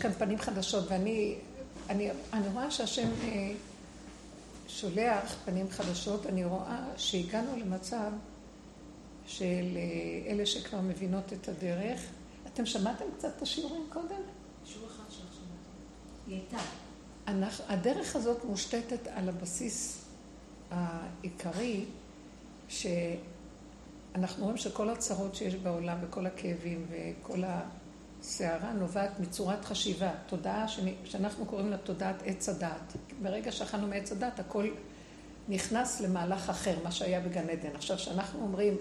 כאן פנים חדשות, ואני אני, אני רואה שהשם אה, שולח פנים חדשות, אני רואה שהגענו למצב של אה, אלה שכבר מבינות את הדרך. אתם שמעתם קצת את השיעורים קודם? שיעור אחד שלך שמעתי. היא הייתה. אנחנו, הדרך הזאת מושתתת על הבסיס העיקרי, שאנחנו רואים שכל הצרות שיש בעולם וכל הכאבים וכל הסערה נובעת מצורת חשיבה, תודעה שאנחנו קוראים לה תודעת עץ הדעת. ברגע שאכלנו מעץ הדעת הכל נכנס למהלך אחר, מה שהיה בגן עדן. עכשיו, כשאנחנו אומרים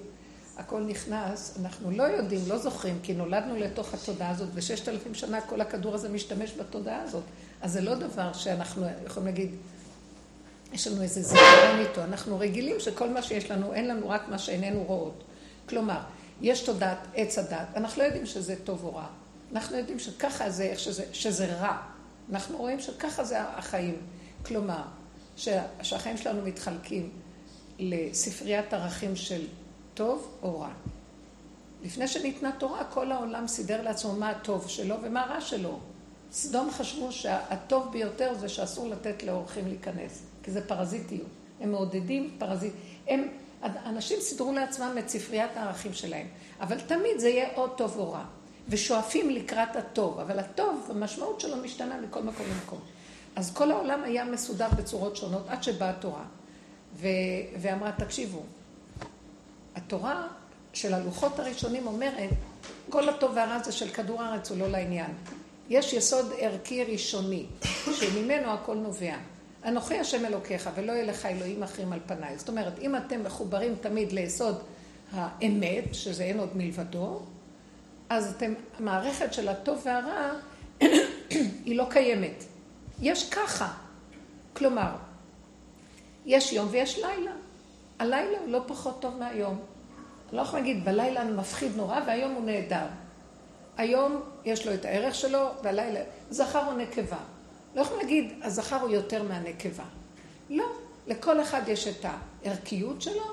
הכל נכנס, אנחנו לא יודעים, לא זוכרים, כי נולדנו לתוך התודעה הזאת, וששת אלפים שנה כל הכדור הזה משתמש בתודעה הזאת. אז זה לא דבר שאנחנו יכולים להגיד, יש לנו איזה זיכרון איתו. אנחנו רגילים שכל מה שיש לנו, אין לנו רק מה שאיננו רואות. כלומר, יש תודעת עץ הדת, אנחנו לא יודעים שזה טוב או רע. אנחנו יודעים שככה זה, שזה, שזה רע. אנחנו רואים שככה זה החיים. כלומר, שהחיים שלנו מתחלקים לספריית ערכים של טוב או רע. לפני שניתנה תורה, כל העולם סידר לעצמו מה הטוב שלו ומה הרע שלו. סדום חשבו שהטוב ביותר זה שאסור לתת לאורחים להיכנס, כי זה פרזיטיות. הם מעודדים פרזיט. הם, אנשים סידרו לעצמם את ספריית הערכים שלהם, אבל תמיד זה יהיה או טוב או רע. ושואפים לקראת הטוב, אבל הטוב, המשמעות שלו משתנה מכל מקום למקום. אז כל העולם היה מסודר בצורות שונות עד שבאה התורה, ו- ואמרה, תקשיבו, התורה של הלוחות הראשונים אומרת, כל הטוב והרע זה של כדור הארץ, הוא לא לעניין. יש יסוד ערכי ראשוני, שממנו הכל נובע. אנוכי השם אלוקיך, ולא יהיה לך אלוהים אחרים על פניי. זאת אומרת, אם אתם מחוברים תמיד ליסוד האמת, שזה אין עוד מלבדו, אז אתם, המערכת של הטוב והרע, היא לא קיימת. יש ככה. כלומר, יש יום ויש לילה. הלילה הוא לא פחות טוב מהיום. אני לא יכולה להגיד, בלילה אני מפחיד נורא והיום הוא נהדר. היום יש לו את הערך שלו, והלילה... זכר או נקבה. לא יכולים להגיד, הזכר הוא יותר מהנקבה. לא. לכל אחד יש את הערכיות שלו,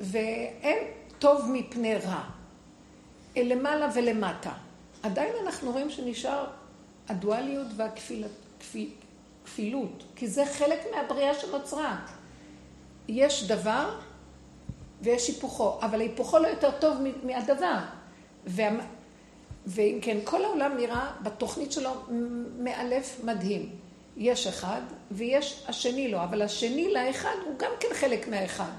ואין טוב מפני רע. למעלה ולמטה. עדיין אנחנו רואים שנשאר הדואליות והכפילות, כי זה חלק מהבריאה שנוצרה. יש דבר ויש היפוכו, אבל היפוכו לא יותר טוב מהדבר. וה... ואם כן, כל העולם נראה בתוכנית שלו מאלף מדהים. יש אחד ויש השני לא, אבל השני לאחד הוא גם כן חלק מהאחד.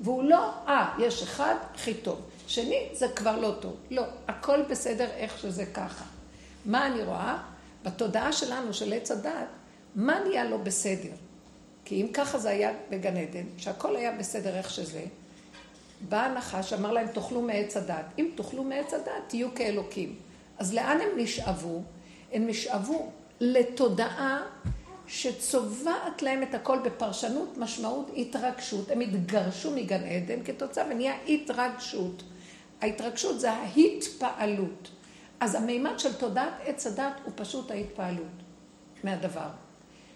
והוא לא, אה, יש אחד, הכי טוב. שני, זה כבר לא טוב. לא, הכל בסדר איך שזה ככה. מה אני רואה? בתודעה שלנו, של עץ הדת, מה נהיה לא בסדר? כי אם ככה זה היה בגן עדן, שהכל היה בסדר איך שזה, בא הנחש, אמר להם, תאכלו מעץ הדת. אם תאכלו מעץ הדת, תהיו כאלוקים. אז לאן הם נשאבו? הם נשאבו לתודעה שצובעת להם את הכל בפרשנות, משמעות, התרגשות. הם התגרשו מגן עדן כתוצאה ונהיה התרגשות. ההתרגשות זה ההתפעלות. אז המימד של תודעת עץ הדת הוא פשוט ההתפעלות מהדבר.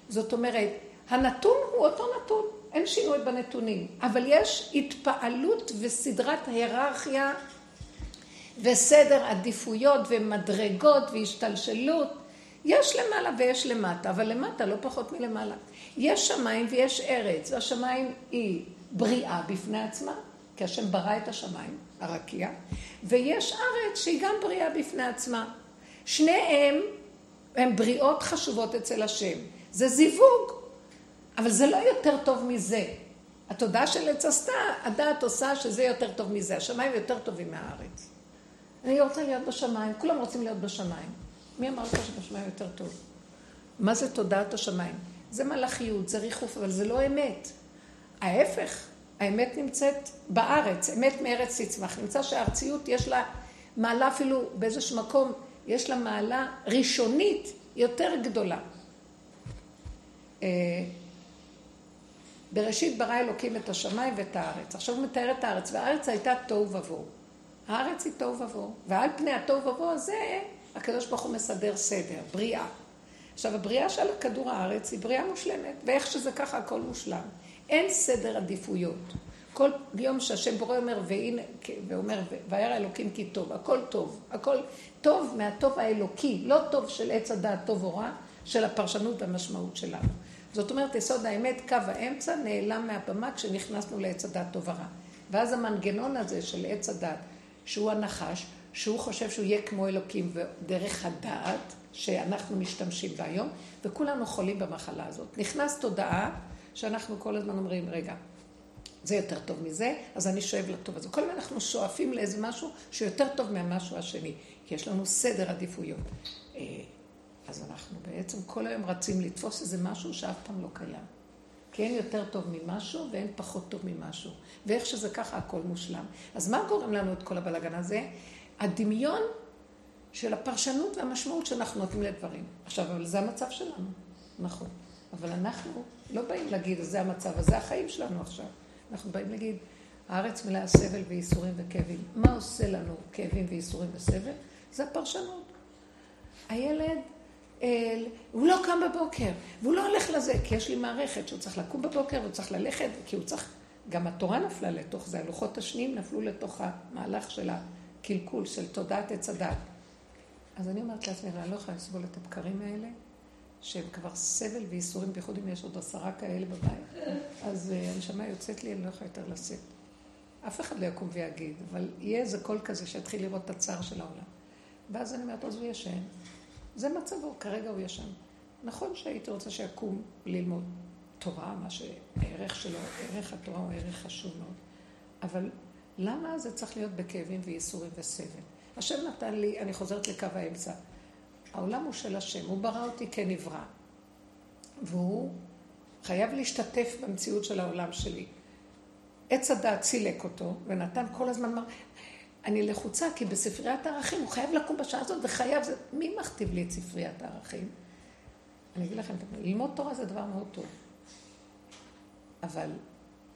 זאת אומרת, הנתון הוא אותו נתון, אין שינוי בנתונים, אבל יש התפעלות וסדרת היררכיה וסדר עדיפויות ומדרגות והשתלשלות. יש למעלה ויש למטה, אבל למטה לא פחות מלמעלה. יש שמיים ויש ארץ, והשמיים היא בריאה בפני עצמה, כי השם ברא את השמיים, הרקיע, ויש ארץ שהיא גם בריאה בפני עצמה. שניהם הם בריאות חשובות אצל השם. זה זיווג, אבל זה לא יותר טוב מזה. התודעה של עץ עשתה, הדעת עושה שזה יותר טוב מזה. השמיים יותר טובים מהארץ. אני רוצה להיות בשמיים, כולם רוצים להיות בשמיים. מי אמר לך שבשמיים יותר טוב? מה זה תודעת השמיים? זה מלאכיות, זה ריחוף, אבל זה לא אמת. ההפך, האמת נמצאת בארץ, אמת מארץ תצמח. נמצא שהארציות יש לה מעלה אפילו באיזשהו מקום, יש לה מעלה ראשונית יותר גדולה. אה, בראשית ברא אלוקים את השמיים ואת הארץ. עכשיו הוא מתאר את הארץ, והארץ הייתה תוהו ובוהו. הארץ היא תוהו ובוהו, ועל פני התוהו ובוהו הזה, הקדוש ברוך הוא מסדר סדר, בריאה. עכשיו, הבריאה של כדור הארץ היא בריאה מושלמת, ואיך שזה ככה הכל מושלם. אין סדר עדיפויות. כל יום שהשם בורא אומר, והנה, ואומר, וירא אלוקים כי טוב, הכל טוב, הכל טוב מהטוב האלוקי, לא טוב של עץ הדעת טוב או רע, של הפרשנות והמשמעות שלנו. זאת אומרת, יסוד האמת, קו האמצע, נעלם מהבמה כשנכנסנו לעץ הדעת טוב ורע. ואז המנגנון הזה של עץ הדעת, שהוא הנחש, שהוא חושב שהוא יהיה כמו אלוקים ודרך הדעת, שאנחנו משתמשים בה היום, וכולנו חולים במחלה הזאת. נכנס תודעה שאנחנו כל הזמן אומרים, רגע, זה יותר טוב מזה, אז אני שואב לטוב הזה. כל הזמן אנחנו שואפים לאיזה משהו שיותר טוב מהמשהו השני, כי יש לנו סדר עדיפויות. אה, אז אנחנו בעצם כל היום רצים לתפוס איזה משהו שאף פעם לא קיים. כי אין יותר טוב ממשהו ואין פחות טוב ממשהו. ואיך שזה ככה, הכל מושלם. אז מה גורם לנו את כל הבלאגן הזה? הדמיון של הפרשנות והמשמעות שאנחנו נותנים לדברים. עכשיו, אבל זה המצב שלנו, נכון. אבל אנחנו לא באים להגיד, זה המצב, אז זה החיים שלנו עכשיו. אנחנו באים להגיד, הארץ מלאה סבל וייסורים וכאבים. מה עושה לנו כאבים וייסורים וסבל? זה הפרשנות. הילד, אל, הוא לא קם בבוקר, והוא לא הולך לזה, כי יש לי מערכת שהוא צריך לקום בבוקר, והוא צריך ללכת, כי הוא צריך... גם התורה נפלה לתוך זה, הלוחות השניים נפלו לתוך המהלך של הקלקול, של תודעת עץ הדת. אז אני אומרת לעצמי, אני לא יכולה לסבול את הבקרים האלה, שהם כבר סבל וייסורים, בייחוד אם יש עוד עשרה כאלה בבית. אז אה, הנשמה יוצאת לי, אני לא יכולה יותר לשאת. אף אחד לא יקום ויגיד, אבל יהיה איזה קול כזה שיתחיל לראות את הצער של העולם. ואז אני אומרת, אז הוא ישן. זה מצבו, כרגע הוא ישן. נכון שהייתי רוצה שיקום ללמוד תורה, מה שהערך שלו, ערך התורה הוא ערך חשוב מאוד. אבל למה זה צריך להיות בכאבים וייסורים וסבל? השם נתן לי, אני חוזרת לקו האמצע. העולם הוא של השם, הוא ברא אותי כנברא. והוא חייב להשתתף במציאות של העולם שלי. עץ הדעת סילק אותו, ונתן כל הזמן, מר... אני לחוצה, כי בספריית הערכים הוא חייב לקום בשעה הזאת, וחייב, זה... מי מכתיב לי את ספריית הערכים? אני אגיד לכם, ללמוד תורה זה דבר מאוד טוב. אבל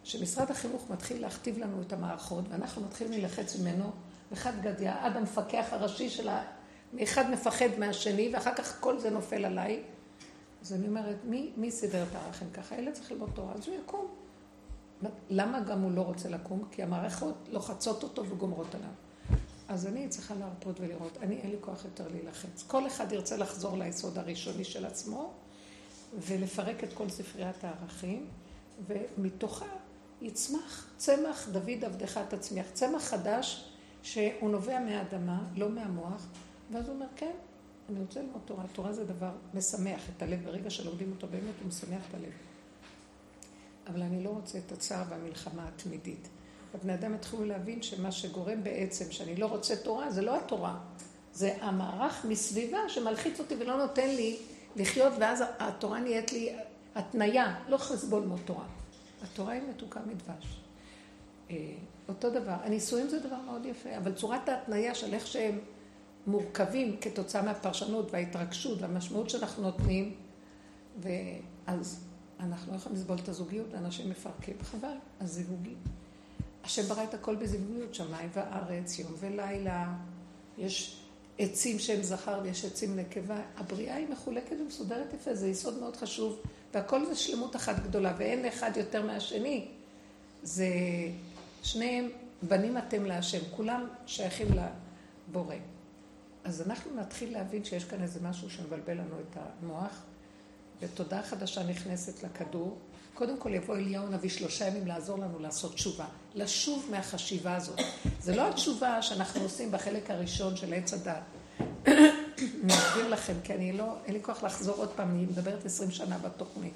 כשמשרד החינוך מתחיל להכתיב לנו את המערכות, ואנחנו מתחילים להילחץ ממנו, אחד גדיה, עד המפקח הראשי של. אחד מפחד מהשני, ואחר כך כל זה נופל עליי. אז אני אומרת, מי, מי סידר את הערכים ככה? ילד צריך ללמוד תורה, אז הוא יקום. למה גם הוא לא רוצה לקום? כי המערכות לוחצות אותו וגומרות עליו. אז אני צריכה להרפות ולראות, אני אין לי כוח יותר להילחץ. כל אחד ירצה לחזור ליסוד הראשוני של עצמו, ולפרק את כל ספריית הערכים, ומתוכה יצמח צמח, דוד עבדך תצמיח, צמח חדש שהוא נובע מהאדמה, לא מהמוח, ואז הוא אומר, כן, אני רוצה ללמוד תורה. תורה זה דבר משמח את הלב, ברגע שלומדים אותו באמת הוא משמח את הלב. אבל אני לא רוצה את הצער והמלחמה התמידית. ובני אדם התחילו להבין שמה שגורם בעצם שאני לא רוצה תורה, זה לא התורה. זה המערך מסביבה שמלחיץ אותי ולא נותן לי לחיות, ואז התורה נהיית לי התניה, לא חסבול מאוד תורה. התורה היא מתוקה מדבש. אה, אותו דבר. הנישואים זה דבר מאוד יפה, אבל צורת ההתניה של איך שהם מורכבים כתוצאה מהפרשנות וההתרגשות והמשמעות שאנחנו נותנים, ואז אנחנו לא יכולים לסבול את הזוגיות, אנשים מפרקים, חבל, הזיווגים. השם ברא את הכל בזיווגיות, שמיים וארץ, יום ולילה, יש עצים שהם זכר ויש עצים נקבה. הבריאה היא מחולקת ומסודרת יפה, זה יסוד מאוד חשוב, והכל זה שלמות אחת גדולה, ואין אחד יותר מהשני. זה שניהם בנים אתם להשם, כולם שייכים לבורא. אז אנחנו נתחיל להבין שיש כאן איזה משהו שמבלבל לנו את המוח, ותודעה חדשה נכנסת לכדור. קודם כל יבוא אליהו הנביא שלושה ימים לעזור לנו לעשות תשובה. לשוב מהחשיבה הזאת. זה לא התשובה שאנחנו עושים בחלק הראשון של עץ הדת. אני אסביר לכם, כי אני לא, אין לי כוח לחזור עוד פעם, אני מדברת עשרים שנה בתוכנית.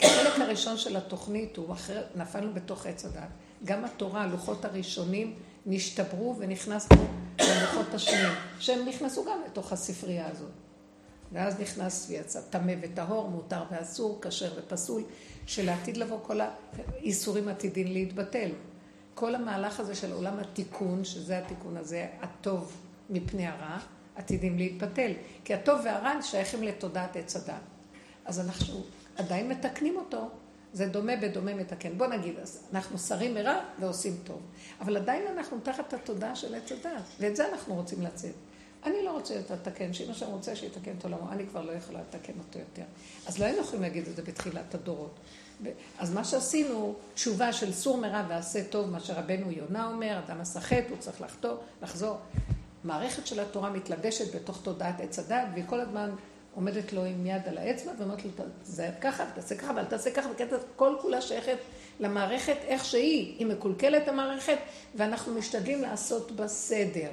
החלק הראשון של התוכנית הוא אחרי, נפלנו בתוך עץ הדת. גם התורה, הלוחות הראשונים, נשתברו ונכנסנו ללוחות השניים, שהם נכנסו גם לתוך הספרייה הזאת. ואז נכנס ויצא טמא וטהור, מותר ואסור, כשר ופסול, שלעתיד לבוא כל האיסורים עתידים להתבטל. כל המהלך הזה של עולם התיקון, שזה התיקון הזה, הטוב מפני הרע, עתידים להתבטל. כי הטוב והרע שייכים לתודעת עץ הדת. אז אנחנו עדיין מתקנים אותו, זה דומה בדומה מתקן. בוא נגיד, אז אנחנו שרים מרע ועושים טוב. אבל עדיין אנחנו תחת התודעה של עץ הדת, ואת זה אנחנו רוצים לצאת. אני לא רוצה יותר לתקן, שאם השם רוצה שיתקן את עולמו, אני כבר לא יכולה לתקן אותו יותר. אז לא היינו יכולים להגיד את זה בתחילת הדורות. אז מה שעשינו, תשובה של סור מרע ועשה טוב, מה שרבנו יונה אומר, אדם עשה חטא, הוא צריך לחתור, לחזור. מערכת של התורה מתלבשת בתוך תודעת עץ הדת, והיא כל הזמן עומדת לו עם יד על האצבע ואומרת לו, תזהר ככה, תעשה ככה, אבל תעשה ככה, וכן, כל כולה שייכת למערכת איך שהיא. היא מקולקלת המערכת, ואנחנו משתדלים לעשות בה סדר.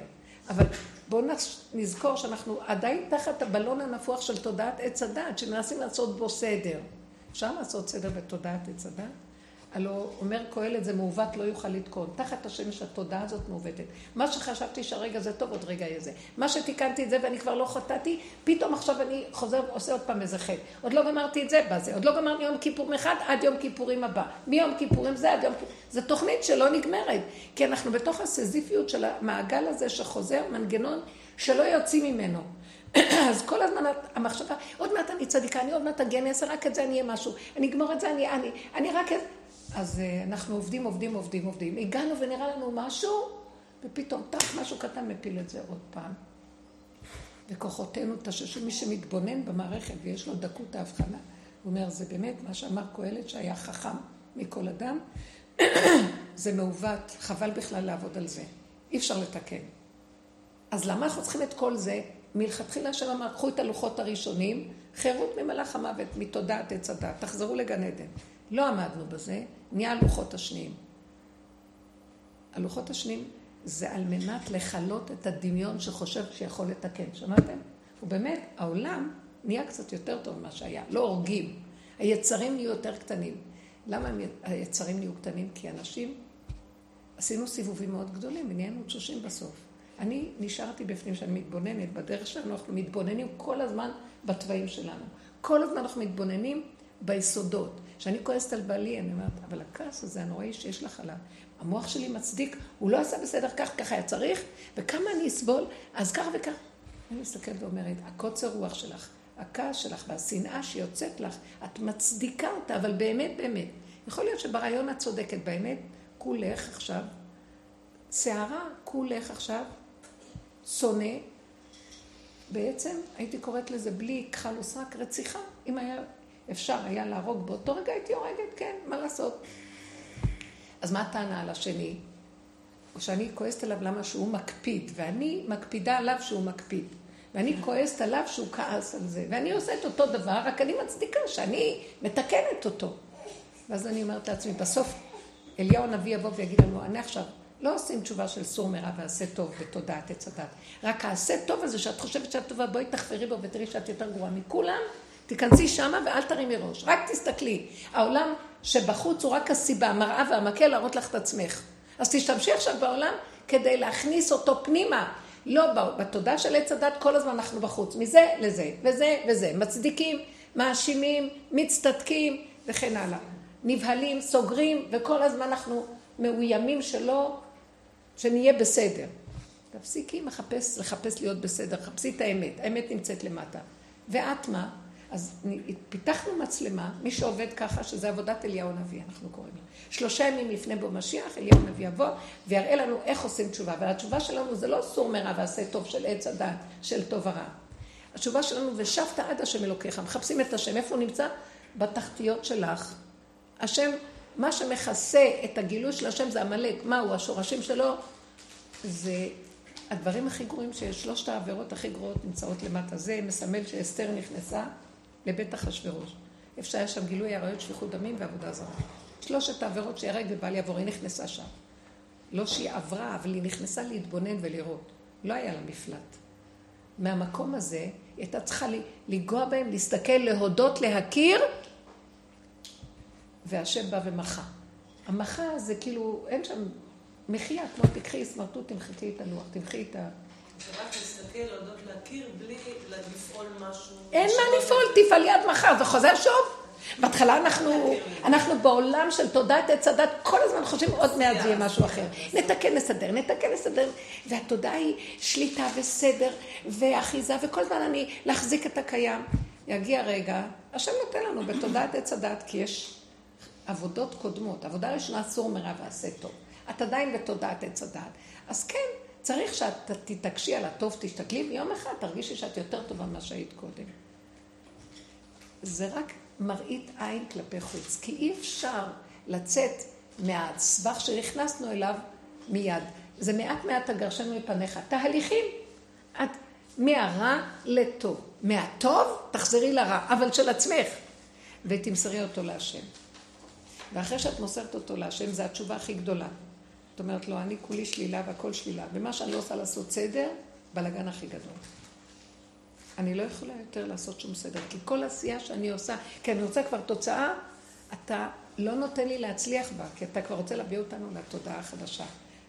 אבל בואו נזכור שאנחנו עדיין תחת הבלון הנפוח של תודעת עץ הדת, שמנסים לעשות בו סדר. אפשר לעשות סדר בתודעת עץ הדת? הלוא אומר קהלת זה מעוות לא יוכל לתקון. תחת השמש התודעה הזאת מעוותת. מה שחשבתי שהרגע זה טוב, עוד רגע יהיה זה. מה שתיקנתי את זה ואני כבר לא חטאתי, פתאום עכשיו אני חוזר ועושה עוד פעם איזה חטא. עוד לא גמרתי את זה, בזה. עוד לא גמרתי יום כיפור אחד עד יום כיפורים הבא. מיום כיפורים זה עד יום כיפורים. זו תוכנית שלא נגמרת. כי אנחנו בתוך הסזיפיות של המעגל הזה שחוזר, מנגנון שלא יוצאים ממנו. אז כל הזמן המחשבה, עוד מעט אני צדיקה, אני עוד מעט אגיע, אני אעשה רק את זה, אני אהיה משהו. אני אגמור את זה, אני, אני, אני רק... אז אה, אנחנו עובדים, עובדים, עובדים, עובדים. הגענו ונראה לנו משהו, ופתאום טח, משהו קטן מפיל את זה עוד פעם. וכוחותינו תששו, מי שמתבונן במערכת ויש לו דקות ההבחנה, הוא אומר, זה באמת מה שאמר קהלת שהיה חכם מכל אדם, זה מעוות, חבל בכלל לעבוד על זה. אי אפשר לתקן. אז למה אנחנו צריכים את כל זה? מלכתחילה השם אמר, קחו את הלוחות הראשונים, חירות ממלאך המוות, מתודעת עץ הדת, תחזרו לגן עדן. לא עמדנו בזה, נהיה הלוחות השניים. הלוחות השניים זה על מנת לכלות את הדמיון שחושב שיכול לתקן. שמעתם? ובאמת, העולם נהיה קצת יותר טוב ממה שהיה. לא הורגים. היצרים נהיו יותר קטנים. למה היצרים נהיו קטנים? כי אנשים, עשינו סיבובים מאוד גדולים ונהיינו תשושים בסוף. אני נשארתי בפנים שאני מתבוננת בדרך שלנו, אנחנו מתבוננים כל הזמן בתוואים שלנו. כל הזמן אנחנו מתבוננים ביסודות. כשאני כועסת על בעלי, אני אומרת, אבל הכעס הזה הנוראי שיש לך עליו, המוח שלי מצדיק, הוא לא עשה בסדר כך, ככה היה צריך, וכמה אני אסבול, אז כך וכך. אני מסתכלת ואומרת, הקוצר רוח שלך, הכעס שלך והשנאה שיוצאת לך, את מצדיקה אותה, אבל באמת, באמת. יכול להיות שברעיון את צודקת, באמת, כולך עכשיו, שערה, כולך עכשיו, שונא, בעצם הייתי קוראת לזה בלי כחל וסרק רציחה, אם היה אפשר היה להרוג באותו רגע, הייתי הורגת, כן, מה לעשות? אז מה הטענה על השני? או שאני כועסת עליו למה שהוא מקפיד, ואני מקפידה עליו שהוא מקפיד. ואני כועסת עליו שהוא כעס על זה. ואני עושה את אותו דבר, רק אני מצדיקה שאני מתקנת אותו. ואז אני אומרת לעצמי, בסוף אליהו הנביא יבוא ויגיד לנו, אני עכשיו לא עושים תשובה של סור מרע ועשה טוב בתודעת עץ הדת. רק העשה טוב הזה שאת חושבת שאת טובה, בואי תחפרי בו ותראי שאת יותר גרועה מכולם, תיכנסי שמה ואל תרימי ראש, רק תסתכלי. העולם שבחוץ הוא רק הסיבה, המראה והמקל להראות לך את עצמך. אז תשתמשי עכשיו בעולם כדי להכניס אותו פנימה. לא בתודעה של עץ הדת, כל הזמן אנחנו בחוץ, מזה לזה, וזה וזה. מצדיקים, מאשימים, מצטדקים וכן הלאה. נבהלים, סוגרים, וכל הזמן אנחנו מאוימים שלא, שנהיה בסדר. תפסיקי מחפש, לחפש להיות בסדר, חפשי את האמת, האמת נמצאת למטה. ואת מה? אז פיתחנו מצלמה, מי שעובד ככה, שזה עבודת אליהו הנביא, אנחנו קוראים לה. שלושה ימים לפני בו משיח, אליהו הנביא יבוא ויראה לנו איך עושים תשובה. והתשובה שלנו זה לא סור מרע ועשה טוב של עץ הדת, של טוב ורע. התשובה שלנו, ושבת עד השם אלוקיך. מחפשים את השם, איפה הוא נמצא? בתחתיות שלך. השם, מה שמכסה את הגילוי של השם זה עמלק. מהו השורשים שלו? זה הדברים הכי גרועים שיש, שלושת העבירות הכי גרועות נמצאות למטה. זה מסמל שאסתר נכנסה לבית אחשורוש. איפה שהיה שם גילוי עריות, שפיכות דמים ועבודה זרה. שלושת העבירות שיהרג ובל יעבור, היא נכנסה שם. לא שהיא עברה, אבל היא נכנסה להתבונן ולראות. לא היה לה מפלט. מהמקום הזה, היא הייתה צריכה לנגוע בהם, להסתכל, להודות, להכיר, והשם בא ומחה. המחה זה כאילו, אין שם מחייה, כמו תקחי סמרטוט, תמחקי את הלוח, תמחי את ה... שרק להסתכל, להודות, להכיר, בלי לפעול משהו. אין מה לפעול, תפעלי עד מחר, זה חוזר שוב. בהתחלה אנחנו, אנחנו בעולם של תודעת עץ הדת, כל הזמן חושבים עוד מעט זה יהיה משהו אחר. נתקן, נסדר, נתקן, נסדר. והתודעה היא שליטה וסדר ואחיזה, וכל הזמן אני להחזיק את הקיים. יגיע רגע, השם נותן לנו בתודעת עץ הדת, כי יש עבודות קודמות. עבודה ראשונה, אסור מרע ועשה טוב. את עדיין בתודעת עץ הדת. אז כן, צריך שאת תתעקשי על הטוב, תשתכלי, ויום אחד תרגישי שאת יותר טובה ממה שהיית קודם. זה רק מראית עין כלפי חוץ, כי אי אפשר לצאת מהסבך שנכנסנו אליו מיד. זה מעט מעט תגרשנו מפניך. תהליכים, את מהרע לטוב. מהטוב תחזרי לרע, אבל של עצמך. ותמסרי אותו להשם. ואחרי שאת מוסרת אותו להשם, זו התשובה הכי גדולה. זאת אומרת לו, אני כולי שלילה והכל שלילה. ומה שאני לא עושה לעשות סדר, בלאגן הכי גדול. אני לא יכולה יותר לעשות שום סדר, כי כל עשייה שאני עושה, כי אני רוצה כבר תוצאה, אתה לא נותן לי להצליח בה, כי אתה כבר רוצה להביא אותנו לתודעה החדשה.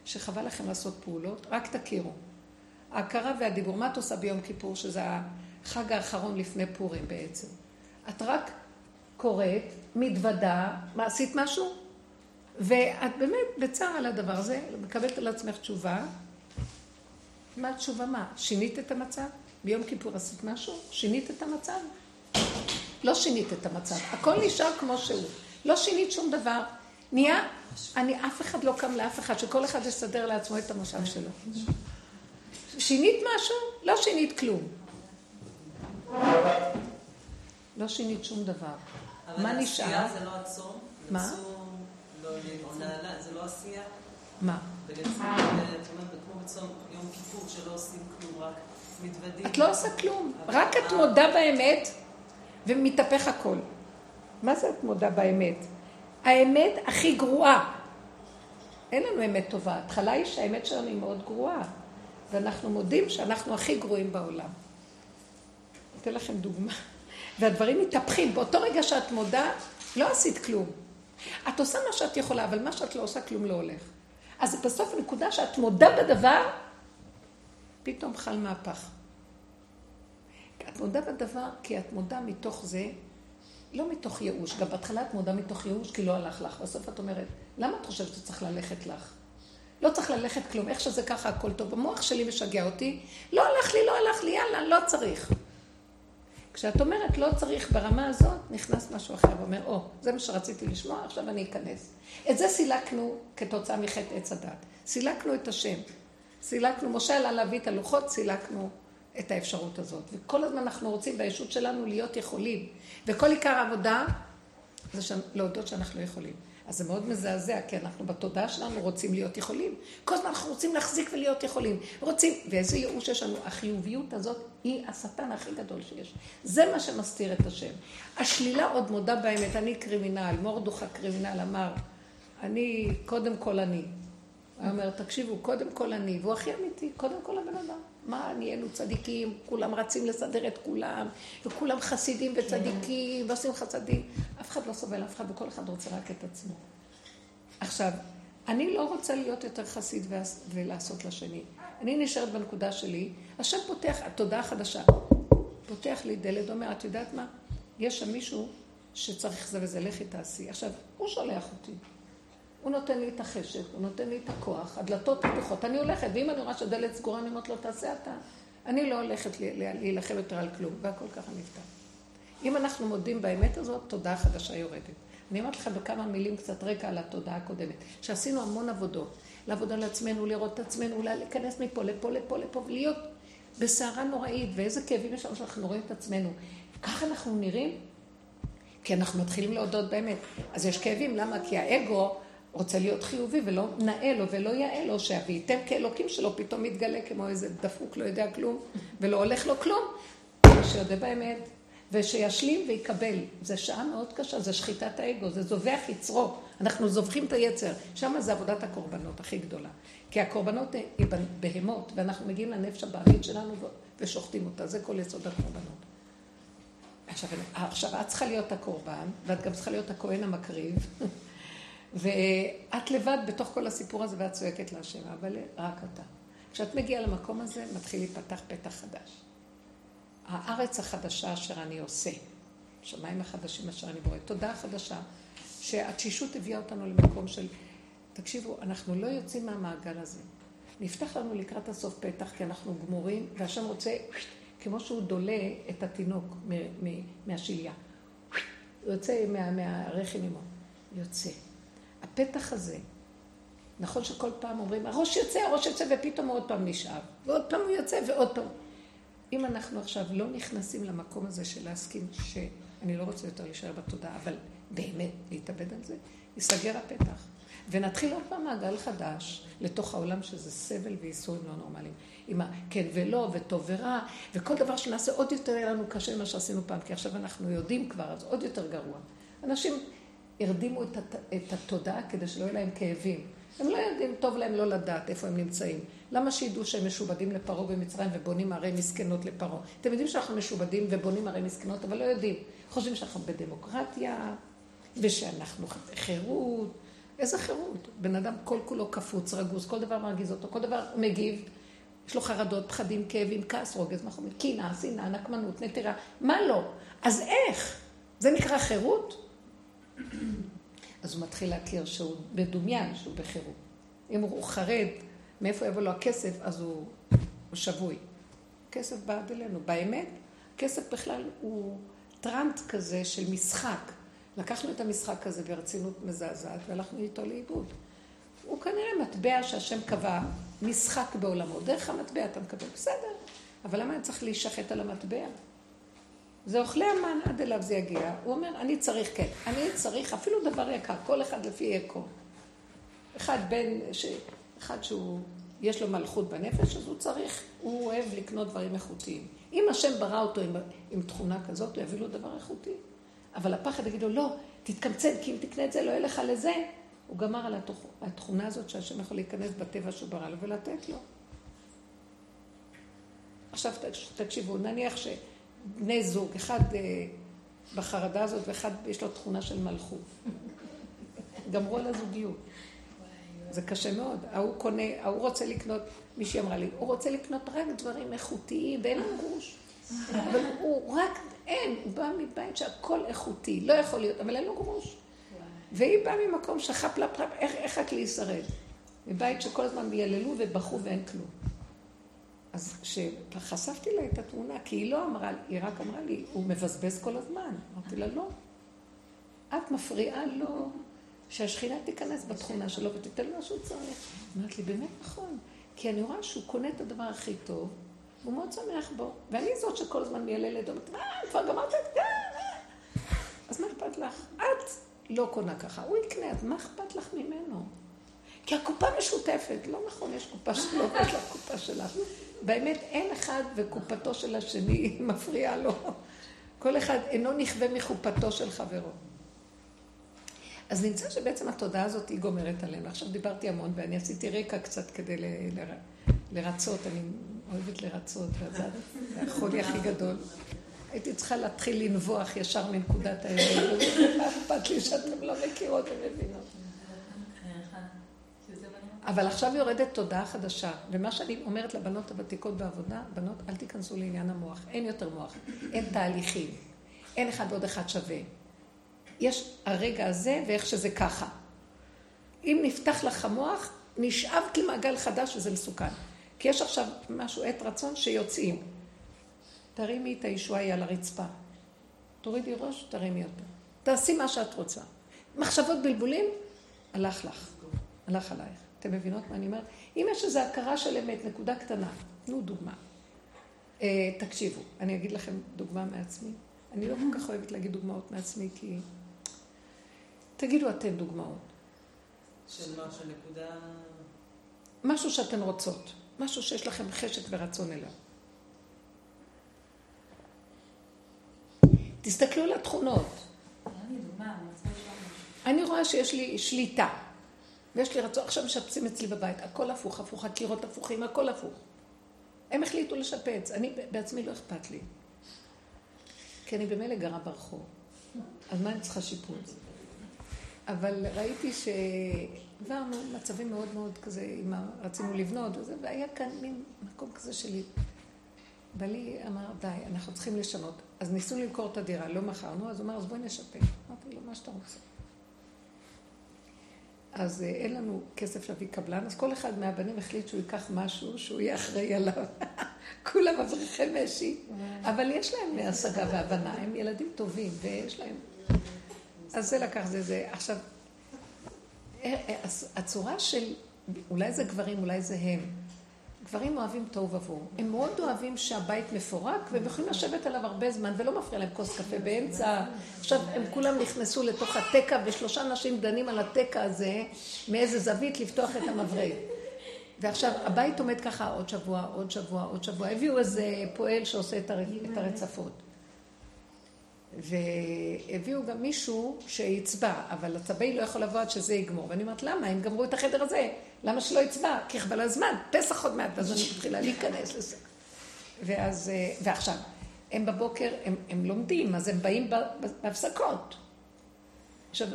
שחבל לכם לעשות פעולות, רק תכירו. ההכרה והדיבור, מה את עושה ביום כיפור, שזה החג האחרון לפני פורים בעצם? את רק קוראת, מתוודה, מה עשית משהו? ואת באמת בצער על הדבר הזה, מקבלת על עצמך תשובה. מה התשובה מה? שינית את המצב? ביום כיפור עשית משהו? שינית את המצב? לא שינית את המצב. הכל נשאר כמו שהוא. לא שינית שום דבר. נהיה, אני, אף אחד לא קם לאף אחד, שכל אחד יסדר לעצמו את המושב שלו. שינית משהו? לא שינית כלום. לא שינית שום דבר. מה נשאר? אבל עשייה זה לא הצום? מה? לא, זה לא עשייה? מה? עושים כלום, רק מתוודים. את לא עושה כלום, רק את מודה באמת ומתהפך הכל. מה זה את מודה באמת? האמת הכי גרועה. אין לנו אמת טובה. ההתחלה היא שהאמת שלנו היא מאוד גרועה. ואנחנו מודים שאנחנו הכי גרועים בעולם. אתן לכם דוגמה. והדברים מתהפכים. באותו רגע שאת מודה, לא עשית כלום. את עושה מה שאת יכולה, אבל מה שאת לא עושה, כלום לא הולך. אז בסוף הנקודה שאת מודה בדבר, פתאום חל מהפך. את מודה בדבר כי את מודה מתוך זה, לא מתוך ייאוש. גם בהתחלה את מודה מתוך ייאוש כי לא הלך לך. בסוף את אומרת, למה את חושבת שצריך ללכת לך? לא צריך ללכת כלום, איך שזה ככה הכל טוב. המוח שלי משגע אותי, לא הלך לי, לא הלך לי, יאללה, לא צריך. כשאת אומרת לא צריך ברמה הזאת, נכנס משהו אחר ואומר, או, oh, זה מה שרציתי לשמוע, עכשיו אני אכנס. את זה סילקנו כתוצאה מחטא עץ הדת. סילקנו את השם. סילקנו, משה עלה להביא את הלוחות, סילקנו את האפשרות הזאת. וכל הזמן אנחנו רוצים בישות שלנו להיות יכולים. וכל עיקר העבודה זה. להודות שאנחנו לא יכולים. אז זה מאוד מזעזע, כי אנחנו בתודעה שלנו רוצים להיות יכולים. כל הזמן אנחנו רוצים להחזיק ולהיות יכולים. רוצים, ואיזה ייאוש יש לנו. החיוביות הזאת היא השטן הכי גדול שיש. זה מה שמסתיר את השם. השלילה עוד מודה באמת, אני קרימינל, מורדוך הקרימינל אמר, אני, קודם כל אני. הוא אומר, תקשיבו, קודם כל אני, והוא הכי אמיתי, קודם כל הבן אדם. מה, נהיינו צדיקים, כולם רצים לסדר את כולם, וכולם חסידים וצדיקים, ועושים חסדים. אף אחד לא סובל אף אחד, וכל אחד רוצה רק את עצמו. עכשיו, אני לא רוצה להיות יותר חסיד ולעשות לשני. אני נשארת בנקודה שלי, השם פותח, תודעה חדשה, פותח לי דלת, אומר, את יודעת מה? יש שם מישהו שצריך זה וזה, לכי תעשי. עכשיו, הוא שולח אותי. הוא נותן לי את החשק, הוא נותן לי את הכוח, הדלתות פתוחות, אני הולכת, ואם אני רואה שהדלת סגורה, אני אומרת לו, תעשה אתה. אני לא הולכת להילחם יותר על כלום, והכל ככה נפתח. אם אנחנו מודים באמת הזאת, תודעה חדשה יורדת. אני אומרת לכם בכמה מילים קצת רקע על התודעה הקודמת, שעשינו המון עבודות, לעבוד על עצמנו, לראות את עצמנו, להיכנס מפה לפה, לפה, לפה, ולהיות בסערה נוראית, ואיזה כאבים יש לנו שאנחנו רואים את עצמנו. ככה אנחנו נראים, כי אנחנו מתחילים להודות באמת. אז יש כאבים, למה? כי האגו רוצה להיות חיובי ולא נאה לו ולא יאה לו, שהוויתם כאלוקים שלו פתאום מתגלה כמו איזה דפוק לא יודע כלום ולא הולך לו כלום, שיודה באמת ושישלים ויקבל. זו שעה מאוד קשה, זה שחיטת האגו, זה זובח יצרו. אנחנו זובחים את היצר. שם זה עבודת הקורבנות הכי גדולה. כי הקורבנות היא בהמות, ואנחנו מגיעים לנפש הבעלית שלנו ושוחטים אותה. זה כל יסוד הקורבנות. עכשיו, עכשיו, את צריכה להיות הקורבן, ואת גם צריכה להיות הכהן המקריב. ואת לבד בתוך כל הסיפור הזה ואת צועקת להשם, אבל רק אתה. כשאת מגיעה למקום הזה, מתחיל להיפתח פתח חדש. הארץ החדשה אשר אני עושה, שמיים החדשים אשר אני בורא, תודה חדשה, שהתשישות הביאה אותנו למקום של, תקשיבו, אנחנו לא יוצאים מהמעגל הזה. נפתח לנו לקראת הסוף פתח, כי אנחנו גמורים, והשם רוצה, כמו שהוא דולה את התינוק מהשליה. הוא יוצא מה, מהרחם עמו. יוצא. הפתח הזה, נכון שכל פעם אומרים, הראש יוצא, הראש יוצא, ופתאום עוד פעם נשאב. ועוד פעם הוא יוצא, ועוד פעם. אם אנחנו עכשיו לא נכנסים למקום הזה של להסכים שאני לא רוצה יותר להישאר בתודעה, אבל באמת להתאבד על זה, ייסגר הפתח. ונתחיל עוד פעם מעגל חדש לתוך העולם שזה סבל וייסורים לא נורמליים. עם הכן ולא, וטוב ורע, וכל דבר שנעשה עוד יותר יהיה לנו קשה ממה שעשינו פעם, כי עכשיו אנחנו יודעים כבר, אז עוד יותר גרוע. אנשים הרדימו את, הת... את התודעה כדי שלא יהיו להם כאבים. הם לא יודעים, טוב להם לא לדעת איפה הם נמצאים. למה שידעו שהם משובדים לפרעה במצרים ובונים ערי מסכנות לפרעה? אתם יודעים שאנחנו משובדים ובונים ערי מסכנות, אבל לא יודעים. חושבים שאנחנו בדמוקרטיה, ושאנחנו חירות. איזה חירות? בן אדם כל כולו קפוץ, רגוז, כל דבר מרגיז אותו, כל דבר מגיב. יש לו חרדות, פחדים, כאבים, כעס, רוגז, מחומים, קינה, שנאה, נקמנות, נטירה, מה לא? אז איך? זה נקרא חירות? אז הוא מתחיל להכיר שהוא מדומיין, שהוא בחירות. אם הוא חרד, מאיפה יבוא לו הכסף, אז הוא, הוא שבוי. כסף בא עד אלינו. באמת, כסף בכלל הוא טראנט כזה של משחק. לקחנו את המשחק הזה ברצינות מזעזעת והלכנו איתו לאיבוד. הוא כנראה מטבע שהשם קבע, משחק בעולמו. דרך המטבע אתה מקבל, בסדר. אבל למה אני צריך להישחט על המטבע? זה אוכלי המן עד אליו זה יגיע. הוא אומר, אני צריך, כן, אני צריך אפילו דבר יקר, כל אחד לפי ערכו. אחד בן, ש... אחד שהוא, יש לו מלכות בנפש, אז הוא צריך, הוא אוהב לקנות דברים איכותיים. אם השם ברא אותו עם, עם תכונה כזאת, הוא יביא לו דבר איכותי. אבל הפחד יגיד לו, לא, תתקמצן, כי אם תקנה את זה, לא יהיה לך לזה. הוא גמר על התכונה הזאת שהשם יכול להיכנס בטבע שהוא ברא לו ולתת לו. עכשיו תקשיבו, נניח שבני זוג, אחד אה, בחרדה הזאת ואחד יש לו תכונה של מלכות. גמרו על הזוגיות. זה קשה מאוד. ההוא קונה, ההוא רוצה לקנות, מישהי אמרה לי, הוא רוצה לקנות רק דברים איכותיים ואין לו גרוש. אבל הוא רק, אין, הוא בא מבית שהכל איכותי, לא יכול להיות, אבל אין לו גרוש. והיא באה ממקום שחפלפ, איך, איך רק להישרד? מבית שכל הזמן יללו ובכו ואין כלום. אז כשחשפתי לה את התמונה, כי היא לא אמרה, היא רק אמרה לי, הוא מבזבז כל הזמן. אמרתי לה, לא. את מפריעה לו שהשכינה תיכנס בתכונה שלו ותיתן לו מה שהוא צריך. אמרת לי, באמת נכון. כי אני רואה שהוא קונה את הדבר הכי טוב, והוא מאוד שמח בו. ואני זאת שכל הזמן מייללת, אומרת, מה, כבר גמרת את זה? אז מה אכפת לך? את לא קונה ככה. הוא יקנה, אז מה אכפת לך ממנו? כי הקופה משותפת. לא נכון, יש קופה שלו ויש לה קופה שלך. באמת, אין אחד וקופתו של השני מפריעה לו. כל אחד אינו נכווה מחופתו של חברו. אז נמצא שבעצם התודעה הזאת היא גומרת עלינו. עכשיו דיברתי המון ואני עשיתי רקע קצת כדי ל... ל... לרצות, אני אוהבת לרצות, וזה החולי הכי גדול. הייתי צריכה להתחיל לנבוח ישר מנקודת האמת. מה אכפת לי שאתם לא מכירות ומבינות? אבל עכשיו יורדת תודעה חדשה, ומה שאני אומרת לבנות הוותיקות בעבודה, בנות, אל תיכנסו לעניין המוח, אין יותר מוח, אין תהליכים, אין אחד ועוד אחד שווה. יש הרגע הזה ואיך שזה ככה. אם נפתח לך המוח, נשאבת למעגל חדש וזה מסוכן. כי יש עכשיו משהו, עת רצון שיוצאים. תרימי את הישועה היא על הרצפה. תורידי ראש, תרימי אותה. תעשי מה שאת רוצה. מחשבות בלבולים, הלך לך. הלך עלייך. אתם מבינות מה אני אומרת? אם יש איזו הכרה של אמת, נקודה קטנה, תנו דוגמה. Uh, תקשיבו, אני אגיד לכם דוגמה מעצמי. אני לא כל כך אוהבת להגיד דוגמאות מעצמי, כי... תגידו אתן דוגמאות. של מה? של נקודה... משהו שאתן רוצות. משהו שיש לכם חשק ורצון אליו. תסתכלו על התכונות. אני רואה שיש לי שליטה, ויש לי רצון, עכשיו משפצים אצלי בבית, הכל הפוך, הפוך, הקירות הפוכים, הכל הפוך. הם החליטו לשפץ, אני בעצמי לא אכפת לי. כי אני במילא גרה ברחוב, אז מה אני צריכה שיפוץ? אבל ראיתי שעברנו מצבים מאוד מאוד כזה, אם רצינו לבנות וזה, והיה כאן מין מקום כזה שלי. בעלי אמר, די, אנחנו צריכים לשנות. אז ניסו למכור את הדירה, לא מכרנו, אז הוא אמר, אז בואי נשפר. אמרתי לו, מה שאתה רוצה. אז אה, אין לנו כסף להביא קבלן, אז כל אחד מהבנים החליט שהוא ייקח משהו, שהוא יהיה אחראי עליו. כולם אברכי משי, אבל יש להם השגה והבנה, הם ילדים טובים, ויש להם... אז זה לקח זה זה. עכשיו, אה, אה, הצורה של אולי זה גברים, אולי זה הם. גברים אוהבים תוהו ובוהו. הם מאוד אוהבים שהבית מפורק, והם יכולים לשבת עליו הרבה זמן, ולא מפריע להם כוס קפה באמצע. עכשיו, הם כולם נכנסו לתוך התקע, ושלושה נשים דנים על התקע הזה, מאיזה זווית לפתוח את המברג. ועכשיו, הבית עומד ככה עוד שבוע, עוד שבוע, עוד שבוע. הביאו איזה פועל שעושה את הרצפות. והביאו גם מישהו שיצבע, אבל הצבעי לא יכול לבוא עד שזה יגמור. ואני אומרת, למה? הם גמרו את החדר הזה, למה שלא יצבע? כי חבל הזמן, פסח עוד מעט, אז אני מתחילה להיכנס לזה. ואז, אה, ועכשיו, הם בבוקר, הם, הם לומדים, אז הם באים בהפסקות. עכשיו,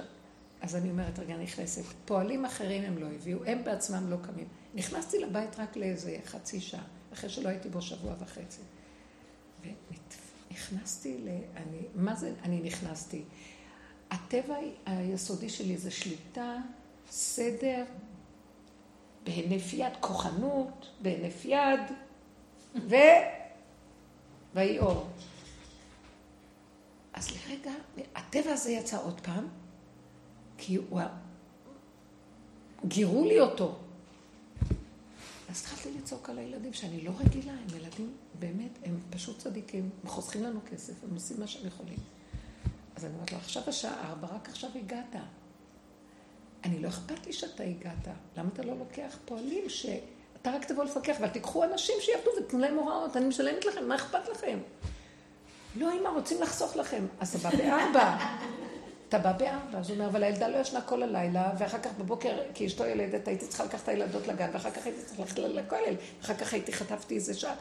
אז אני אומרת, רגע, נכנסת. פועלים אחרים הם לא הביאו, הם בעצמם לא קמים. נכנסתי לבית רק לאיזה חצי שעה, אחרי שלא הייתי בו שבוע וחצי. ונכנסתי ל... אני, מה זה אני נכנסתי? הטבע היסודי שלי זה שליטה, סדר, בהינף יד, כוחנות, בהינף יד, ו... ויהי אור. אז לרגע, הטבע הזה יצא עוד פעם, כי הוא... גירו לי אותו. אז התחלתי לצעוק על הילדים שאני לא רגילה, הם ילדים, באמת, הם פשוט צדיקים, הם חוסכים לנו כסף, הם עושים מה שהם יכולים. אז אני אומרת לו, עכשיו השעה ארבע, רק עכשיו הגעת. אני לא אכפת לי שאתה הגעת. למה אתה לא לוקח פועלים שאתה רק תבוא לפקח, אבל תיקחו אנשים שיעבדו ותנו להם הוראות, אני משלמת לכם, מה אכפת לכם? לא, אמא, רוצים לחסוך לכם. אז אתה בא בארבע. אתה בא בארבע. אז הוא אומר, אבל הילדה לא ישנה כל הלילה, ואחר כך בבוקר, כי אשתו ילדת, הייתי צריכה לקחת את הילדות לגן, ואחר כך הייתי צריכה ללכת לכולל, ואחר כך הייתי, חטפתי איזה שעה.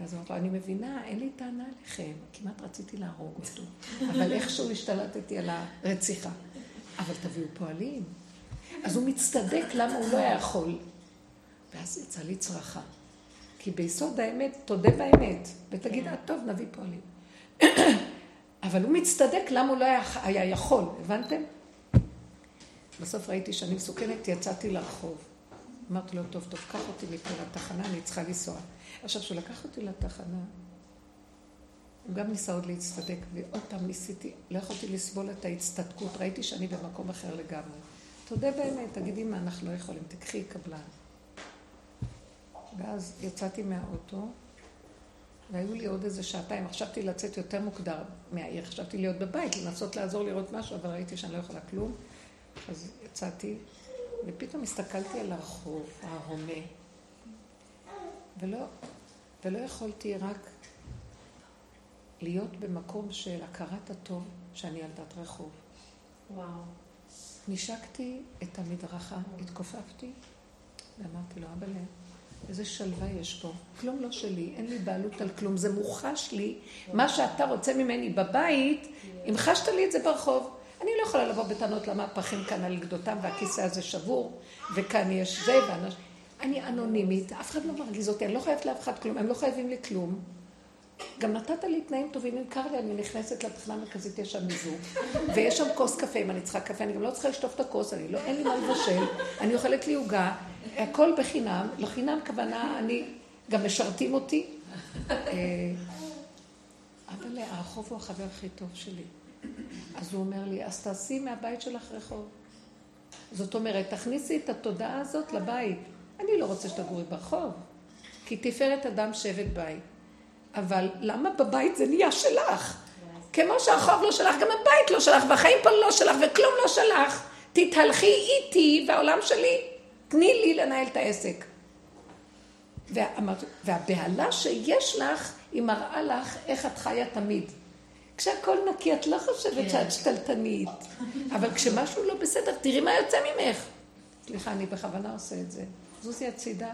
ואז אמרתי לו, אני מבינה, אין לי טענה עליכם, כמעט רציתי להרוג אותו, אבל איכשהו השתלטתי על הרציחה. אבל תביאו פועלים. אז הוא מצטדק למה הוא לא היה יכול. ואז יצא לי צרחה. כי ביסוד האמת, תודה באמת, ותגיד, אה, טוב, נביא פועלים. אבל הוא מצטדק למה הוא לא היה, היה יכול, הבנתם? בסוף ראיתי שאני מסוכנת, יצאתי לרחוב. אמרתי לו, טוב, טוב, קח אותי מפה לתחנה, אני צריכה לנסוע. עכשיו, כשהוא לקח אותי לתחנה, הוא גם ניסה עוד להצטדק, ועוד פעם ניסיתי, לא יכולתי לסבול את ההצטדקות, ראיתי שאני במקום אחר לגמרי. תודה באמת, תגידי מה אנחנו לא יכולים, תקחי קבלן. ואז יצאתי מהאוטו, והיו לי עוד איזה שעתיים, חשבתי לצאת יותר מוקדם מהעיר, חשבתי להיות בבית, לנסות לעזור לראות משהו, אבל ראיתי שאני לא יכולה כלום. אז יצאתי, ופתאום הסתכלתי על הרחוב ההומה, ולא, ולא יכולתי רק להיות במקום של הכרת הטוב שאני ילדת רחוב. וואו. נשקתי את המדרכה, התכופפתי, ואמרתי לו, אבא לב, איזה שלווה יש פה. כלום לא שלי, אין לי בעלות על כלום. זה מוחש לי, מה שאתה רוצה ממני בבית, המחשת לי את זה ברחוב. אני לא יכולה לבוא בטענות למה הפחים כאן על גדותם והכיסא הזה שבור, וכאן יש זה, ואנשים... אני אנונימית, אף אחד לא מרגיז אותי, אני לא חייבת לאף אחד כלום, הם לא חייבים לי כלום. גם נתת לי תנאים טובים, אם קר לי, אני נכנסת לתחנה המרכזית, יש שם מיזוג, ויש שם כוס קפה, אם אני צריכה קפה, אני גם לא צריכה לשטוף את הכוס, אני לא, אין לי מה לבשל, אני אוכלת לי עוגה, הכל בחינם, לא חינם כוונה, אני, גם משרתים אותי. אה, אבל הרחוב הוא החבר הכי טוב שלי. אז הוא אומר לי, אז תעשי מהבית שלך רחוב. זאת אומרת, תכניסי את התודעה הזאת לבית. אני לא רוצה שתגורי ברחוב, כי תפארת אדם שבט בית. אבל למה בבית זה נהיה שלך? כמו שהרחוב לא שלך, גם הבית לא שלך, והחיים פה לא שלך, וכלום לא שלך. תתהלכי איתי והעולם שלי, תני לי לנהל את העסק. והבהלה שיש לך, היא מראה לך איך את חיה תמיד. כשהכול נקי, את לא חושבת כן. שאת שתלטנית. אבל כשמשהו לא בסדר, תראי מה יוצא ממך. סליחה, אני בכוונה עושה את זה. זוזי הצידה,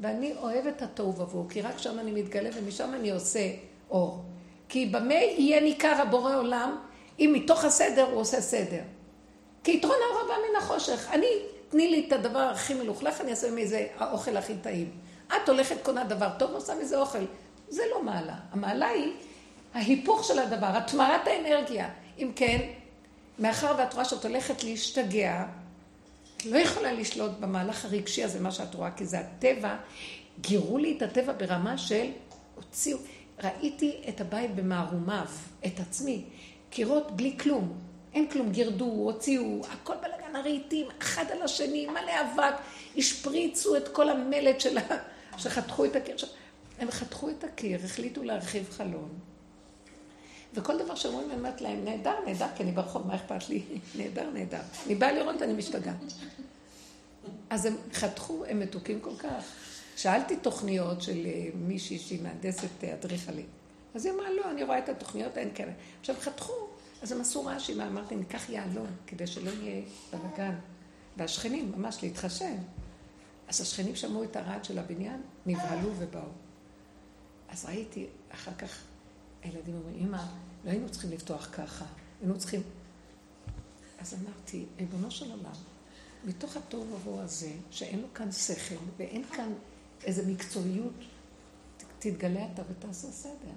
ואני אוהבת התוהו ובוהו, כי רק שם אני מתגלה ומשם אני עושה אור. כי במה יהיה ניכר הבורא עולם, אם מתוך הסדר הוא עושה סדר. כי יתרון האור הבא מן החושך. אני, תני לי את הדבר הכי מלוכלך, אני אעשה מזה האוכל הכי טעים. את הולכת קונה דבר טוב ועושה מזה אוכל. זה לא מעלה. המעלה היא ההיפוך של הדבר, התמרת האנרגיה. אם כן, מאחר ואת רואה שאת הולכת להשתגע, לא יכולה לשלוט במהלך הרגשי הזה, מה שאת רואה, כי זה הטבע. גירו לי את הטבע ברמה של הוציאו, ראיתי את הבית במערומיו, את עצמי. קירות בלי כלום, אין כלום, גירדו, הוציאו, הכל בלגן, כמה רהיטים, אחד על השני, מלא אבק, השפריצו את כל המלט של ה... שחתכו את הקיר. הם חתכו את הקיר, החליטו להרחיב חלון. וכל דבר שאומרים, אני אומרת להם, נהדר, נהדר, כי אני ברחוב, מה אכפת לי? נהדר, נהדר. אני באה לראות, אני משתגעת. אז הם חתכו, הם מתוקים כל כך. שאלתי תוכניות של אה, מישהי שהיא מהנדסת אדריכלית. אז היא אמרה, לא, אני רואה את התוכניות, אין כאלה. עכשיו חתכו, אז הם עשו רעשים, אמרתי, ניקח יהלום, כדי שלא יהיה בלאגן. והשכנים, ממש להתחשב. אז השכנים שמעו את הרעד של הבניין, נבהלו ובאו. אז ראיתי, אחר כך הילדים אומרים, אמא, לא היינו צריכים לפתוח ככה, היינו צריכים... אז אמרתי, ריבונו של עולם, מתוך התוהו ובוהו הזה, שאין לו כאן שכל ואין כאן איזו מקצועיות, תתגלה אתה ותעשה סדר.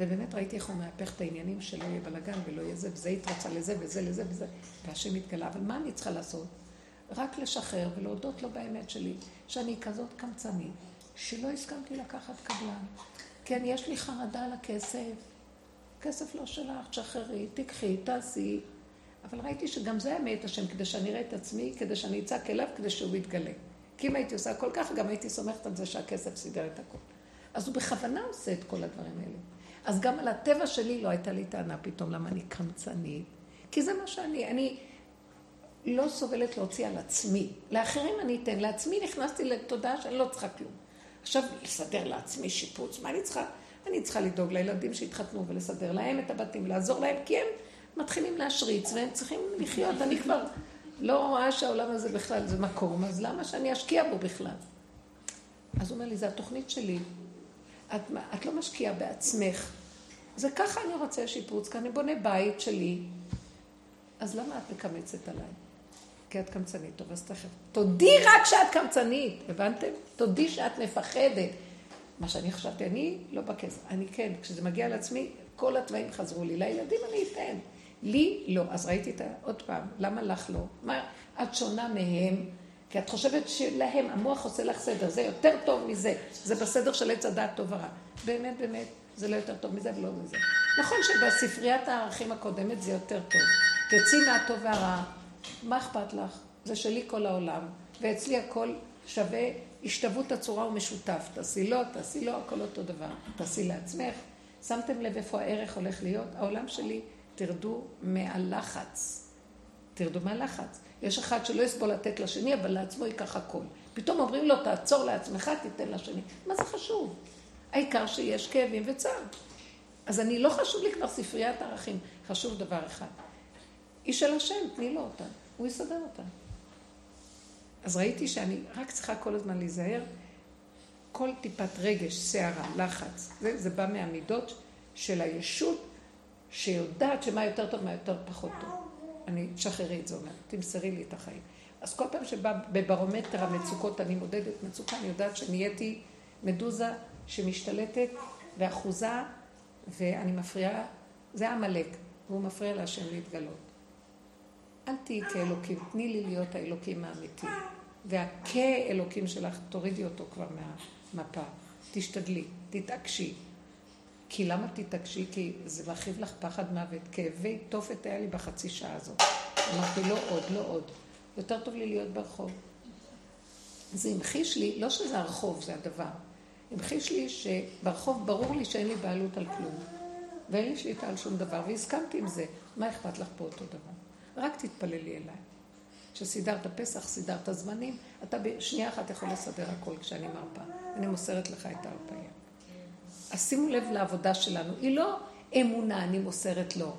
ובאמת ראיתי איך הוא מהפך את העניינים שלא יהיה בלאגן ולא יהיה זה, וזה יתרצה לזה וזה לזה וזה, והשם יתגלה. אבל מה אני צריכה לעשות? רק לשחרר ולהודות לו באמת שלי, שאני כזאת קמצנית, שלא הסכמתי לקחת קבלן. כן, יש לי חרדה על הכסף. כסף לא שלך, תשחררי, תיקחי, תעשי. אבל ראיתי שגם זה מאת השם, כדי שאני אראה את עצמי, כדי שאני אצעק אליו, כדי שהוא יתגלה. כי אם הייתי עושה הכל ככה, גם הייתי סומכת על זה שהכסף סידר את הכל. אז הוא בכוונה עושה את כל הדברים האלה. אז גם על הטבע שלי לא הייתה לי טענה פתאום למה אני קמצנית. כי זה מה שאני, אני לא סובלת להוציא על עצמי. לאחרים אני אתן, לעצמי נכנסתי לתודעה שאני לא צריכה כלום. עכשיו, לסדר לעצמי שיפוץ, מה אני צריכה? אני צריכה לדאוג לילדים שהתחתנו ולסדר להם את הבתים, לעזור להם, כי הם מתחילים להשריץ והם צריכים לחיות. אני כבר לא רואה שהעולם הזה בכלל זה מקום, אז למה שאני אשקיע בו בכלל? אז הוא אומר לי, זה התוכנית שלי. את, את לא משקיעה בעצמך. זה ככה אני רוצה שיפוץ, כי אני בונה בית שלי. אז למה את מקמצת עליי? כי את קמצנית. טוב, אז תכף. תודי רק שאת קמצנית, הבנתם? תודי שאת מפחדת. מה שאני חשבתי, אני לא בכסף. אני כן, כשזה מגיע לעצמי, כל התוואים חזרו לי. לילדים אני אתן. לי לא. אז ראיתי את ה... עוד פעם, למה לך לא? מה, את שונה מהם? כי את חושבת שלהם, המוח עושה לך סדר, זה יותר טוב מזה. זה בסדר של עץ הדעת טוב ורע. באמת, באמת, זה לא יותר טוב מזה ולא מזה. נכון שבספריית הערכים הקודמת זה יותר טוב. תצאי מהטוב והרע, מה אכפת לך? זה שלי כל העולם, ואצלי הכל שווה השתוות הצורה ומשותף. תעשי לו, תעשי לו, הכל אותו דבר. תעשי לעצמך. שמתם לב איפה הערך הולך להיות? העולם שלי, תרדו מהלחץ. תרדו מהלחץ. יש אחד שלא יסבול לתת לשני, אבל לעצמו ייקח הכל. פתאום אומרים לו, תעצור לעצמך, תיתן לשני. מה זה חשוב? העיקר שיש כאבים וצער. אז אני, לא חשוב לי כבר ספריית ערכים, חשוב דבר אחד. היא של השם, תני לו אותה, הוא יסדר אותה. אז ראיתי שאני רק צריכה כל הזמן להיזהר. כל טיפת רגש, שערה, לחץ, זה, זה בא מהמידות של הישות שיודעת שמה יותר טוב, מה יותר פחות טוב. אני, תשחררי את זה, אומרת, תמסרי לי את החיים. אז כל פעם שבא בברומטר המצוקות, אני מודדת מצוקה, אני יודעת שנהייתי מדוזה שמשתלטת ואחוזה, ואני מפריעה, זה עמלק, והוא מפריע להשם להתגלות. אל תהיי כאלוקים, תני לי להיות האלוקים האמיתי. והכאלוקים שלך, תורידי אותו כבר מהמפה. תשתדלי, תתעקשי. כי למה תתעקשי? כי זה מרחיב לך פחד מוות. כאבי תופת היה לי בחצי שעה הזאת. אמרתי, לא עוד, לא עוד. יותר טוב לי להיות ברחוב. זה המחיש לי, לא שזה הרחוב, זה הדבר. המחיש לי שברחוב ברור לי שאין לי בעלות על כלום. ואין לי שליטה על שום דבר, והסכמתי עם זה. מה אכפת לך פה אותו דבר? רק תתפללי אליי. כשסידרת פסח, סידרת זמנים, אתה בשנייה אחת יכול לסדר הכל כשאני מרפה. אני מוסרת לך את ההרפאיה. אז שימו לב לעבודה שלנו. היא לא אמונה, אני מוסרת לו.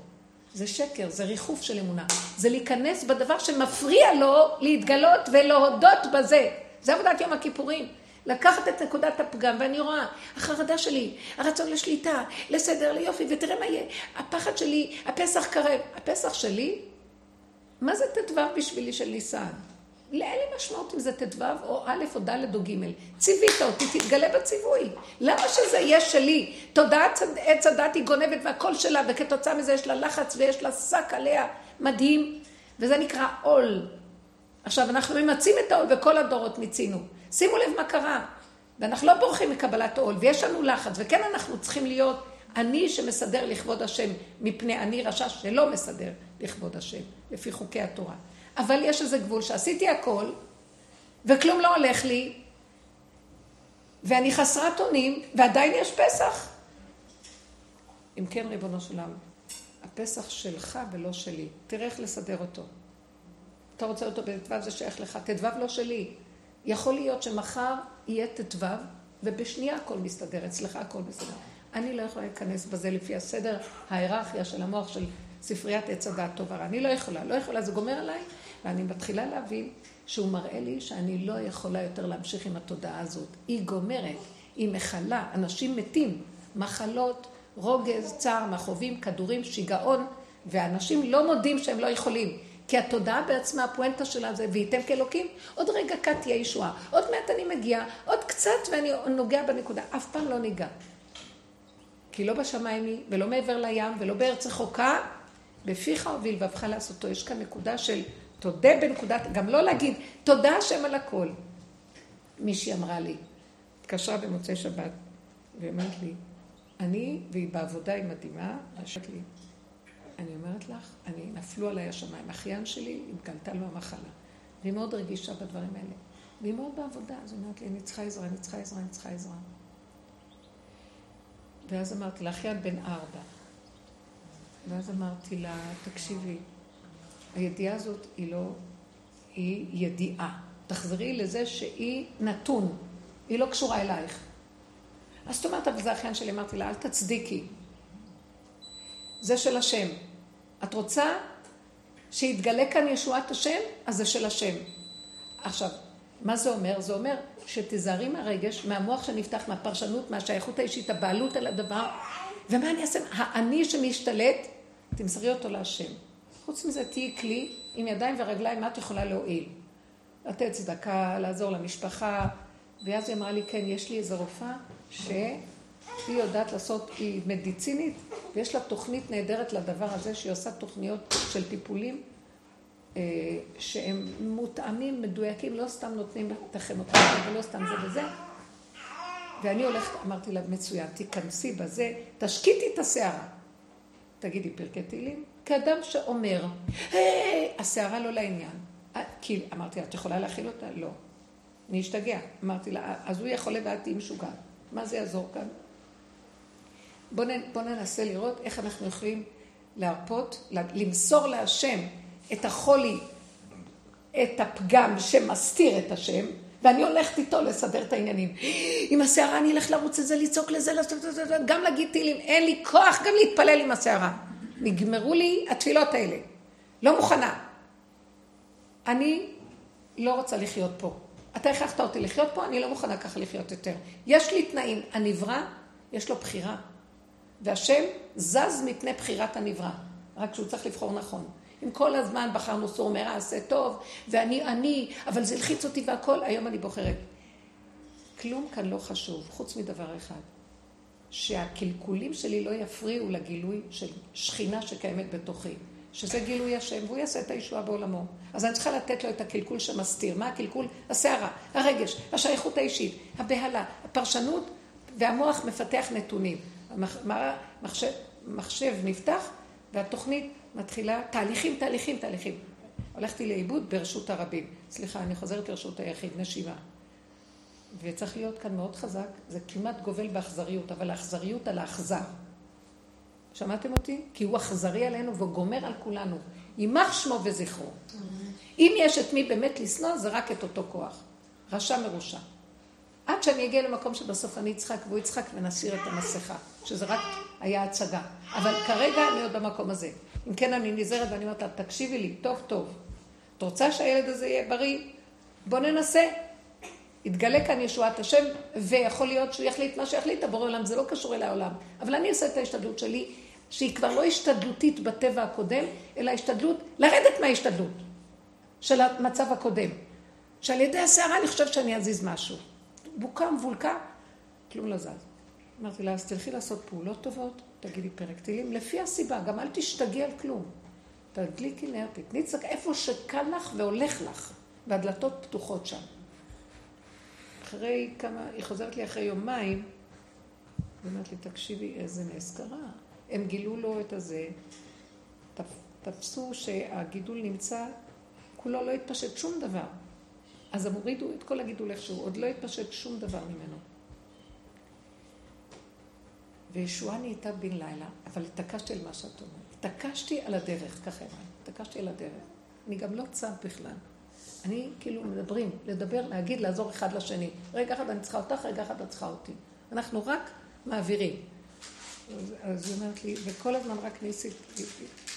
זה שקר, זה ריחוף של אמונה. זה להיכנס בדבר שמפריע לו להתגלות ולהודות בזה. זה עבודת יום הכיפורים. לקחת את נקודת הפגם, ואני רואה, החרדה שלי, הרצון לשליטה, לסדר, ליופי, ותראה מה יהיה. הפחד שלי, הפסח קרב. הפסח שלי מה זה ט"ו בשבילי של ניסן? אין לי משמעות אם זה ט"ו או א' או ד' או ג'. ציווית אותי, תתגלה בציווי. למה שזה יהיה שלי? תודעת עץ הדת היא גונבת והכל שלה, וכתוצאה מזה יש לה לחץ ויש לה שק עליה מדהים, וזה נקרא עול. עכשיו, אנחנו ממצים את העול וכל הדורות מיצינו. שימו לב מה קרה. ואנחנו לא בורחים מקבלת עול, ויש לנו לחץ, וכן אנחנו צריכים להיות אני שמסדר לכבוד השם, מפני אני רשע שלא מסדר לכבוד השם, לפי חוקי התורה. אבל יש איזה גבול שעשיתי הכל, וכלום לא הולך לי, ואני חסרת אונים, ועדיין יש פסח. אם כן, ריבונו של עולם, הפסח שלך ולא שלי. תראה איך לסדר אותו. אתה רוצה אותו בט"ו, זה שייך לך. ט"ו לא שלי. יכול להיות שמחר יהיה ט"ו, ובשנייה הכל מסתדר, אצלך הכל מסתדר. אני לא יכולה להיכנס בזה לפי הסדר, ההיררכיה של המוח של ספריית עץ הדעת טוב ורע. אני לא יכולה, לא יכולה, זה גומר עליי, ואני מתחילה להבין שהוא מראה לי שאני לא יכולה יותר להמשיך עם התודעה הזאת. היא גומרת, היא מכלה, אנשים מתים, מחלות, רוגז, צער, מכאובים, כדורים, שיגעון, ואנשים לא מודים שהם לא יכולים. כי התודעה בעצמה, הפואנטה שלה זה, וייתם כאלוקים, עוד רגע קט תהיה ישועה. עוד מעט אני מגיעה, עוד קצת ואני נוגע בנקודה. אף פעם לא ניגע. כי לא בשמיים היא, ולא מעבר לים, ולא בארץ רחוקה, בפיך ובלבבך לעשותו. יש כאן נקודה של תודה בנקודת, גם לא להגיד, תודה השם על הכל. מישהי אמרה לי, התקשרה במוצאי שבת, ואמרת לי, אני, והיא בעבודה, היא מדהימה, אמרת לי, אני אומרת לך, אני, נפלו עליי השמיים. אחיין שלי, התגלתה לו המחלה. והיא מאוד רגישה בדברים האלה. והיא מאוד בעבודה, אז היא אומרת לי, אני צריכה עזרה, אני צריכה עזרה, אני צריכה עזרה. ואז אמרתי לה, אחיין בן ארבע. ואז אמרתי לה, תקשיבי, הידיעה הזאת היא לא, היא ידיעה. תחזרי לזה שהיא נתון, היא לא קשורה אלייך. אז זאת אומרת, אבל זה אחיין שלי, אמרתי לה, אל תצדיקי. זה של השם. את רוצה שיתגלה כאן ישועת השם? אז זה של השם. עכשיו, מה זה אומר? זה אומר שתיזהרי מהרגש, מהמוח שנפתח, מהפרשנות, מהשייכות האישית, הבעלות על הדבר, ומה אני אעשה? האני שמשתלט, תמסרי אותו להשם. חוץ מזה, תהיי כלי עם ידיים ורגליים, מה את יכולה להועיל? לתת צדקה, לעזור למשפחה. ואז היא אמרה לי, כן, יש לי איזו רופאה שהיא יודעת לעשות, היא מדיצינית, ויש לה תוכנית נהדרת לדבר הזה, שהיא עושה תוכניות של טיפולים אה, שהם מותאמים, מדויקים, לא סתם נותנים את הכימותרפיה ולא סתם זה וזה. ואני הולכת, אמרתי לה, מצוין, תיכנסי בזה, תשקיטי את השערה. תגידי פרקי תהילים, כאדם שאומר, השערה לא לעניין. אה, כי אמרתי לה, את יכולה להכיל אותה? לא. אני אשתגע. אמרתי לה, אז הוא יכול ואת תהיי משוגעת. מה זה יעזור כאן? בואו בוא ננסה לראות איך אנחנו יכולים להרפות, למסור להשם את החולי, את הפגם שמסתיר את השם, ואני הולכת איתו לסדר את העניינים. עם הסערה אני אלך לרוץ את זה, לצעוק לזה, לעשות את זה, גם להגיד תהילים. אין לי כוח גם להתפלל עם הסערה. נגמרו לי התפילות האלה. לא מוכנה. אני לא רוצה לחיות פה. אתה הכרחת אותי לחיות פה, אני לא מוכנה ככה לחיות יותר. יש לי תנאים. הנברא, יש לו בחירה. והשם זז מפני בחירת הנברא. רק שהוא צריך לבחור נכון. אם כל הזמן בחרנו סור מרע, עשה טוב, ואני אני, אבל זה הלחיץ אותי והכל, היום אני בוחרת. כלום כאן לא חשוב, חוץ מדבר אחד. שהקלקולים שלי לא יפריעו לגילוי של שכינה שקיימת בתוכי. שזה גילוי השם, והוא יעשה את הישועה בעולמו. אז אני צריכה לתת לו את הקלקול שמסתיר. מה הקלקול? הסערה, הרגש, השייכות האישית, הבהלה, הפרשנות, והמוח מפתח נתונים. המחשב מחשב נפתח, והתוכנית מתחילה, תהליכים, תהליכים, תהליכים. הלכתי לאיבוד ברשות הרבים. סליחה, אני חוזרת לרשות היחיד, נשימה. וצריך להיות כאן מאוד חזק, זה כמעט גובל באכזריות, אבל האכזריות על האכזר. שמעתם אותי? כי הוא אכזרי עלינו והוא גומר על כולנו. יימח שמו וזכרו. אם יש את מי באמת לשנוא, זה רק את אותו כוח. רשע מרושע. עד שאני אגיע למקום שבסוף אני אצחק והוא יצחק ונסיר את המסכה, שזה רק היה הצגה. אבל כרגע אני עוד במקום הזה. אם כן, אני נזהרת ואני אומרת לה, תקשיבי לי, טוב טוב. את רוצה שהילד הזה יהיה בריא? בוא ננסה. יתגלה כאן ישועת השם, ויכול להיות שהוא יחליט מה שיחליט, הבורא עולם, זה לא קשור אל העולם. אבל אני אעשה את ההשתדלות שלי, שהיא כבר לא השתדלותית בטבע הקודם, אלא השתדלות, לרדת מההשתדלות של המצב הקודם. שעל ידי הסערה אני חושבת שאני אזיז משהו. בוקה מבולקה, כלום לא זז. אמרתי לה, אז תלכי לעשות פעולות טובות, תגידי פרק תהילים, לפי הסיבה, גם אל תשתגעי על כלום. תדליקי נר, תתני צדקה, איפה שקל לך והולך לך, והדלתות פתוחות שם. אחרי כמה, היא חוזרת לי אחרי יומיים, היא אומרת לי, תקשיבי, איזה נס קרה. הם גילו לו את הזה, תפסו שהגידול נמצא כולו לא התפשט שום דבר. אז הם הורידו את כל הגידול איכשהו, עוד לא התפשט שום דבר ממנו. וישועה נהייתה בן לילה, אבל התעקשתי על מה שאת אומרת. התעקשתי על הדרך, ככה הבנתי, התעקשתי על הדרך. אני גם לא צד בכלל. אני כאילו מדברים, לדבר, להגיד, לעזור אחד לשני. רגע אחד אני צריכה אותך, רגע אחד את צריכה אותי. אנחנו רק מעבירים. אז, אז היא אומרת לי, וכל הזמן רק ניסית,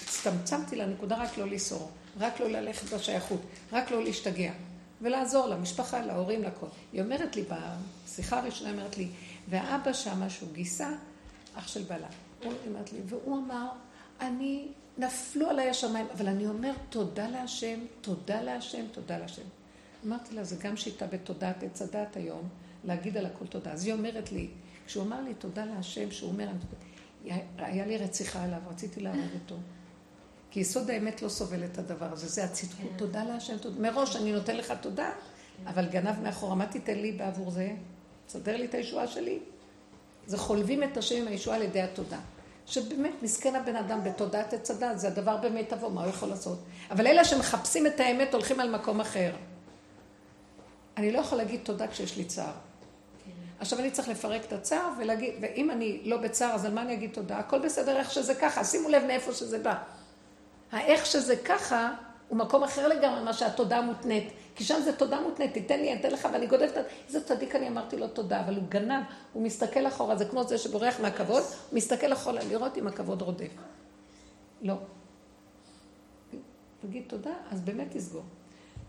הצטמצמתי לנקודה רק לא לסעור, רק לא ללכת בשייכות, רק לא להשתגע, ולעזור למשפחה, להורים, לכל. היא אומרת לי, בשיחה הראשונה, היא אומרת לי, והאבא שמה שהוא גיסה, אח של בעלה. הוא אומרת לי, והוא אמר, אני, נפלו עליי השמיים, אבל אני אומר תודה להשם, תודה להשם, תודה להשם. אמרתי לה, זה גם שיטה בתודעת עץ הדת היום, להגיד על הכל תודה. אז היא אומרת לי, כשהוא אמר לי תודה להשם, שהוא אומר, היה לי רציחה עליו, רציתי להרוג אותו. כי יסוד האמת לא סובל את הדבר הזה, זה הצדקות. כן. תודה להשם, תודה. מראש אני נותן לך תודה, אבל גנב מאחורה, מה תיתן לי בעבור זה? תסדר לי את הישועה שלי. זה חולבים את השם עם הישועה על ידי התודה. שבאמת מסכן הבן אדם בתודעת עץ הדת, זה הדבר באמת תבוא, מה הוא יכול לעשות? אבל אלה שמחפשים את האמת הולכים על מקום אחר. אני לא יכול להגיד תודה כשיש לי צער. עכשיו אני צריך לפרק את הצער ולהגיד, ואם אני לא בצער, אז על מה אני אגיד תודה? הכל בסדר איך שזה ככה, שימו לב מאיפה שזה בא. האיך שזה ככה, הוא מקום אחר לגמרי ממה שהתודה מותנית. כי שם זה תודה מותנית, תיתן לי, אני אתן לך, ואני גודלת, איזה צדיק אני אמרתי לו תודה, אבל הוא גנב, הוא מסתכל אחורה, זה כמו זה שבורח מהכבוד, הוא מסתכל אחורה לראות אם הכבוד רודף. לא. תגיד תודה, אז באמת תסגור.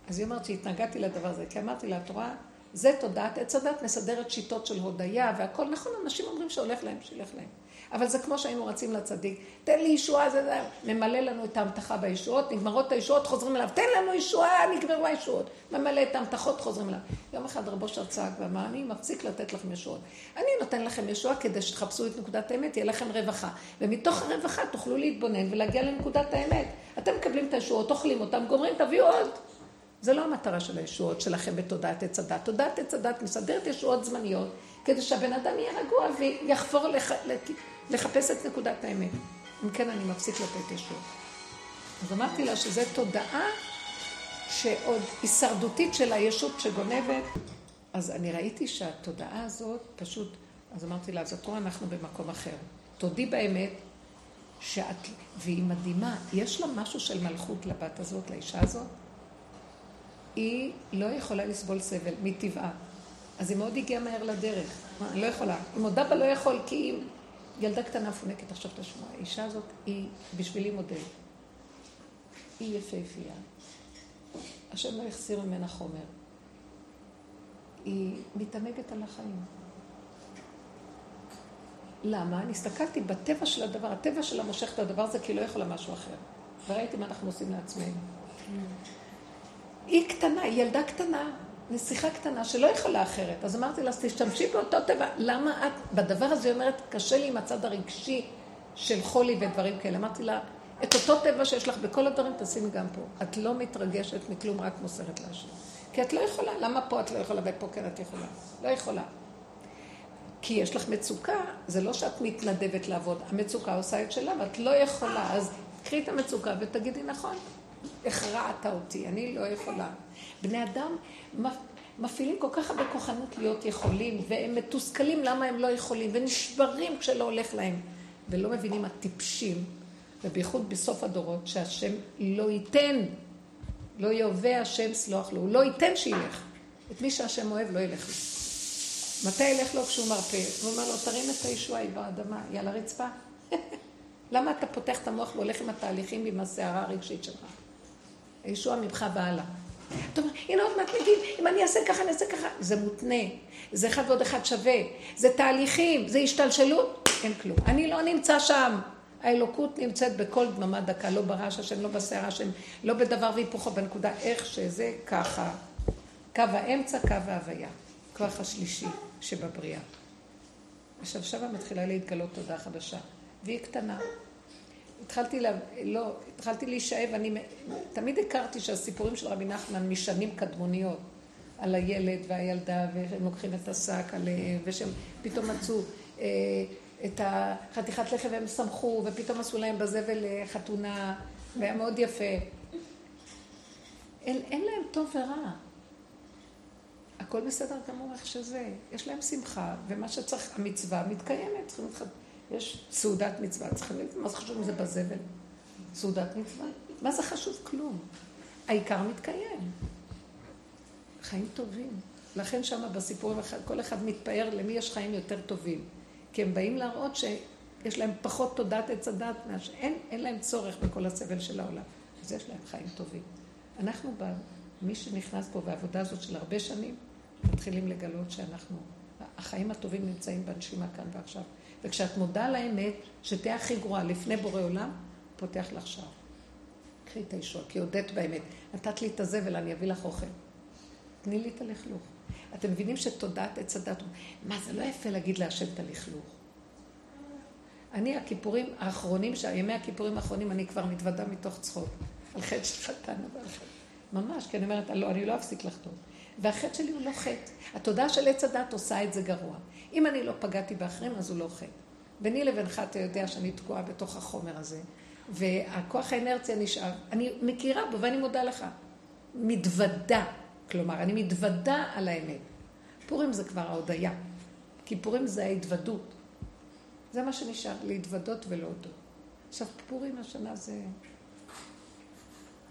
אז היא אומרת שהתנגדתי לדבר הזה, כי אמרתי לה, את רואה, זה תודעת עץ הדת מסדרת שיטות של הודיה והכל, נכון, אנשים אומרים שהולך להם, שילך להם. אבל זה כמו שהיינו רצים לצדיק, תן לי ישועה, זה זה, ממלא לנו את ההמתחה בישועות, נגמרות הישועות, חוזרים אליו, תן לנו ישועה, נגמרו הישועות. ממלא את ההמתחות, חוזרים אליו. יום אחד רבו שר צעק ואמר, אני מפסיק לתת לכם ישועות. אני נותן לכם ישועה כדי שתחפשו את נקודת האמת, יהיה לכם רווחה. ומתוך הרווחה תוכלו להתבונן ולהגיע לנקודת האמת. אתם מקבלים את הישועות, אוכלים אותם, גומרים, תביאו עוד. זה לא המטרה של הישועות שלכם בתודעת עץ הדת. תודעת עץ הדת מסדרת ישועות זמניות, כדי שהבן אדם יהיה רגוע ויחפור לח... לחפש את נקודת האמת. אם כן, אני מפסיק לתת ישועות. אז אמרתי לה שזו תודעה שעוד הישרדותית של הישות שגונבת. אז אני ראיתי שהתודעה הזאת פשוט, אז אמרתי לה, אז את רואה, אנחנו במקום אחר. תודי באמת שאת, והיא מדהימה, יש לה משהו של מלכות לבת הזאת, לאישה הזאת, היא לא יכולה לסבול סבל מטבעה. אז היא מאוד הגיעה מהר לדרך. אני לא יכולה. היא מודה בה לא יכול, כי היא ילדה קטנה מפונקת, עכשיו תשמע. האישה הזאת היא בשבילי מודל. היא יפהפייה. השם לא החסיר ממנה חומר. היא מתענגת על החיים. למה? אני הסתכלתי בטבע של הדבר, הטבע שלה מושך את הדבר הזה כי היא לא יכולה משהו אחר. וראיתי מה אנחנו עושים לעצמנו. היא קטנה, היא ילדה קטנה, נסיכה קטנה שלא יכולה אחרת. אז אמרתי לה, אז תשתמשי באותו טבע. למה את, בדבר הזה היא אומרת, קשה לי עם הצד הרגשי של חולי ודברים כאלה. אמרתי לה, את אותו טבע שיש לך בכל הדברים, תשימי גם פה. את לא מתרגשת מכלום, רק מוסרת להשם. כי את לא יכולה. למה פה את לא יכולה ופה כן את יכולה? לא יכולה. כי יש לך מצוקה, זה לא שאת מתנדבת לעבוד, המצוקה עושה את שלה ואת לא יכולה. אז קחי את המצוקה ותגידי נכון. הכרעת אותי, אני לא יכולה. בני אדם מפעילים כל כך הרבה כוחנות להיות יכולים, והם מתוסכלים למה הם לא יכולים, ונשברים כשלא הולך להם, ולא מבינים הטיפשים, ובייחוד בסוף הדורות, שהשם לא ייתן, לא יהווה השם סלוח לו, הוא לא ייתן שילך. את מי שהשם אוהב לא ילך לו. מתי ילך לו כשהוא מרפא? הוא אומר לו, תרים את הישועה, היא באדמה, היא על הרצפה. למה אתה פותח את המוח והולך עם התהליכים ועם הסערה הרגשית שלך? הישועה ממך והלאה. אתה אומר, הנה עוד מעט נגיד, אם אני אעשה ככה, אני אעשה ככה. זה מותנה, זה אחד ועוד אחד שווה, זה תהליכים, זה השתלשלות, אין כלום. אני לא נמצא שם. האלוקות נמצאת בכל דממה דקה, לא ברעש השם, לא בסערה השם, לא בדבר והיפוכו, בנקודה איך שזה ככה. קו האמצע, קו ההוויה. כוח השלישי שבבריאה. עכשיו שמה מתחילה להתגלות תודה חדשה, והיא קטנה. התחלתי, לה, לא, התחלתי להישאב, אני תמיד הכרתי שהסיפורים של רבי נחמן משנים קדמוניות, על הילד והילדה, והם לוקחים את השק עליהם, ושהם פתאום מצאו אה, את החתיכת לחם והם שמחו, ופתאום עשו להם בזבל חתונה, והיה מאוד יפה. אין, אין להם טוב ורע. הכל בסדר גמור איך שזה. יש להם שמחה, ומה שצריך, המצווה מתקיימת. צריכים להתחד... יש סעודת מצווה, צריכים להגיד, מה זה חשוב אם זה בזבל? סעודת מצווה? מה זה חשוב? כלום. העיקר מתקיים. חיים טובים. לכן שם בסיפורים, כל אחד מתפאר למי יש חיים יותר טובים. כי הם באים להראות שיש להם פחות תודעת עץ הדת, אין, להם צורך בכל הסבל של העולם. אז יש להם חיים טובים. אנחנו, מי שנכנס פה בעבודה הזאת של הרבה שנים, מתחילים לגלות שאנחנו, החיים הטובים נמצאים בנשימה כאן ועכשיו. וכשאת מודה על האמת, שתהיה הכי גרועה לפני בורא עולם, פותח לך שער. קחי את הישוע, כי הודית באמת. נתת לי את הזבל, אני אביא לך אוכל. תני לי את הלכלוך. אתם מבינים שתודעת עץ הדת, מה זה לא יפה להגיד להשם את הלכלוך. אני, הכיפורים האחרונים, ימי הכיפורים האחרונים, אני כבר מתוודה מתוך צחוק. על חטא של חתן, אבל ממש, כי אני אומרת, לא, אני לא אפסיק לחתום. והחטא שלי הוא לא חטא. התודעה של עץ הדת עושה את זה גרוע. אם אני לא פגעתי באחרים, אז הוא לא חטא. ביני לבינך אתה יודע שאני תקועה בתוך החומר הזה, והכוח האנרציה נשאר. אני מכירה בו ואני מודה לך. מתוודה, כלומר, אני מתוודה על האמת. פורים זה כבר ההודיה. כי פורים זה ההתוודות. זה מה שנשאר, להתוודות ולהודות. עכשיו, פורים השנה זה...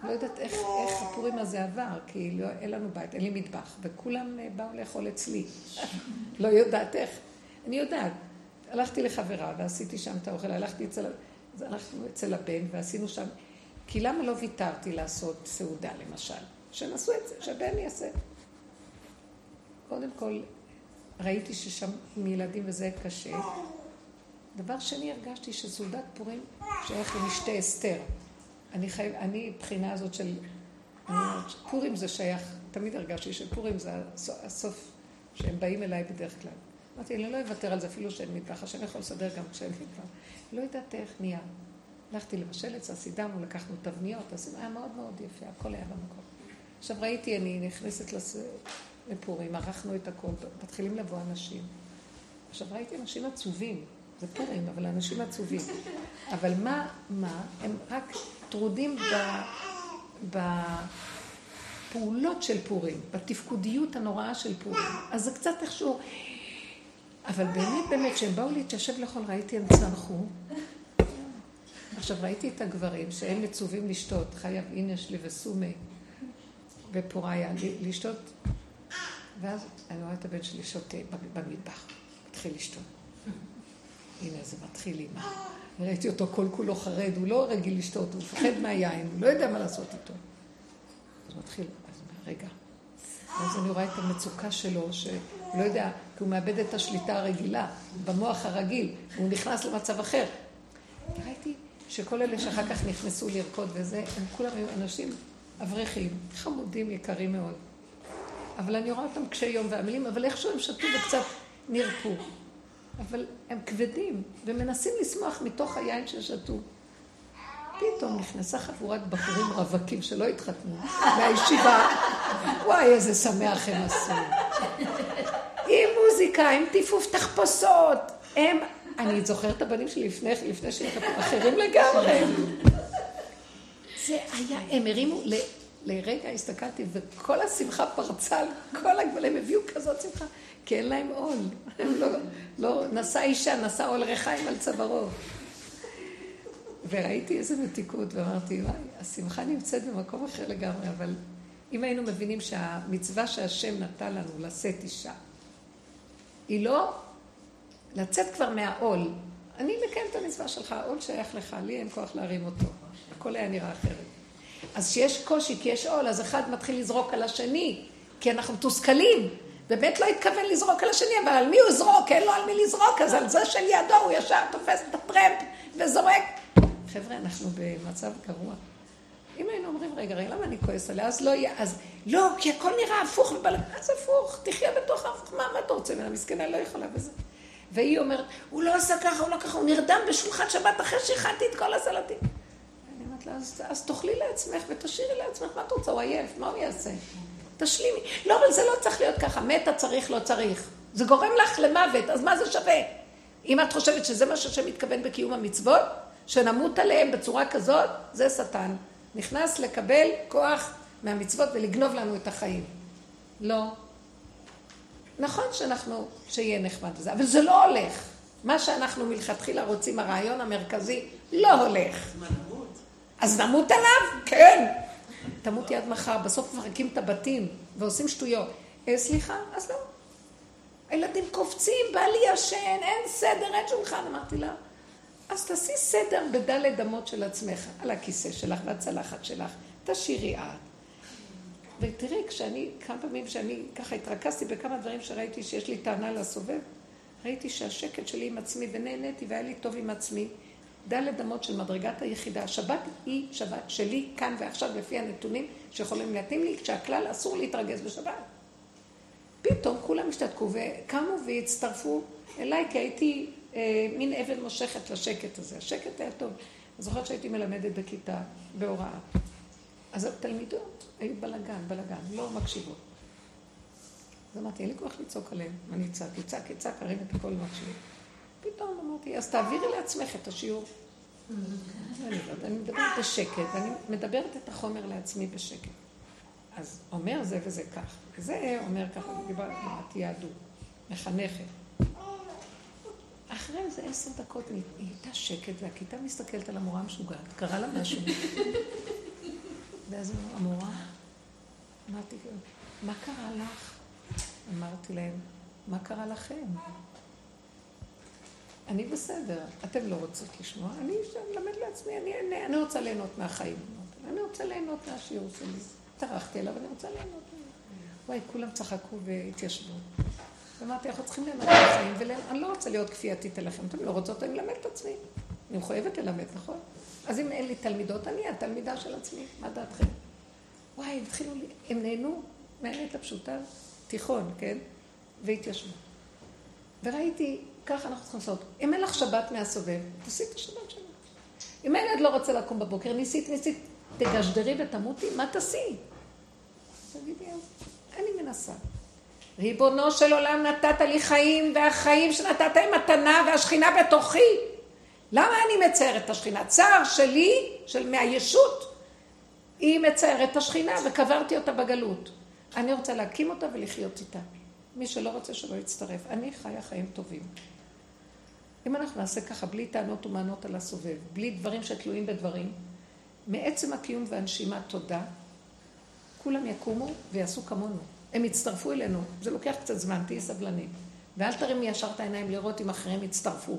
לא יודעת איך, איך הפורים הזה עבר, כי לא, אין לנו בית, אין לי מטבח, וכולם אה, באו לאכול אצלי. לא יודעת איך. אני יודעת. הלכתי לחברה ועשיתי שם את האוכל, הלכתי אצל, הלכנו אצל הבן ועשינו שם, כי למה לא ויתרתי לעשות סעודה למשל? שנעשו את זה, שהבן יעשה. קודם כל, ראיתי ששם מילדים וזה קשה. דבר שני, הרגשתי שסעודת פורים שייך למשתה אסתר. אני חייב, אני, בחינה הזאת של... פורים זה שייך, תמיד הרגשתי שפורים זה הסוף שהם באים אליי בדרך כלל. אמרתי, אני לא אוותר על זה אפילו שאין מטבח, השם יכול לסדר גם כשאין מטבח. לא יודעת איך נהיה. הלכתי לבשל את זה, סידרנו, לקחנו תבניות, עשינו, היה מאוד מאוד יפה, הכל היה במקום. עכשיו ראיתי, אני נכנסת לס... לפורים, ערכנו את הכל, מתחילים לבוא אנשים. עכשיו ראיתי אנשים עצובים, זה פורים, אבל אנשים עצובים. אבל מה, מה, הם רק טרודים. בפעולות של פורים, בתפקודיות הנוראה של פורים. אז זה קצת איכשהו... אבל באמת, באמת, כשהם באו להתיישב לאכול, ראיתי, הם צנחו. עכשיו, ראיתי את הגברים שהם מצווים לשתות, חייב אינש לי וסומי ופוריה, לשתות, ואז אני רואה את הבן שלי שותה במטבח, מתחיל לשתות. הנה, זה מתחיל עם ראיתי אותו כל כולו חרד, הוא לא רגיל לשתות, הוא מפחד מהיין, הוא לא יודע מה לעשות איתו. אז הוא מתחיל, אז הוא אומר, רגע. ואז אני רואה את המצוקה שלו, שהוא לא יודע, כי הוא מאבד את השליטה הרגילה, במוח הרגיל, הוא נכנס למצב אחר. ראיתי שכל אלה שאחר כך נכנסו לרקוד וזה, הם כולם היו אנשים אברכים, חמודים, יקרים מאוד. אבל אני רואה אותם קשי יום ועמלים, אבל איכשהו הם שתו וקצת נרפו. אבל הם כבדים, ומנסים לשמוח מתוך היין ששתו. פתאום נכנסה חבורת בחורים רווקים שלא התחתנו מהישיבה. וואי, איזה שמח הם עשו. עם מוזיקה, עם טיפוף תחפושות. הם, אני זוכרת את הבנים שלי לפני, לפני שהתחתנו, אחרים לגמרי. זה היה, הם הרימו, ל, לרגע הסתכלתי, וכל השמחה פרצה על כל הגבלים, הביאו כזאת שמחה. כי אין להם עול. הם לא, לא, נשא אישה, נשא עול ריחיים על צווארו. וראיתי איזה מתיקות, ואמרתי, וואי, השמחה נמצאת במקום אחר לגמרי, אבל אם היינו מבינים שהמצווה שהשם נתן לנו לשאת אישה, היא לא לצאת כבר מהעול. אני מקיים את המצווה שלך, העול שייך לך, לי אין כוח להרים אותו. הכל היה נראה אחרת. אז כשיש קושי, כי יש עול, אז אחד מתחיל לזרוק על השני, כי אנחנו מתוסכלים. באמת לא התכוון לזרוק על השני, אבל על מי הוא יזרוק? אין לו על מי לזרוק, אז על זה של ידו הוא ישר תופס את הטרמפ וזורק. חבר'ה, אנחנו במצב גרוע. אם היינו אומרים, רגע, רגע, למה אני כועס עליה? אז לא יהיה, אז לא, כי הכל נראה הפוך ובלגן, אז הפוך, תחיה בתוך ההפוך, מה, מה אתה רוצה ממנה? מסכנה, לא יכולה בזה. והיא אומרת, הוא לא עשה ככה, הוא לא ככה, הוא נרדם בשולחן שבת אחרי שהכנתי את כל הסלטים. אני אומרת לה, אז, אז תאכלי לעצמך ותשאירי לעצמך, מה את רוצה? הוא עייף, מה הוא יעשה? תשלימי. לא, אבל זה לא צריך להיות ככה. מתה צריך, לא צריך. זה גורם לך למוות, אז מה זה שווה? אם את חושבת שזה מה שהשם מתכוון בקיום המצוות, שנמות עליהם בצורה כזאת, זה שטן. נכנס לקבל כוח מהמצוות ולגנוב לנו את החיים. לא. נכון שאנחנו, שיהיה נחמד וזה, אבל זה לא הולך. מה שאנחנו מלכתחילה רוצים, הרעיון המרכזי, לא הולך. אז נמות עליו? כן. תמות יד מחר, בסוף מפרקים את הבתים ועושים שטויות. אה, סליחה? אז לא. הילדים קופצים, בא לי ישן, אין סדר, אין שולחן. אמרתי לה, אז תעשי סדר בדלת אמות של עצמך, על הכיסא שלך והצלחת שלך, תשאירי את. ותראי, כשאני, כמה פעמים שאני ככה התרכזתי בכמה דברים שראיתי שיש לי טענה לסובב, ראיתי שהשקט שלי עם עצמי, ונהניתי והיה לי טוב עם עצמי. דלת אמות של מדרגת היחידה. השבת היא שבת שלי, כאן ועכשיו, לפי הנתונים שיכולים להתאים לי, כשהכלל אסור להתרגז בשבת. פתאום כולם השתתקו וקמו והצטרפו אליי, כי הייתי אה, מין אבן מושכת לשקט הזה. השקט היה טוב. אני זוכרת שהייתי מלמדת בכיתה, בהוראה. אז התלמידות היו בלאגן, בלאגן, לא מקשיבות. אז אמרתי, אין לי כוח לצעוק עליהם. אני צעק, יצעק, יצעק, הרים את הכל ומקשיב. פתאום אמרתי, אז תעבירי לעצמך את השיעור. אני מדברת בשקט, ואני מדברת את החומר לעצמי בשקט. אז אומר זה וזה כך, וזה אומר ככה, דיברתי יהדות, מחנכת. אחרי איזה עשר דקות היא הייתה שקט, והכיתה מסתכלת על המורה המשוגעת, קרה לה משהו. ואז המורה, אמרתי, מה קרה לך? אמרתי להם, מה קרה לכם? אני בסדר, אתם לא רוצות לשמוע, אני מלמד לעצמי, אני אענה, אני רוצה ליהנות מהחיים. אני רוצה ליהנות מהשיעור שלי. טרחתי אליו, אני רוצה ליהנות ממנו. וואי, כולם צחקו והתיישבו. ואמרתי, אנחנו צריכים ליהנות מהחיים, ואני לא רוצה להיות כפייתית אליכם. אתם לא רוצות, אני אלמד את עצמי. אני מחויבת ללמד, נכון? אז אם אין לי תלמידות, אני התלמידה של עצמי. מה דעתכם? וואי, התחילו, הם נהנו מהאמת הפשוטה, תיכון, כן? והתיישבו. וראיתי, ככה אנחנו צריכים לעשות. אם אין לך שבת מהסובב, תעשי את השבת שלך. אם הילד לא רוצה לקום בבוקר, ניסית, ניסית, תגשדרי ותמותי, מה תעשי? תגידי, אני מנסה. ריבונו של עולם נתת לי חיים, והחיים שנתת הם מתנה, והשכינה בתוכי. למה אני מציירת את השכינה? צער שלי, של מהישות, היא מציירת את השכינה, וקברתי אותה בגלות. אני רוצה להקים אותה ולחיות איתה. מי שלא רוצה שלא יצטרף. אני חיה חיים טובים. אם אנחנו נעשה ככה, בלי טענות ומענות על הסובב, בלי דברים שתלויים בדברים, מעצם הקיום והנשימה תודה, כולם יקומו ויעשו כמונו. הם יצטרפו אלינו. זה לוקח קצת זמן, תהיי סבלנית. ואל תרימי ישר את העיניים לראות אם אחרים יצטרפו.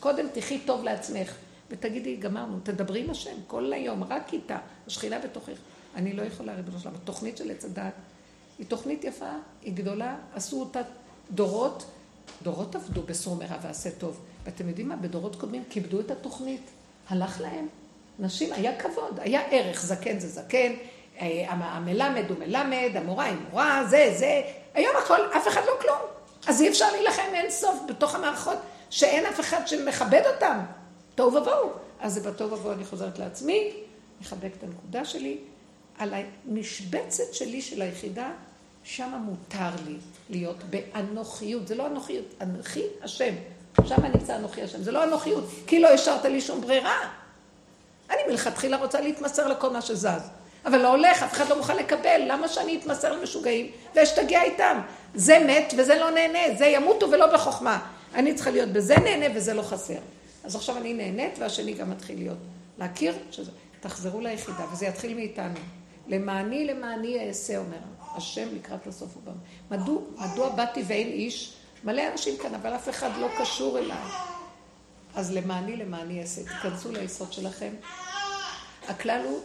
קודם תחי טוב לעצמך, ותגידי, גמרנו, תדברי עם השם כל היום, רק איתה, השכינה בתוכך. אני לא יכולה, ריבונו שלמה. התוכנית של עץ הדת היא תוכנית יפה, היא גדולה, עשו אותה דורות, דורות עבדו בסור מרע ועשה טוב. ואתם יודעים מה? בדורות קודמים כיבדו את התוכנית. הלך להם. נשים, היה כבוד, היה ערך, זקן זה זקן, אה, המלמד הוא מלמד, המורה היא מורה, זה, זה. היום הכל, אף אחד לא כלום. אז אי אפשר להילחם אין סוף בתוך המערכות, שאין אף אחד שמכבד אותם. תוהו ובוהו. אז זה בתוהו ובוהו אני חוזרת לעצמי, מחבק את הנקודה שלי. על המשבצת שלי של היחידה, שם מותר לי להיות באנוכיות. זה לא אנוכיות, אנוכי השם. שם נמצא אנוכי השם. זה לא אנוכיות, כי לא השארת לי שום ברירה. אני מלכתחילה רוצה להתמסר לכל מה שזז. אבל לא הולך, אף אחד לא מוכן לקבל, למה שאני אתמסר למשוגעים ואשתגע איתם? זה מת וזה לא נהנה, זה ימותו ולא בחוכמה. אני צריכה להיות בזה נהנה וזה לא חסר. אז עכשיו אני נהנית והשני גם מתחיל להיות. להכיר שזה, תחזרו ליחידה וזה יתחיל מאיתנו. למעני למעני אעשה, אומר השם לקראת הסוף הוא בא. מדוע, מדוע באתי ואין איש? מלא אנשים כאן, אבל אף אחד לא קשור אליי. אז למעני למעני אעשה, תיכנסו ליסוד שלכם. הכלל הוא,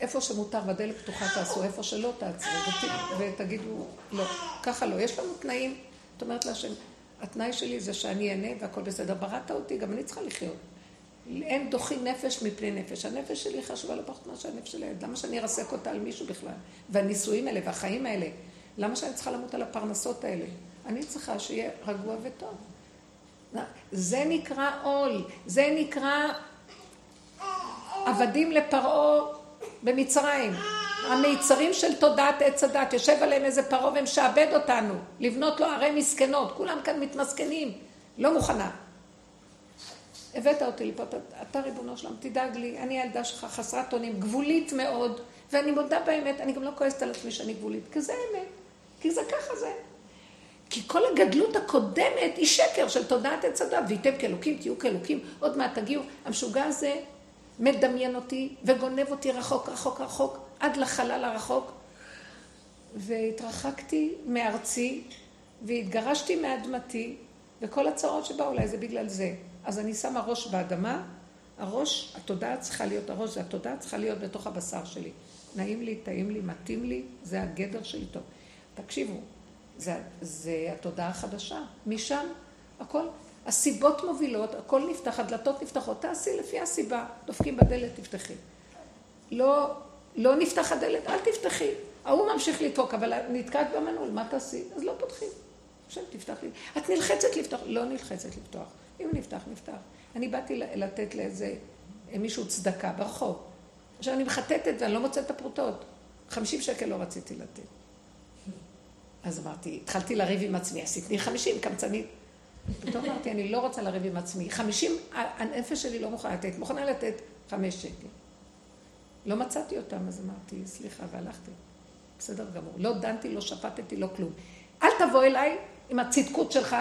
איפה שמותר והדלת פתוחה תעשו, איפה שלא תעצרו, ותגידו, לא, ככה לא. יש לנו תנאים, את אומרת להשם, התנאי שלי זה שאני אענה והכל בסדר. בראת אותי, גם אני צריכה לחיות. אין דוחי נפש מפני נפש. הנפש שלי חשובה לא פחות מאשר הנפש של הילד. למה שאני ארסק אותה על מישהו בכלל? והנישואים האלה והחיים האלה, למה שאני צריכה למות על הפרנסות האלה? אני צריכה שיהיה רגוע וטוב. זה נקרא עול, זה נקרא עבדים לפרעה במצרים. המיצרים של תודעת עץ הדת, יושב עליהם איזה פרעה ומשעבד אותנו, לבנות לו ערי מסכנות, כולם כאן מתמסכנים, לא מוכנה. הבאת אותי לפה, אתה ריבונו שלום, תדאג לי, אני הילדה שלך חסרת אונים, גבולית מאוד, ואני מודה באמת, אני גם לא כועסת על עצמי שאני גבולית, כי זה אמת, כי זה ככה זה. כי כל הגדלות הקודמת היא שקר של תודעת עץ הדת, וייתם כאלוקים, תהיו כאלוקים, עוד מעט תגיעו. המשוגע הזה מדמיין אותי וגונב אותי רחוק, רחוק, רחוק, עד לחלל הרחוק. והתרחקתי מארצי, והתגרשתי מאדמתי, וכל הצרות שבאו אליי זה בגלל זה. אז אני שמה ראש באדמה, הראש, התודעה צריכה להיות, הראש התודעה צריכה להיות בתוך הבשר שלי. נעים לי, טעים לי, מתאים לי, זה הגדר שלי טוב. תקשיבו, זה, זה התודעה החדשה. משם הכל, הסיבות מובילות, הכל נפתח, הדלתות נפתחות, תעשי לפי הסיבה. דופקים בדלת, תפתחי. לא, לא נפתח הדלת, אל תפתחי. ההוא ממשיך לדפוק, אבל נתקעת במנעול, מה תעשי? אז לא פותחים. השם תפתח לי. את נלחצת לפתוח, לא נלחצת לפתוח. אם נפתח, נפתח. אני באתי לתת לאיזה מישהו צדקה ברחוב. עכשיו אני מחטטת ואני לא מוצאת את הפרוטות. חמישים שקל לא רציתי לתת. אז אמרתי, התחלתי לריב עם עצמי, עשיתי חמישים, קמצנית. פתאום אמרתי, אני לא רוצה לריב עם עצמי. חמישים, הנפש שלי לא מוכנה לתת, מוכנה לתת חמש שקל. לא מצאתי אותם, אז אמרתי, סליחה, והלכתי. בסדר גמור. לא דנתי, לא שפטתי, לא כלום. אל תבוא אליי עם הצדקות שלך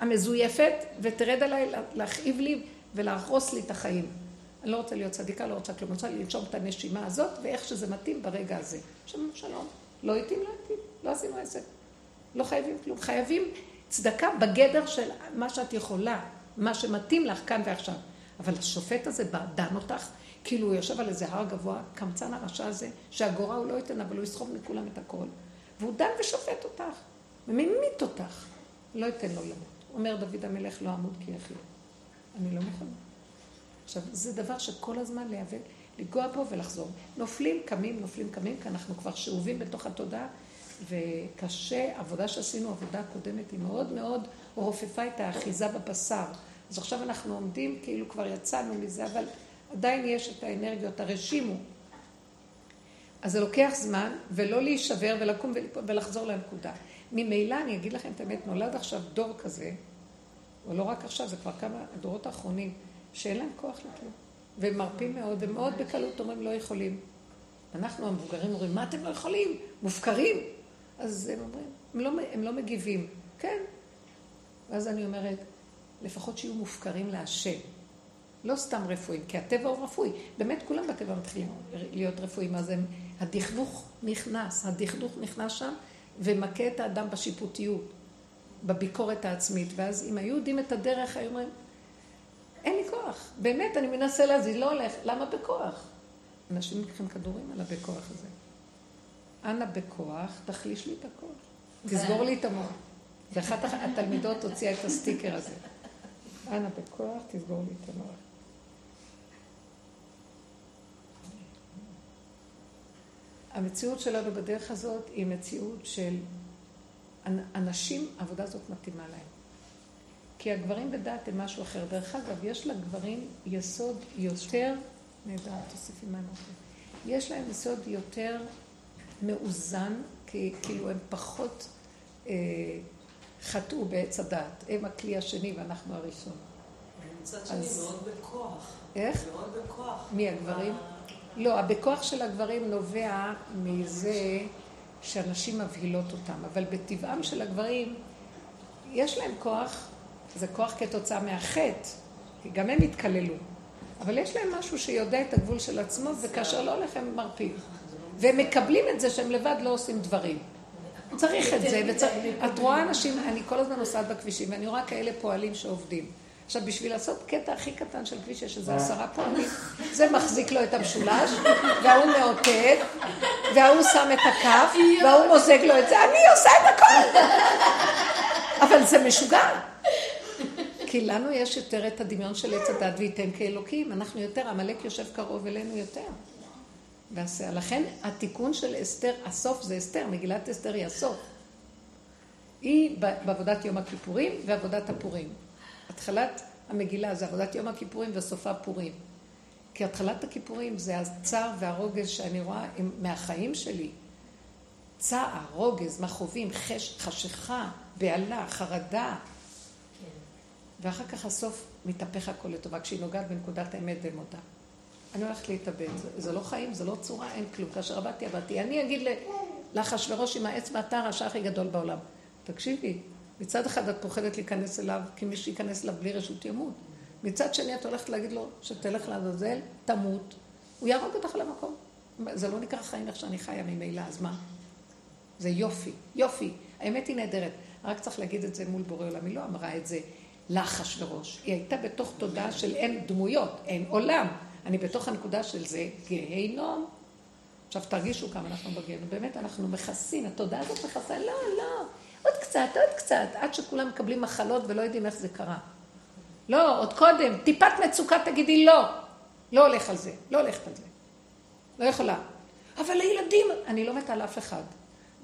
המזויפת, ותרד עליי להכאיב לי ולהרוס לי את החיים. אני לא רוצה להיות צדיקה, לא רוצה כלום, אני רוצה לנשום את הנשימה הזאת, ואיך שזה מתאים ברגע הזה. שלום, שלום. לא התאים, לא התאים, לא עשינו עסק. לא חייבים כלום. חייבים צדקה בגדר של מה שאת יכולה, מה שמתאים לך כאן ועכשיו. אבל השופט הזה דן אותך, כאילו הוא יושב על איזה הר גבוה, קמצן הרשע הזה, שהגורה הוא לא ייתן, אבל הוא יסחוב מכולם את הכל. והוא דן ושופט אותך, וממית אותך. לא ייתן לו למות. אומר דוד המלך, לא אמות כי יחיה. אני לא מוכנה. עכשיו, זה דבר שכל הזמן להיאבק, לגוע בו ולחזור. נופלים, קמים, נופלים, קמים, כי אנחנו כבר שאובים בתוך התודעה, וקשה, עבודה שעשינו, עבודה קודמת, היא מאוד מאוד רופפה את האחיזה בבשר. אז עכשיו אנחנו עומדים, כאילו כבר יצאנו מזה, אבל עדיין יש את האנרגיות, הרשימו. אז זה לוקח זמן, ולא להישבר ולקום ולחזור לנקודה. ממילא, אני אגיד לכם את האמת, נולד עכשיו דור כזה, או לא רק עכשיו, זה כבר כמה הדורות האחרונים, שאין להם כוח לכלום. והם מרפים מאוד, ומאוד בקלות אומרים לא יכולים. אנחנו המבוגרים אומרים, מה אתם לא יכולים? מופקרים. אז הם אומרים, הם לא, הם לא מגיבים. כן. ואז אני אומרת, לפחות שיהיו מופקרים להשם. לא סתם רפואיים, כי הטבע הוא רפואי. באמת כולם בטבע מתחילים להיות רפואיים, אז הם, הדכדוך נכנס, הדכדוך נכנס שם ומכה את האדם בשיפוטיות, בביקורת העצמית. ואז אם היו יודעים את הדרך, היו אומרים, אין לי כוח. באמת, אני מנסה להזיז, לא הולך. למה בכוח? אנשים לוקחים כדורים על הבכוח הזה. אנא בכוח, תחליש לי את הכוח. תסגור לי את המוח. ואחת התלמידות הוציאה את הסטיקר הזה. אנא בכוח, תסגור לי את המוח. המציאות שלנו בדרך הזאת היא מציאות של אנשים, העבודה הזאת מתאימה להם. כי הגברים בדעת הם משהו אחר. דרך אגב, יש לגברים יסוד יותר, נהדר, תוסיפי מה נותן. יש להם יסוד יותר מאוזן, כי כאילו הם פחות אה, חטאו בעץ הדעת. הם הכלי השני ואנחנו הראשון. מצד שני, אז... מאוד בכוח. איך? מאוד בכוח. מי הגברים? לא, הבכוח של הגברים נובע מזה שאנשים מבהילות אותם, אבל בטבעם של הגברים יש להם כוח, זה כוח כתוצאה מהחטא, כי גם הם התקללו, אבל יש להם משהו שיודע את הגבול של עצמו, וכאשר לא הולך הם מרפים. והם מקבלים את זה שהם לבד לא עושים דברים. צריך את זה, וצריך... את רואה אנשים, אני כל הזמן נוסעת בכבישים, ואני רואה כאלה פועלים שעובדים. עכשיו, בשביל לעשות קטע הכי קטן של כביש, יש איזה עשרה פועלים, זה מחזיק לו את המשולש, וההוא מאותת, וההוא שם את הכף, וההוא מוזג לו את זה, אני עושה את הכל! אבל זה משוגע. כי לנו יש יותר את הדמיון של עץ הדת וייתן כאלוקים, אנחנו יותר, עמלק יושב קרוב אלינו יותר. ועשה. לכן התיקון של אסתר, הסוף זה אסתר, מגילת אסתר היא הסוף. היא בעבודת יום הכיפורים ועבודת הפורים. התחלת המגילה זה עבודת יום הכיפורים וסופה פורים. כי התחלת הכיפורים זה הצער והרוגז שאני רואה מהחיים שלי. צער, רוגז, מכאובים, חש, חשיכה, בהלה, חרדה. ואחר כך הסוף מתהפך הכל לטובה, כשהיא נוגעת בנקודת האמת ומודה. אני הולכת להתאבד, זה, זה לא חיים, זה לא צורה, אין כלום. כאשר עבדתי, עבדתי. אני אגיד לאחשוורוש עם האצבע, אתה הרשע הכי גדול בעולם. תקשיבי, מצד אחד את פוחדת להיכנס אליו, כי מי שייכנס אליו בלי רשות ימות. מצד שני את הולכת להגיד לו שתלך לעזאזל, תמות, הוא יהרוג אותך למקום. זה לא נקרא חיים איך שאני חיה ממילא, אז מה? זה יופי, יופי. האמת היא נהדרת. רק צריך להגיד את זה מול בורא עולם. היא לא אמרה את זה לאחשוורוש. היא הייתה בתוך תודעה של אין דמויות, אין עולם. אני בתוך הנקודה של זה גיהינום. עכשיו תרגישו כמה אנחנו בגיהינום. באמת אנחנו מכסים, התודעה הזאת מכסה, לא, לא, עוד קצת, עוד קצת, עד שכולם מקבלים מחלות ולא יודעים איך זה קרה. לא, עוד קודם, טיפת מצוקה תגידי לא. לא הולך על זה, לא הולכת על זה. לא יכולה. אבל הילדים, אני לא מתה על אף אחד.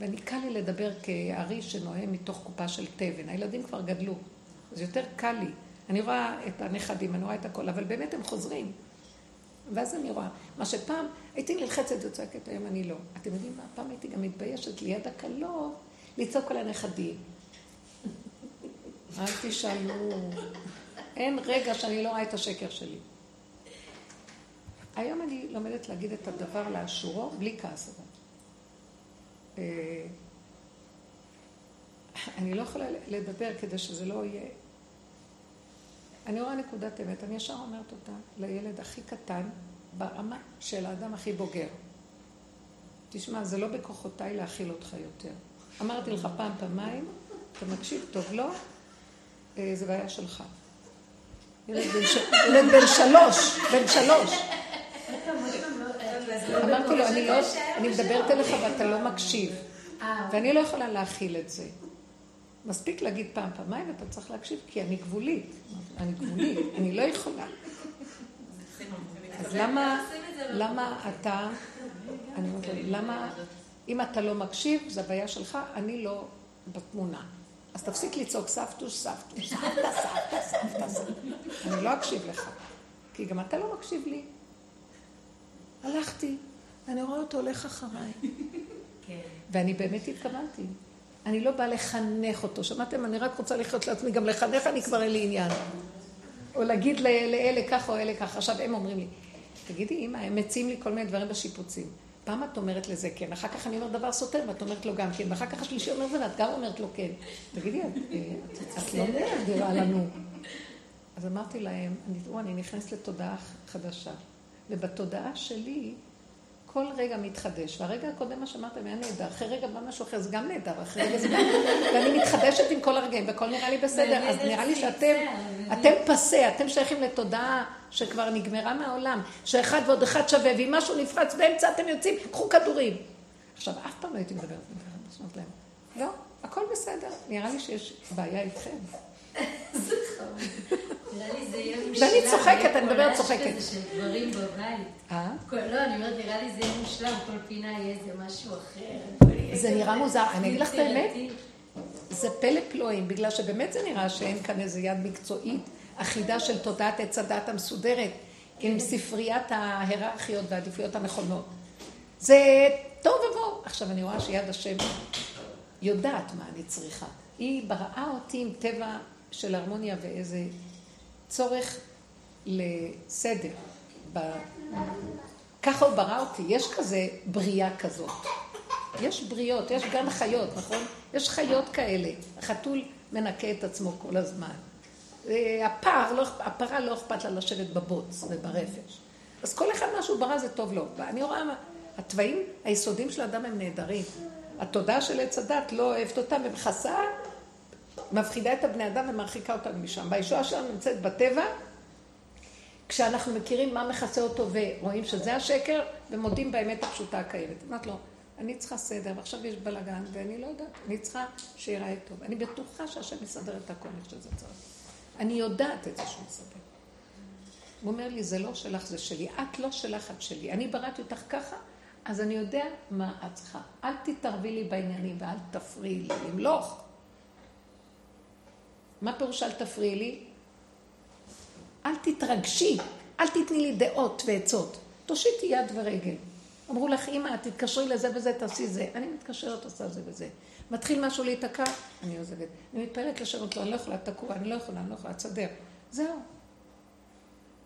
ואני קל לי לדבר כארי שנוהם מתוך קופה של תבן. הילדים כבר גדלו. אז יותר קל לי. אני רואה את הנכדים, אני רואה את הכל, אבל באמת הם חוזרים. ואז אני רואה, מה שפעם הייתי נלחצת וצועקת, היום אני לא. אתם יודעים מה? פעם הייתי גם מתביישת ליד הכלות לצעוק על הנכדים. אל תשאלו. אין רגע שאני לא רואה את השקר שלי. היום אני לומדת להגיד את הדבר לאשורו, בלי כעס אבל. אה, אני לא יכולה לדבר כדי שזה לא יהיה... אני רואה נקודת אמת, אני ישר אומרת אותה לילד הכי קטן ברמה של האדם הכי בוגר. תשמע, זה לא בכוחותיי להכיל אותך יותר. אמרתי לך פעם, פעמיים, אתה מקשיב טוב, לא? אה, זה בעיה שלך. ילד בן שלוש, בן שלוש. אמרתי לו, אני לא, אני מדברת אליך ואתה לא מקשיב. אה. ואני לא יכולה להכיל את זה. מספיק להגיד פעם, פעמיים, ואתה צריך להקשיב, כי אני גבולית. אני גבולית, אני לא יכולה. אז למה, למה אתה, אני אומרת, למה, אם אתה לא מקשיב, זו הבעיה שלך, אני לא בתמונה. אז תפסיק לצעוק סבתוש, סבתוש, סבתא, סבתא, סבתא, סבתא. אני לא אקשיב לך, כי גם אתה לא מקשיב לי. הלכתי, ואני רואה אותו הולך אחריי. כן. ואני באמת התכוונתי. אני לא באה לחנך אותו. שמעתם? אני רק רוצה לחיות לעצמי, גם לחנך אני כבר אין לי עניין. או להגיד לאלה ככה או אלה ככה. עכשיו הם אומרים לי, תגידי, אמא, הם מציעים לי כל מיני דברים בשיפוצים. פעם את אומרת לזה כן, אחר כך אני אומר דבר סותר ואת אומרת לו גם כן, ואחר כך השלישי אומר זה ואת גם אומרת לו כן. תגידי, את לא נראה לנו. אז אמרתי להם, אני נכנסת לתודעה חדשה. ובתודעה שלי, כל רגע מתחדש. והרגע הקודם, מה שאמרתם, היה נהדר. אחרי רגע בא משהו אחר, זה גם נהדר. אחרי רגע זה גם... ואני מתחדשת עם כל הרגעים, והכל נראה לי בסדר. אז נראה לי שאתם, אתם פסה, אתם שייכים לתודעה שכבר נגמרה מהעולם. שאחד ועוד אחד שווה, ואם משהו נפרץ באמצע, אתם יוצאים, קחו כדורים. עכשיו, אף פעם לא הייתי מדברת ככה, להם, לא, הכל בסדר. נראה לי שיש בעיה איתכם. ואני צוחקת, אני מדברת צוחקת. רעש כזה של דברים בבית. אה? לא, אני אומרת, נראה לי זה יהיה מושלם, כל פינה יהיה איזה משהו אחר. זה נראה מוזר. אני אגיד לך את האמת, זה פלא פלואים, בגלל שבאמת זה נראה שאין כאן איזה יד מקצועית אחידה של תודעת עץ הדת המסודרת, עם ספריית ההיררכיות והעדיפויות הנכונות. זה טוב ובוא. עכשיו, אני רואה שיד השם יודעת מה אני צריכה. היא בראה אותי עם טבע של הרמוניה ואיזה צורך לסדר. ב... ככה הוא ברא אותי, יש כזה בריאה כזאת. יש בריאות, יש גם חיות, נכון? יש חיות כאלה. החתול מנקה את עצמו כל הזמן. אה, הפר, לא, הפרה לא אכפת לה לשבת בבוץ וברפש. אז כל אחד מה שהוא ברא זה טוב לו. ואני רואה, התוואים היסודיים של האדם הם נהדרים. התודעה של עץ הדת לא אוהבת אותם ומכסה מפחידה את הבני אדם ומרחיקה אותנו משם. והישועה שלנו נמצאת בטבע, כשאנחנו מכירים מה מכסה אותו ורואים שזה השקר, ומודים באמת הפשוטה הקיימת. אמרת לו, אני צריכה סדר, ועכשיו יש בלאגן, ואני לא יודעת, אני צריכה שיראה טוב. אני בטוחה שהשם יסדר את הכל איך שזה צריך. אני יודעת את זה שהוא מסדר. הוא אומר לי, זה לא שלך, זה שלי. את לא שלך, את שלי. אני בראתי אותך ככה, אז אני יודע מה את צריכה. אל תתערבי לי בעניינים ואל תפריעי לי למלוך. מה פירוש אל תפריעי לי? אל תתרגשי, אל תתני לי דעות ועצות. תושיטי יד ורגל. אמרו לך, אמא, תתקשרי לזה וזה, תעשי זה. אני מתקשרת, עושה זה וזה. מתחיל משהו להיתקע, אני עוזבת. אני מתפעלת לשבת לו, אני לא יכולה, תקוע, אני לא יכולה, אני לא יכולה, תסדר. זהו.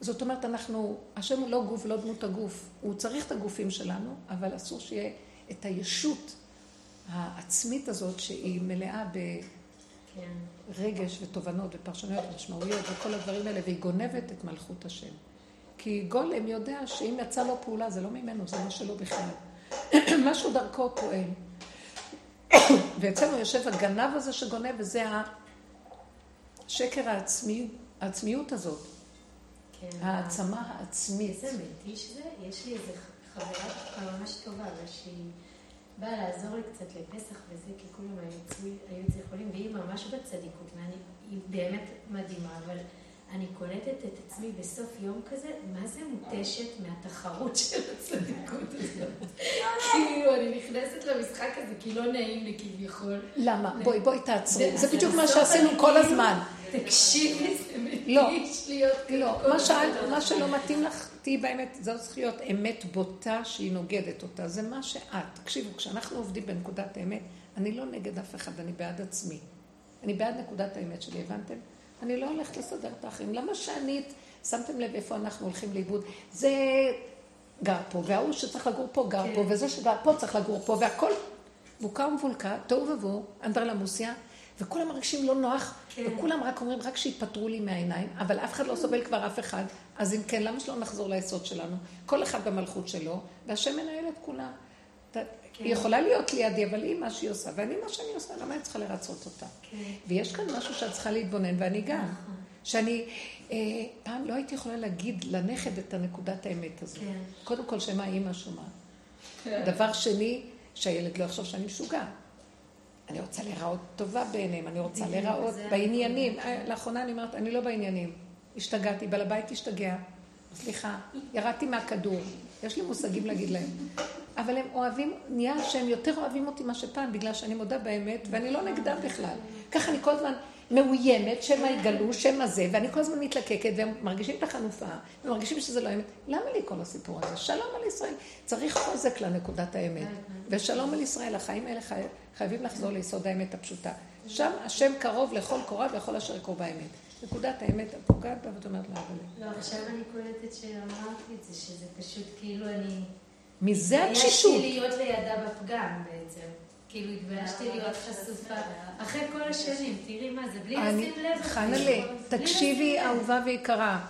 זאת אומרת, אנחנו, השם הוא לא גוף ולא דמות הגוף. הוא צריך את הגופים שלנו, אבל אסור שיהיה את הישות העצמית הזאת, שהיא מלאה ברגש ותובנות ופרשנויות ומשמעויות וכל הדברים האלה, והיא גונבת את מלכות השם. כי גולם יודע שאם יצא לו פעולה, זה לא ממנו, זה לא שלו בכלל. משהו דרכו פועל. ואצלנו יושב הגנב הזה שגונב, וזה השקר העצמי, העצמיות הזאת. כן. העצמה העצמית. איזה מתיש זה? יש לי איזה חברה ממש טובה, שהיא באה לעזור לי קצת לפסח וזה, כי כולם היו אצלי חולים, והיא ממש בצדיקות, והיא באמת מדהימה, אבל... אני קולטת את עצמי בסוף יום כזה, מה זה מותשת מהתחרות של הצדיקות הזאת. כאילו, אני נכנסת למשחק הזה, כי לא נעים לי כביכול. למה? בואי, בואי תעצרי. זה בדיוק מה שעשינו כל כאילו, הזמן. תקשיבי, זה מתיש להיות לא, מה שלא מתאים לך, תהיי באמת, זו צריך להיות אמת בוטה שהיא נוגדת אותה. זה מה שאת. תקשיבו, כשאנחנו עובדים בנקודת האמת, אני לא נגד אף אחד, אני בעד עצמי. אני בעד נקודת האמת שלי, הבנתם? אני לא הולכת לסדר את האחרים. למה שאני, שמתם לב איפה אנחנו הולכים לאיבוד? זה גר פה, וההוא שצריך לגור פה גר כן. פה, וזה שגר פה צריך לגור פה, והכל בוקה ומבולקה, תוהו ובוהו, אנדרלמוסיה, וכולם מרגישים לא נוח, כן. וכולם רק אומרים, רק שיפטרו לי מהעיניים, אבל אף אחד לא סובל כבר אף אחד, אז אם כן, למה שלא נחזור ליסוד שלנו? כל אחד במלכות שלו, והשם מנהל את כולם. כן. היא יכולה להיות לידי, אבל היא מה שהיא עושה, ואני מה שאני עושה, למה אני צריכה לרצות אותה? כן. ויש כאן משהו שאת צריכה להתבונן, ואני גם. נכון. שאני אה, פעם לא הייתי יכולה להגיד לנכד את הנקודת האמת הזאת. כן. קודם כל, שמה אימא שומעת. כן. דבר שני, שהילד לא יחשוב שאני משוגע. אני רוצה להיראות טובה בעיניהם, אני רוצה להיראות בעניינים. אה, לאחרונה אני אומרת, אני לא בעניינים. השתגעתי, בעל הבית השתגע. סליחה, ירדתי מהכדור. יש לי מושגים להגיד להם. אבל הם אוהבים, נהיה שהם יותר אוהבים אותי מה שפעם, בגלל שאני מודה באמת, ואני לא נגדם בכלל. ככה אני כל הזמן מאוימת, שמא יגלו, שמא זה, ואני כל הזמן מתלקקת, והם מרגישים את החנופה, ומרגישים שזה לא אמת. למה לי כל הסיפור הזה? שלום על ישראל. צריך חוזק לנקודת האמת. ושלום על ישראל, החיים האלה חי... חייבים לחזור ליסוד האמת הפשוטה. שם השם קרוב לכל קורה וכל אשר יקרו באמת. נקודת האמת הפוגעת בה, ואת אומרת לה, אבל... לא, עכשיו אני קולטת שאמרתי את זה, שזה פשוט כאילו אני... מזה התשישות. התביישתי להיות לידה בפגם בעצם. כאילו התביישתי להיות חשופה. אחרי כל השנים, תראי מה זה, בלי לשים לב. חנלה, תקשיבי אהובה ויקרה.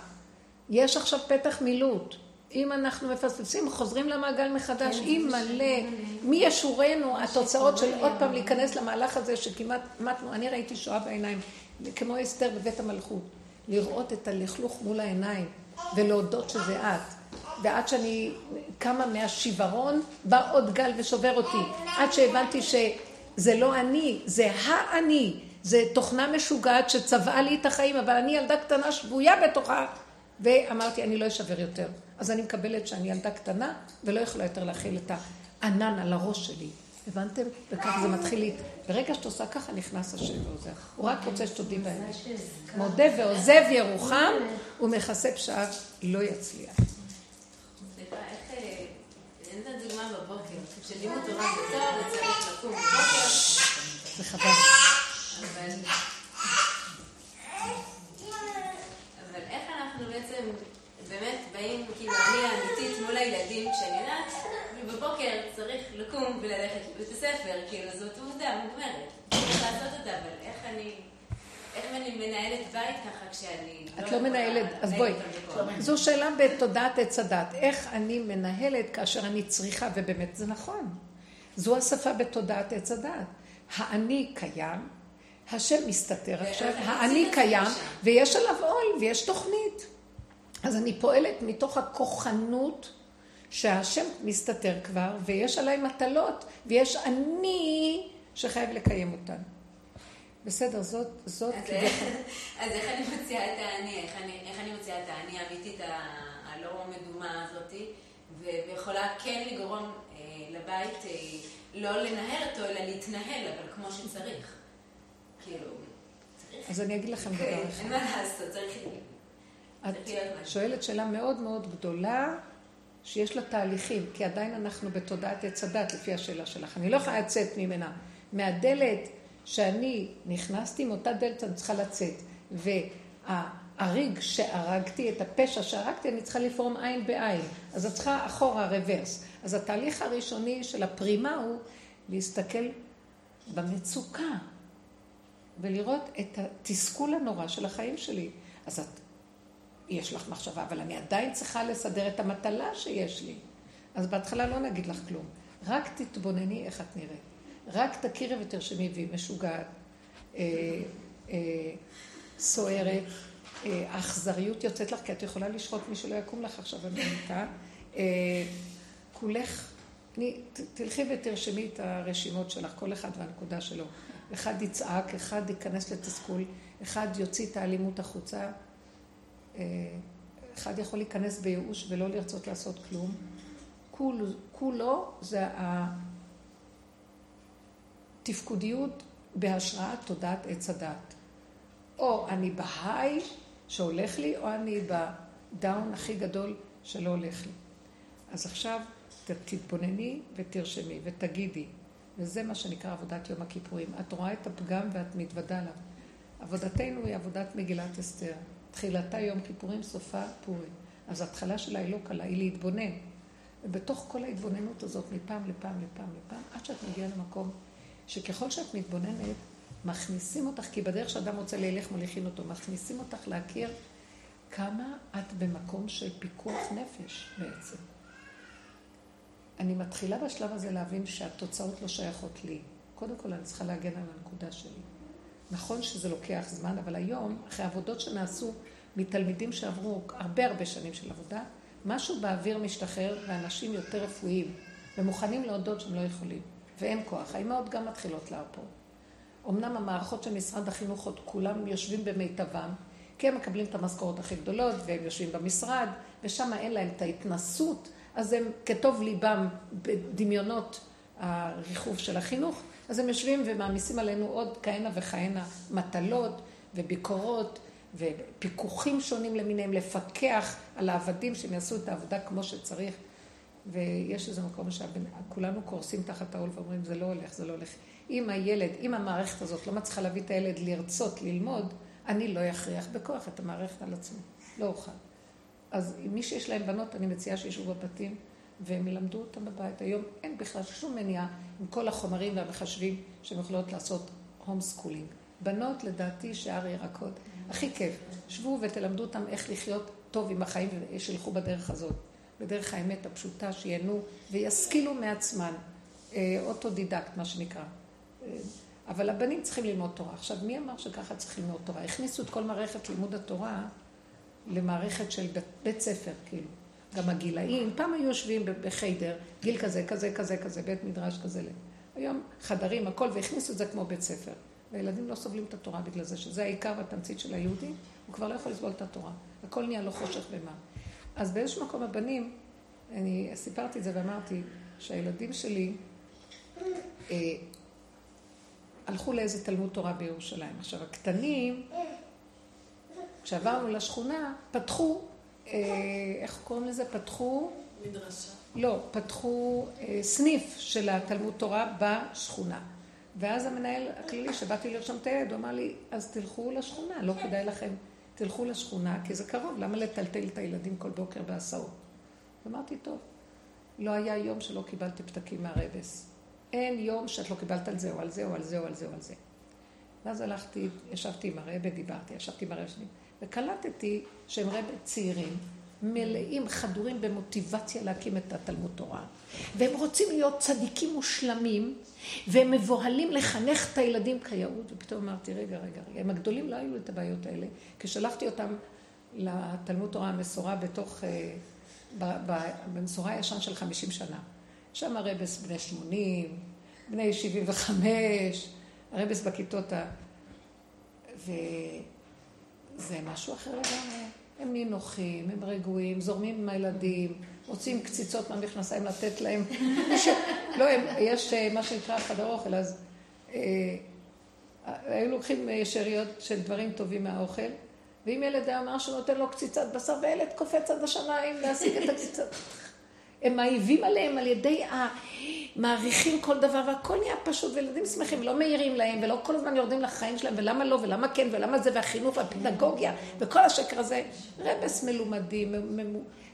יש עכשיו פתח מילוט. אם אנחנו מפספסים, חוזרים למעגל מחדש, כן, אם מלא, מי ישורנו התוצאות של עוד פעם להיכנס למהלך הזה שכמעט מתנו, אני ראיתי שואה בעיניים, כמו אסתר בבית המלכות, לראות את הלכלוך מול העיניים ולהודות שזה את. ועד שאני קמה מהשיוורון, בא עוד גל ושובר אותי. עד שהבנתי שזה לא אני, זה האני. זה תוכנה משוגעת שצבעה לי את החיים, אבל אני ילדה קטנה שבויה בתוכה. ואמרתי, אני לא אשבר יותר. אז אני מקבלת שאני ילדה קטנה, ולא יכולה יותר להכיל את הענן על הראש שלי. הבנתם? וככה זה מתחיל לי. ברגע שאת עושה ככה, נכנס השם ועוזר. הוא רק רוצה שתודי באמת. מודה ועוזב ירוחם, ומכסה פשעיו לא יצליח. דוגמה בבוקר. כשלימוד תורה זה טוב, וצריך לקום בבוקר. זה חבל. אבל איך אנחנו בעצם באמת באים, כאילו אני האמיתית מול הילדים, כשאני יודעת, בבוקר צריך לקום וללכת לבית הספר, כאילו זאת עובדה מוגמרת. צריך לעשות אותה, אבל איך אני... איך אני מנהלת בית ככה כשאני... את לא מנהלת, אז בואי. זו שאלה בתודעת עץ הדת. איך אני מנהלת כאשר אני צריכה, ובאמת זה נכון. זו השפה בתודעת עץ הדת. האני קיים, השם מסתתר עכשיו, האני קיים, ויש עליו עול ויש תוכנית. אז אני פועלת מתוך הכוחנות שהשם מסתתר כבר, ויש עליי מטלות, ויש אני שחייב לקיים אותן. בסדר, זאת, זאת. אז איך אני מוציאה את האני, איך אני, איך אני מוציאה את האני האמיתית הלא מדומה הזאתי, ויכולה כן לגרום אה, לבית אה, לא לנהל אותו, אלא להתנהל, אבל כמו שצריך. כאילו, צריך. אז אני אגיד לכם דבר אחד. אין מה לעשות, צריך... את שואלת שאלה מאוד מאוד גדולה, שיש לה תהליכים, כי עדיין אנחנו בתודעת עץ הדת, לפי השאלה שלך. אני לא יכולה לצאת ממנה. מהדלת שאני נכנסתי, מאותה דלת אני צריכה לצאת. הריג שהרגתי, את הפשע שהרגתי, אני צריכה לפרום עין בעין. אז את צריכה אחורה, רוורס. אז התהליך הראשוני של הפרימה הוא להסתכל במצוקה ולראות את התסכול הנורא של החיים שלי. אז את, יש לך מחשבה, אבל אני עדיין צריכה לסדר את המטלה שיש לי. אז בהתחלה לא נגיד לך כלום. רק תתבונני איך את נראית. רק תכירי ותרשמי, והיא משוגעת, אה, אה, סוערת, אה, האכזריות יוצאת לך, כי את יכולה לשחוט מי שלא יקום לך עכשיו במיטה. אה, כולך, תלכי ותרשמי את הרשימות שלך, כל אחד והנקודה שלו. אחד יצעק, אחד ייכנס לתסכול, אחד יוציא את האלימות החוצה, אה, אחד יכול להיכנס בייאוש ולא לרצות לעשות כלום. כולו, כולו זה התפקודיות בהשראת תודעת עץ הדת. או אני בהיי שהולך לי, או אני בדאון הכי גדול שלא הולך לי. אז עכשיו תתבונני ותרשמי ותגידי, וזה מה שנקרא עבודת יום הכיפורים. את רואה את הפגם ואת מתוודה עליו. עבודתנו היא עבודת מגילת אסתר. תחילתה יום כיפורים, סופה פורים. אז ההתחלה שלה היא לא קלה, היא להתבונן. ובתוך כל ההתבוננות הזאת, מפעם לפעם לפעם לפעם, עד שאת מגיעה למקום שככל שאת מתבוננת, מכניסים אותך, כי בדרך שאדם רוצה ללך מוליכים אותו, מכניסים אותך להכיר כמה את במקום של פיקוח נפש בעצם. אני מתחילה בשלב הזה להבין שהתוצאות לא שייכות לי. קודם כל אני צריכה להגן על הנקודה שלי. נכון שזה לוקח זמן, אבל היום, אחרי עבודות שנעשו מתלמידים שעברו הרבה הרבה שנים של עבודה, משהו באוויר משתחרר ואנשים יותר רפואיים ומוכנים להודות שהם לא יכולים. ואין כוח. האימהות גם מתחילות להרפות. אמנם המערכות של משרד החינוך עוד כולם יושבים במיטבם, כי הם מקבלים את המשכורות הכי גדולות, והם יושבים במשרד, ושם אין להם את ההתנסות, אז הם כטוב ליבם בדמיונות הריחוף של החינוך, אז הם יושבים ומעמיסים עלינו עוד כהנה וכהנה מטלות וביקורות ופיקוחים שונים למיניהם, לפקח על העבדים שהם יעשו את העבודה כמו שצריך. ויש איזה מקום שכולנו קורסים תחת העול ואומרים, זה לא הולך, זה לא הולך. אם הילד, אם המערכת הזאת לא מצליחה להביא את הילד לרצות ללמוד, אני לא אכריח בכוח את המערכת על עצמי. לא אוכל. אז מי שיש להם בנות, אני מציעה שישבו בבתים והם ילמדו אותם בבית. היום אין בכלל שום מניעה עם כל החומרים והמחשבים שהן יכולות לעשות home schooling. בנות, לדעתי, שער ירקות. הכי כיף. שבו ותלמדו אותם איך לחיות טוב עם החיים ושילכו בדרך הזאת. בדרך האמת הפשוטה, שיהנו וישכילו מעצמן. אה, אוטודידקט, מה שנקרא. אה, אבל הבנים צריכים ללמוד תורה. עכשיו, מי אמר שככה צריכים ללמוד תורה? הכניסו את כל מערכת לימוד התורה למערכת של בית, ספר, כאילו. גם הגילאים, פעם היו יושבים בחיידר, גיל כזה, כזה, כזה, כזה, בית מדרש כזה. היום חדרים, הכל, והכניסו את זה כמו בית ספר. והילדים לא סובלים את התורה בגלל זה, שזה העיקר והתמצית של היהודי, הוא כבר לא יכול לסבול את התורה. הכל נהיה לו חושך ומה. אז באיזשהו מקום הבנים, אני סיפרתי את זה ואמרתי שהילדים שלי אה, הלכו לאיזה תלמוד תורה בירושלים. עכשיו, הקטנים, כשעברנו לשכונה, פתחו, אה, איך קוראים לזה? פתחו... מדרשה. לא, פתחו אה, סניף של התלמוד תורה בשכונה. ואז המנהל הכללי, שבאתי לרשום את הילד, הוא אמר לי, אז תלכו לשכונה, לא כדאי לכם. תלכו לשכונה, כי זה קרוב, למה לטלטל את הילדים כל בוקר בהסעות? אמרתי, טוב. לא היה יום שלא קיבלתי פתקים מהרבס. אין יום שאת לא קיבלת על זה, או על זה, או על זה, או על זה, או על זה. ואז הלכתי, ישבתי עם הרבה, דיברתי, ישבתי עם הרבה שנים, וקלטתי שהם רבה צעירים, מלאים, חדורים במוטיבציה להקים את התלמוד תורה. והם רוצים להיות צדיקים מושלמים, והם מבוהלים לחנך את הילדים כיאות. ופתאום אמרתי, רגע, רגע, רגע, הם הגדולים לא היו את הבעיות האלה. כששלחתי אותם לתלמוד תורה המסורה בתוך, אה, במסורה הישן של חמישים שנה. שם הרבס בני שמונים, בני שבעים וחמש, הרבס בכיתות ה... וזה משהו אחר לגמרי. הם נינוחים, הם רגועים, זורמים עם הילדים, מוצאים קציצות מהמכנסיים לתת להם. לא, יש אה, מה שנקרא חדר אוכל, אז אה, היו לוקחים אה, שאריות של דברים טובים מהאוכל, ואם ילד היה אמר שהוא נותן לו קציצת בשר, והילד קופץ עד השמיים להשיג את הקציצת. הם מעיבים עליהם על ידי מעריכים כל דבר, והכל נהיה פשוט, וילדים שמחים, לא מעירים להם, ולא כל הזמן יורדים לחיים שלהם, ולמה לא, ולמה כן, ולמה זה, והחינוך, והפדגוגיה, וכל השקר הזה. רבס מלומדים,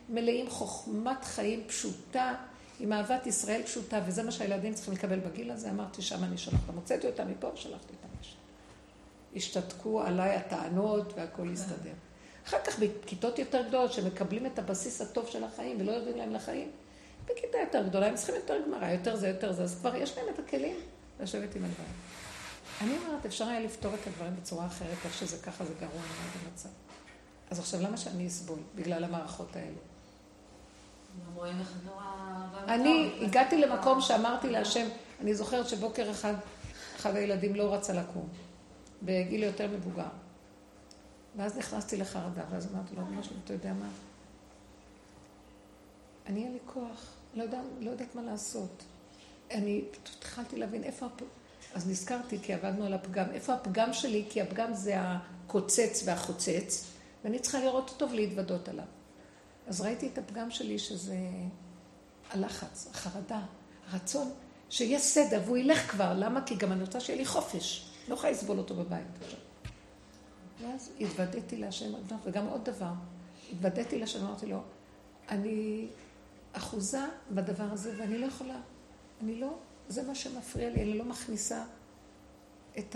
מלאים חוכמת חיים פשוטה, עם אהבת ישראל פשוטה, וזה מה שהילדים צריכים לקבל בגיל הזה. אמרתי, שם אני שולחת. הוצאתי אותם מפה ושלחתי אותם לשם. השתתקו עליי הטענות והכל הסתדר. אחר כך בכיתות יותר גדולות, שמקבלים את הבסיס הטוב של החיים ולא יורדים להם לחיים, בכיתה יותר גדולה הם צריכים יותר גמרא, יותר זה, יותר זה, אז כבר יש להם את הכלים לשבת עם הדברים. אני אומרת, אפשר היה לפתור את הדברים בצורה אחרת, איך שזה ככה, זה גרוע מאוד המצב. אז עכשיו, למה שאני אסבול בגלל המערכות האלו? אני הגעתי למקום שאמרתי להשם, אני זוכרת שבוקר אחד, אחד הילדים לא רצה לקום, בגיל יותר מבוגר. ואז נכנסתי לחרדה, ואז אמרתי לו, שלי, אתה יודע מה? אני אין לי כוח, לא, יודע, לא יודעת מה לעשות. אני התחלתי להבין איפה הפ... אז נזכרתי, כי עבדנו על הפגם, איפה הפגם שלי? כי הפגם זה הקוצץ והחוצץ, ואני צריכה לראות אותו ולהתוודות עליו. אז ראיתי את הפגם שלי שזה הלחץ, החרדה, הרצון שיהיה סדר, והוא ילך כבר. למה? כי גם אני רוצה שיהיה לי חופש. לא יכולה לסבול אותו בבית. ואז התוודעתי להשם, וגם עוד דבר, התוודעתי להשם, אמרתי לו, אני אחוזה בדבר הזה ואני לא יכולה. אני לא, זה מה שמפריע לי, אני לא מכניסה את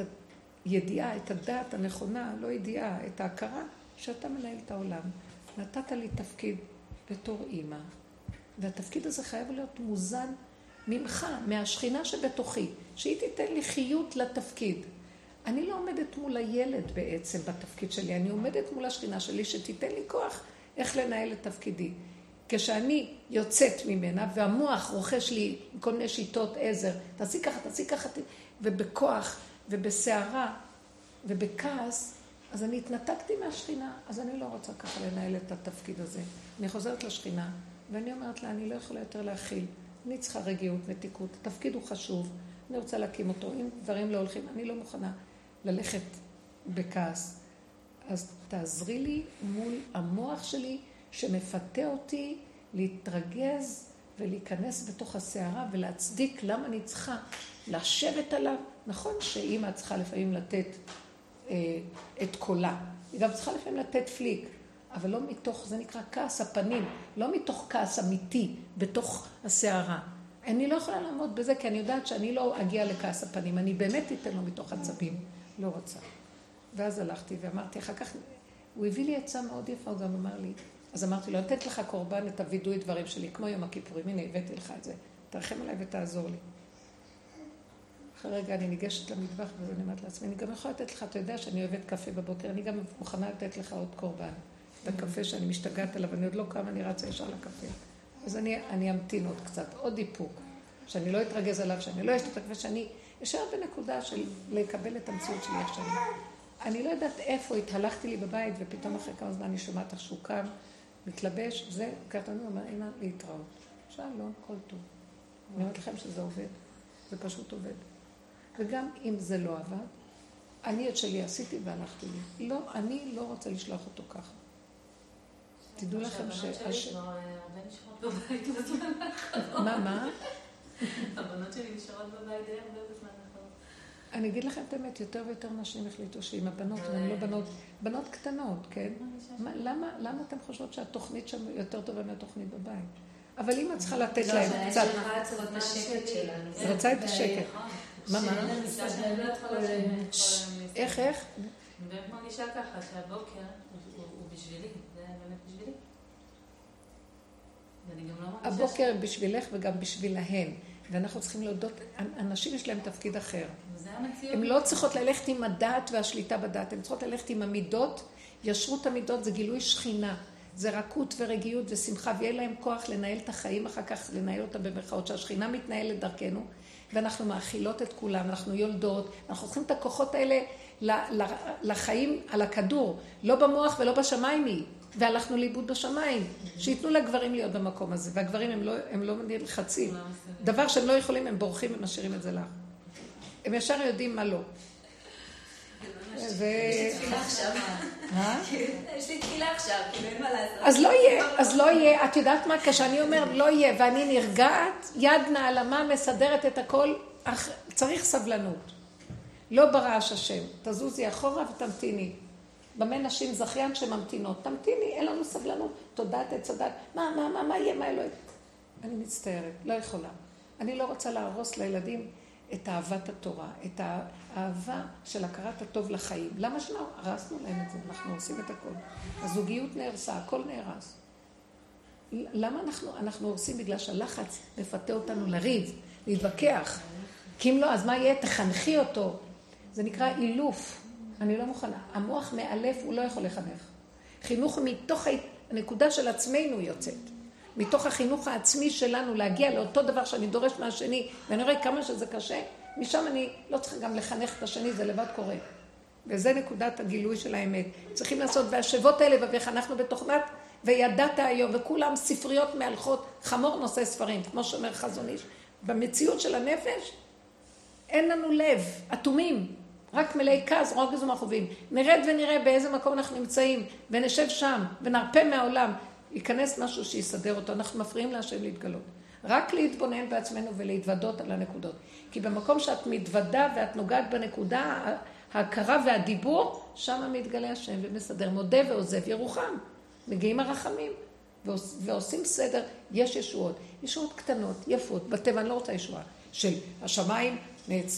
הידיעה, את הדעת הנכונה, לא ידיעה, את ההכרה שאתה מנהל את העולם. נתת לי תפקיד בתור אימא, והתפקיד הזה חייב להיות מוזן ממך, מהשכינה שבתוכי, שהיא תיתן לי חיות לתפקיד. אני לא עומדת מול הילד בעצם בתפקיד שלי, אני עומדת מול השכינה שלי שתיתן לי כוח איך לנהל את תפקידי. כשאני יוצאת ממנה והמוח רוכש לי כל מיני שיטות עזר, תעשי ככה, תעשי ככה, ובכוח ובסערה ובכעס, אז אני התנתקתי מהשכינה, אז אני לא רוצה ככה לנהל את התפקיד הזה. אני חוזרת לשכינה, ואני אומרת לה, אני לא יכולה יותר להכיל. אני צריכה רגיעות, מתיקות, התפקיד הוא חשוב, אני רוצה להקים אותו. אם דברים לא הולכים, אני לא מוכנה ללכת בכעס. אז תעזרי לי מול המוח שלי שמפתה אותי להתרגז ולהיכנס בתוך הסערה ולהצדיק למה אני צריכה לשבת עליו. נכון שאימא צריכה לפעמים לתת אה, את קולה, היא גם צריכה לפעמים לתת פליק, אבל לא מתוך, זה נקרא כעס הפנים, לא מתוך כעס אמיתי בתוך הסערה. אני לא יכולה לעמוד בזה, כי אני יודעת שאני לא אגיע לכעס הפנים, אני באמת אתן לו מתוך עצבים. לא רוצה. ואז הלכתי ואמרתי, אחר כך, הוא הביא לי עצה מאוד יפה, הוא גם אמר לי, אז אמרתי לו, לתת לך קורבן את הווידוי דברים שלי, כמו יום הכיפורים, הנה הבאתי לך את זה, תרחם עליי ותעזור לי. אחרי רגע אני ניגשת למטבח ואני אומרת לעצמי, אני גם יכולה לתת לך, אתה יודע שאני אוהבת קפה בבוקר, אני גם מוכנה לתת לך עוד קורבן. את הקפה שאני משתגעת עליו, אני עוד לא קמה, אני רצה ישר לקפה. אז אני, אני אמתין עוד קצת, עוד איפוק, שאני לא אתרגז עליו, שאני לא אשתתק ושאני אשאר בנקודה של לקבל את המציאות שלי עכשיו. אני לא יודעת איפה התהלכתי לי בבית, ופתאום אחרי כמה זמן אני שומעת איך שהוא קם, מתלבש, זה, ככה אני אומר, אמא, להתראות. שלום, כל טוב. אני אומרת לכם שזה עובד, זה פשוט עובד. וגם אם זה לא עבד, אני את שלי עשיתי והלכתי לי. לא, אני לא רוצה לשלוח אותו ככה. תדעו לכם ש... מה, מה? הבנות שלי נשארות בבית די הרבה בזמן אני אגיד לכם את האמת, יותר ויותר נשים החליטו שאם הבנות, והן לא בנות, בנות קטנות, כן? למה אתן חושבות שהתוכנית שם יותר טובה מהתוכנית בבית? אבל אם את צריכה לתת לא, להם קצת... לא, רוצה את השקט. מה, מה? איך, איך? אני באמת מרגישה ככה, שהבוקר הוא בשבילי, זה באמת בשבילי. לא הבוקר בשבילך וגם בשבילהן. ואנחנו צריכים להודות, אנשים יש להם תפקיד אחר. הן לא צריכות ללכת עם הדעת והשליטה בדעת, הן צריכות ללכת עם המידות. ישרות המידות זה גילוי שכינה. זה רכות ורגיעות ושמחה, ויהיה להם כוח לנהל את החיים אחר כך, לנהל אותם במרכאות, שהשכינה מתנהלת דרכנו, ואנחנו מאכילות את כולם, אנחנו יולדות, אנחנו צריכים את הכוחות האלה לחיים על הכדור, לא במוח ולא בשמיים היא. והלכנו לאיבוד בשמיים. שייתנו לגברים להיות במקום הזה, והגברים הם לא, הם לא נלחצים. דבר שהם לא יכולים, הם בורחים ומשאירים את זה לך. הם ישר יודעים מה לא. יש לי תפילה עכשיו, כאילו אין מה לעשות. אז לא יהיה, אז לא יהיה. את יודעת מה? כשאני אומר לא יהיה ואני נרגעת, יד נעלמה מסדרת את הכל, צריך סבלנות. לא ברעש השם. תזוזי אחורה ותמתיני. במה נשים זכיין שממתינות? תמתיני, אין לנו סבלנות. תודעת עץ הדת. מה, מה, מה, מה יהיה, מה אלוהים? אני מצטערת, לא יכולה. אני לא רוצה להרוס לילדים את אהבת התורה, את האהבה של הכרת הטוב לחיים. למה שלא הרסנו להם את זה? אנחנו עושים את הכל. הזוגיות נהרסה, הכל נהרס. למה אנחנו, אנחנו הורסים? בגלל שהלחץ מפתה אותנו לריב, להתווכח. כי אם לא, אז מה יהיה? תחנכי אותו. זה נקרא אילוף. אני לא מוכנה. המוח מאלף, הוא לא יכול לחנך. חינוך מתוך הנקודה של עצמנו יוצאת. מתוך החינוך העצמי שלנו להגיע לאותו דבר שאני דורש מהשני, ואני רואה כמה שזה קשה, משם אני לא צריכה גם לחנך את השני, זה לבד קורה. וזה נקודת הגילוי של האמת. צריכים לעשות, והשבות האלה, ואיך אנחנו בתוכנת, וידעת היום, וכולם ספריות מהלכות, חמור נושא ספרים, כמו שאומר חזון איש. במציאות של הנפש, אין לנו לב, אטומים, רק מלאי כעס, רוגז ומחובים. נרד ונראה באיזה מקום אנחנו נמצאים, ונשב שם, ונרפה מהעולם. ייכנס משהו שיסדר אותו, אנחנו מפריעים להשם להתגלות. רק להתבונן בעצמנו ולהתוודות על הנקודות. כי במקום שאת מתוודה ואת נוגעת בנקודה, ההכרה והדיבור, שם מתגלה השם ומסדר. מודה ועוזב ירוחם. מגיעים הרחמים ועושים סדר. יש ישועות. ישועות קטנות, יפות, בטבע, אני לא רוצה ישועה. של השמיים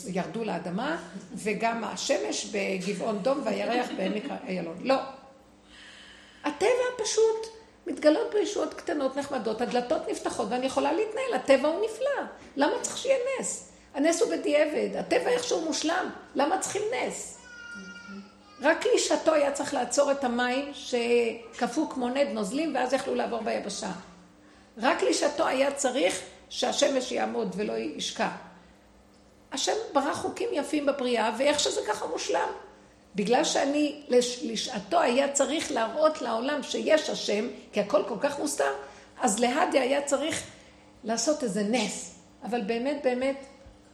ירדו לאדמה, וגם השמש בגבעון דום והירח בעמק איילון. לא. הטבע פשוט מתגלות בו ישועות קטנות נחמדות, הדלתות נפתחות ואני יכולה להתנהל, הטבע הוא נפלא. למה צריך שיהיה נס? הנס הוא בדיעבד, הטבע איכשהו מושלם, למה צריכים נס? רק לשעתו היה צריך לעצור את המים שקפאו כמו נד נוזלים ואז יכלו לעבור ביבשה. רק לשעתו היה צריך שהשמש יעמוד ולא ישקע. השם ברא חוקים יפים בבריאה, ואיך שזה ככה מושלם. בגלל שאני לשעתו היה צריך להראות לעולם שיש השם, כי הכל כל כך מוסתר, אז להדיה היה צריך לעשות איזה נס. אבל באמת, באמת,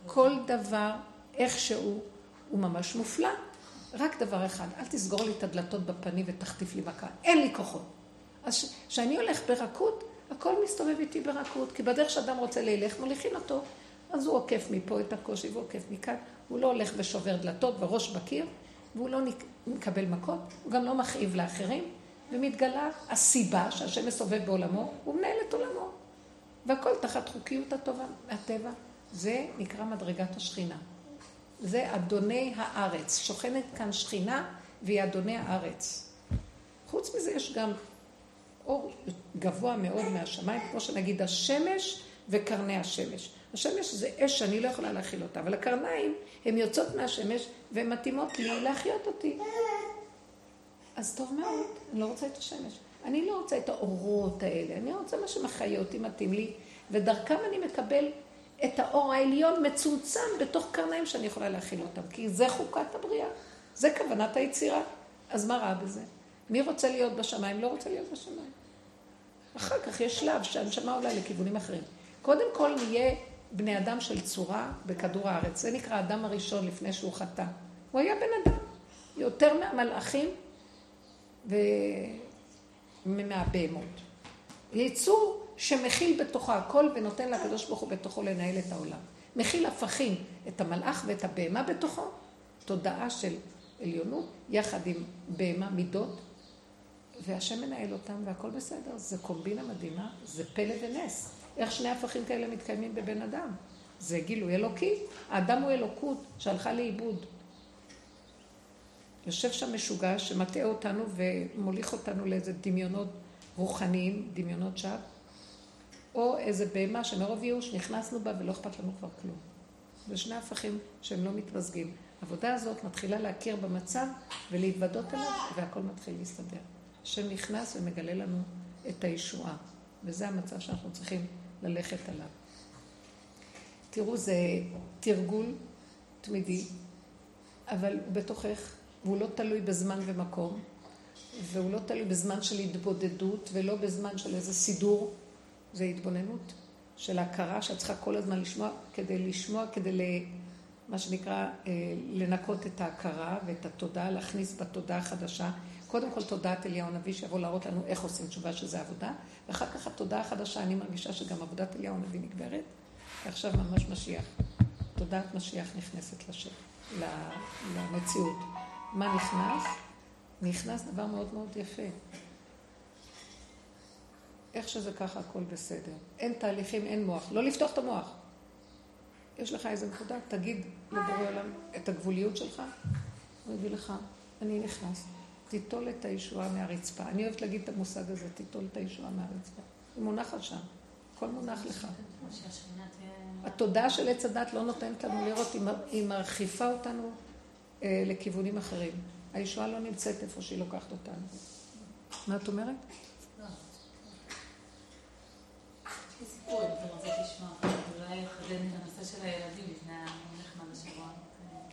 כל דבר, איכשהו, הוא ממש מופלא. רק דבר אחד, אל תסגור לי את הדלתות בפנים ותחטיף לי מכה. אין לי כוחות. אז כשאני הולך ברכות, הכל מסתובב איתי ברכות, כי בדרך שאדם רוצה ללך, מוליכים אותו. אז הוא עוקף מפה את הקושי ועוקף מכאן. הוא לא הולך ושובר דלתות וראש בקיר, והוא לא מקבל מכות, הוא גם לא מכאיב לאחרים, ומתגלה הסיבה שהשם מסובב בעולמו, הוא מנהל את עולמו. והכל תחת חוקיות הטובה, הטבע. זה נקרא מדרגת השכינה. זה אדוני הארץ. שוכנת כאן שכינה והיא אדוני הארץ. חוץ מזה יש גם אור גבוה מאוד מהשמיים, כמו שנגיד השמש וקרני השמש. השמש זה אש שאני לא יכולה להכיל אותה, אבל הקרניים הן יוצאות מהשמש והן מתאימות לי להחיות אותי. אז טוב מאוד, אני לא רוצה את השמש. אני לא רוצה את האורות האלה, אני רוצה מה שמחיה אותי, מתאים לי, ודרכם אני מקבל את האור העליון מצומצם בתוך קרניים שאני יכולה להכיל אותם, כי זה חוקת הבריאה, זה כוונת היצירה. אז מה רע בזה? מי רוצה להיות בשמיים? לא רוצה להיות בשמיים. אחר כך יש שלב שהנשמה עולה לכיוונים אחרים. קודם כל נהיה בני אדם של צורה בכדור הארץ. זה נקרא האדם הראשון לפני שהוא חטא. הוא היה בן אדם. יותר מהמלאכים ומהבהמות. יצור שמכיל בתוכו הכל ונותן לקדוש ברוך הוא בתוכו לנהל את העולם. מכיל הפכים, את המלאך ואת הבהמה בתוכו, תודעה של עליונות, יחד עם בהמה מידות, והשם מנהל אותם והכל בסדר. זה קומבינה מדהימה, זה פלא ונס. איך שני הפכים כאלה מתקיימים בבן אדם? זה גילוי אלוקי. האדם הוא אלוקות שהלכה לאיבוד. יושב שם משוגע שמטעה אותנו ומוליך אותנו לאיזה דמיונות רוחניים, דמיונות שווא, או איזה בהמה שמרוב ייאוש נכנסנו בה ולא אכפת לנו כבר כלום. זה שני הפכים שהם לא מתמזגים. העבודה הזאת מתחילה להכיר במצב ולהתוודות אליו, והכל מתחיל להסתדר. השם נכנס ומגלה לנו את הישועה, וזה המצב שאנחנו צריכים ללכת עליו. תראו, זה תרגול תמידי, אבל הוא בתוכך, והוא לא תלוי בזמן ומקום, והוא לא תלוי בזמן של התבודדות, ולא בזמן של איזה סידור, זה התבוננות של הכרה שאת צריכה כל הזמן לשמוע, כדי לשמוע, כדי מה שנקרא, אה, לנקות את ההכרה ואת התודעה, להכניס בתודעה החדשה. קודם כל תודעת אליהו הנביא שיבוא להראות לנו איך עושים תשובה שזה עבודה, ואחר כך התודעה החדשה, אני מרגישה שגם עבודת אליהו הנביא נגברת, ועכשיו ממש משיח. תודעת משיח נכנסת לשם, למציאות. מה נכנס? נכנס דבר מאוד מאוד יפה. איך שזה ככה, הכל בסדר. אין תהליכים, אין מוח. לא לפתוח את המוח. יש לך איזה נקודה, תגיד לבורא עולם את הגבוליות שלך, הוא יביא לך, אני נכנס. תיטול את הישועה מהרצפה. אני אוהבת להגיד את המושג הזה, תיטול את הישועה מהרצפה. היא מונחת שם, הכל מונח לך. התודעה של עץ הדת לא נותנת לנו לראות, היא מרחיפה אותנו אה, לכיוונים אחרים. הישועה לא נמצאת איפה שהיא לוקחת אותנו. מה את אומרת? לא.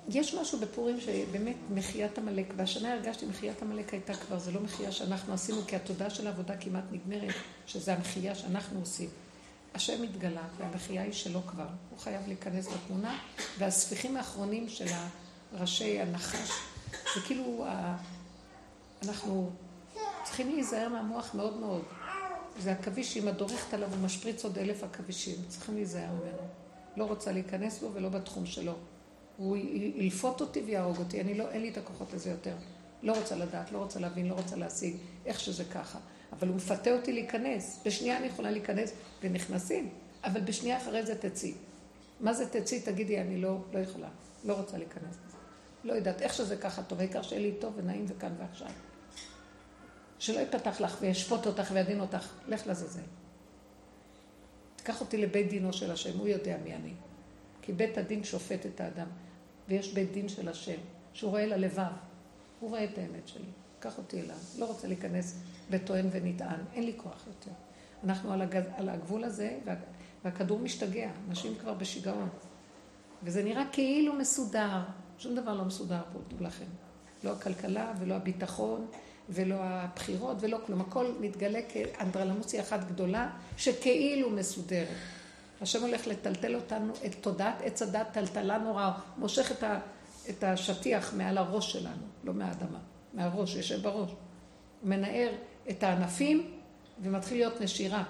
יש משהו בפורים שבאמת מחיית עמלק, והשנה הרגשתי מחיית עמלק הייתה כבר, זה לא מחייה שאנחנו עשינו, כי התודה של העבודה כמעט נגמרת, שזה המחייה שאנחנו עושים. השם מתגלה, והמחייה היא שלו כבר, הוא חייב להיכנס לתמונה, והספיחים האחרונים של הראשי הנחש, זה כאילו, אנחנו צריכים להיזהר מהמוח מאוד מאוד. זה עכביש, אם את דורכת עליו, הוא משפריץ עוד אלף עכבישים, צריכים להיזהר ממנו. לא רוצה להיכנס בו ולא בתחום שלו. הוא ילפות אותי ויהרוג אותי, אני לא, אין לי את הכוחות לזה יותר. לא רוצה לדעת, לא רוצה להבין, לא רוצה להשיג, איך שזה ככה. אבל הוא מפתה אותי להיכנס. בשנייה אני יכולה להיכנס, ונכנסים, אבל בשנייה אחרי זה תצאי. מה זה תצאי? תגידי, אני לא, לא יכולה, לא רוצה להיכנס. לא יודעת, איך שזה ככה טוב, העיקר שיהיה לי טוב ונעים וכאן ועכשיו. שלא יפתח לך וישפוט אותך וידין אותך, לך לזלזל. תיקח אותי לבית דינו של השם, הוא יודע מי אני. כי בית הדין שופט את האדם. ויש בית דין של השם, שהוא רואה ללבב. הוא רואה את האמת שלי. קח אותי אליו. לא רוצה להיכנס בטוען ונטען. אין לי כוח יותר. אנחנו על, הגז, על הגבול הזה, וה, והכדור משתגע. אנשים כבר בשיגעון. וזה נראה כאילו מסודר. שום דבר לא מסודר פה, תדעו לכם. לא הכלכלה ולא הביטחון ולא הבחירות ולא כלום. הכל מתגלה כאנדרלמוסיה אחת גדולה שכאילו מסודרת. השם הולך לטלטל אותנו, את תודעת עץ הדת טלטלה נורא, מושך את, ה, את השטיח מעל הראש שלנו, לא מהאדמה, מהראש, יושב בראש. הוא מנער את הענפים ומתחיל להיות נשירה.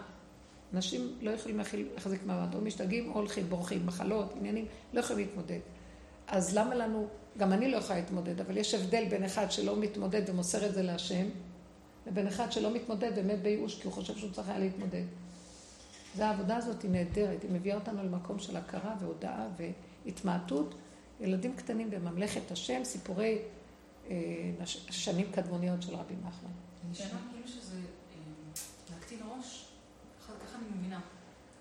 אנשים לא יכולים להחזיק מעמד, או משתגעים או הולכים, בורחים, מחלות, עניינים, לא יכולים להתמודד. אז למה לנו, גם אני לא יכולה להתמודד, אבל יש הבדל בין אחד שלא מתמודד ומוסר את זה להשם, לבין אחד שלא מתמודד באמת בייאוש, כי הוא חושב שהוא צריך היה להתמודד. והעבודה הזאת היא נהדרת, היא מביאה אותנו למקום של הכרה והודאה והתמעטות. ילדים קטנים בממלכת השם, סיפורי אה, שנים קדמוניות של רבי נחמן. אני שאלה כאילו שזה אה, להקטין ראש, ככה אני מבינה.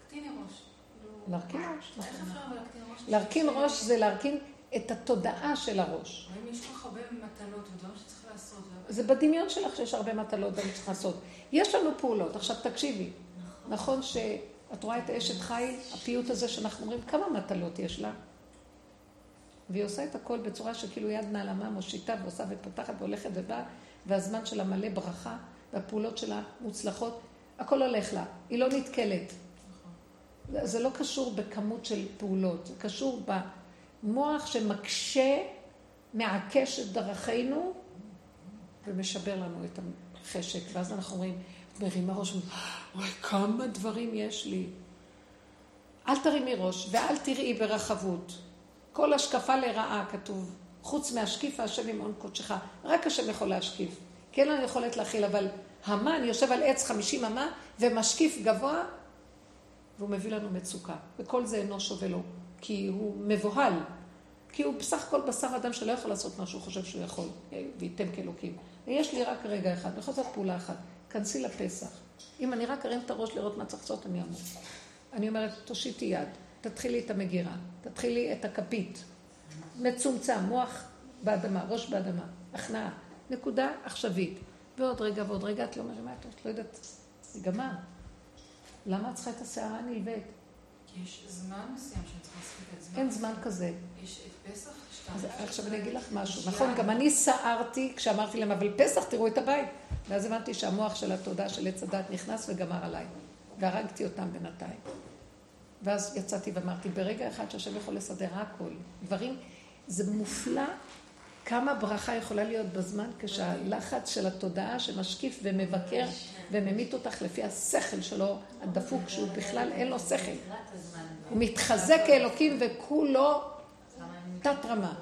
להקטין ראש. להרכין ראש. איך אפשר להקטין ראש? להרכין ראש זה להרכין את התודעה של הראש. האם יש לך הרבה מטלות ודברים שצריך לעשות? זה בדמיון שלך שיש הרבה מטלות ודברים שצריך לעשות. יש לנו פעולות. עכשיו תקשיבי. נכון שאת רואה את אשת חי, הפיוט הזה שאנחנו אומרים, כמה מטלות יש לה? והיא עושה את הכל בצורה שכאילו יד נעלמה מושיטה ועושה ופותחת והולכת ובאה, והזמן שלה מלא ברכה, והפעולות שלה מוצלחות, הכל הולך לה, היא לא נתקלת. זה לא קשור בכמות של פעולות, זה קשור במוח שמקשה, מעקש את דרכינו ומשבר לנו את החשק. ואז אנחנו אומרים, מרימה ראש, וואי, כמה דברים יש לי. אל תרימי ראש ואל תראי ברחבות. כל השקפה לרעה כתוב, חוץ מהשקיף השם ימעון קודשך. רק השם יכול להשקיף. אין לנו יכולת להכיל, אבל המן יושב על עץ חמישים אמה ומשקיף גבוה, והוא מביא לנו מצוקה. וכל זה אינו שווה לו, כי הוא מבוהל. כי הוא בסך הכל בשר אדם שלא יכול לעשות מה שהוא חושב שהוא יכול, וייתן כאלוקים. ויש לי רק רגע אחד, אני יכולה לעשות פעולה אחת. כנסי לפסח. אם אני רק ארים את הראש לראות מה צריך לעשות, אני אמור. אני אומרת, תושיטי יד, תתחילי את המגירה, תתחילי את הכפית. מצומצם, מוח באדמה, ראש באדמה, הכנעה. נקודה עכשווית. ועוד רגע ועוד רגע, את לא מרימה את לא יודעת, זה גמר. למה את צריכה את הסערה הנלווית? יש זמן מסוים שאני צריכה להספיק את זמן. אין זמן כזה. יש את פסח, אז עכשיו אני אגיד לך משהו. נכון, גם אני סערתי כשאמרתי להם, אבל פסח תראו את הבית. ואז הבנתי שהמוח של התודעה של עץ הדת נכנס וגמר עליי. והרגתי אותם בינתיים. ואז יצאתי ואמרתי, ברגע אחד שהשם יכול לסדר הכל, דברים, זה מופלא כמה ברכה יכולה להיות בזמן כשהלחץ של התודעה שמשקיף ומבקר וממית אותך לפי השכל שלו הדפוק, שהוא בכלל אין לו שכל. הוא מתחזק כאלוקים וכולו תת רמה.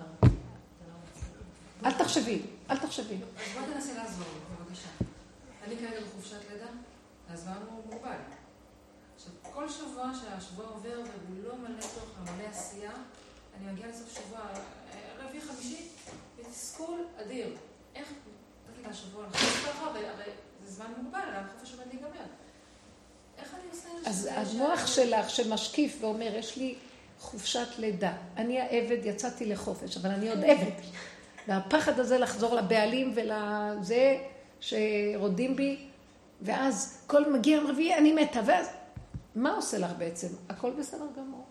אל תחשבי, אל תחשבי. בוא תנסי לעזור, בבקשה. אני כרגע בחופשת לידה, הזמן הוא מוגבל. עכשיו, כל שבוע שהשבוע עובר והוא לא מלא תוכן, מלא עשייה, אני מגיעה לסוף שבוע, אה, רביעי חמישי, בתסכול אדיר. איך, נתתי השבוע לחפש ככה, והרי זה זמן מוגבל, למה חופש עומד להיגמר? איך אני עושה את זה? אז המוח שלך שמשקיף ואומר, יש לי חופשת לידה. אני העבד, יצאתי לחופש, אבל אני עוד עבד. והפחד הזה לחזור לבעלים ולזה שרודים בי, ואז כל מגיע רביעי, אני מתה, ואז... מה עושה לך בעצם? הכל בסדר גמור.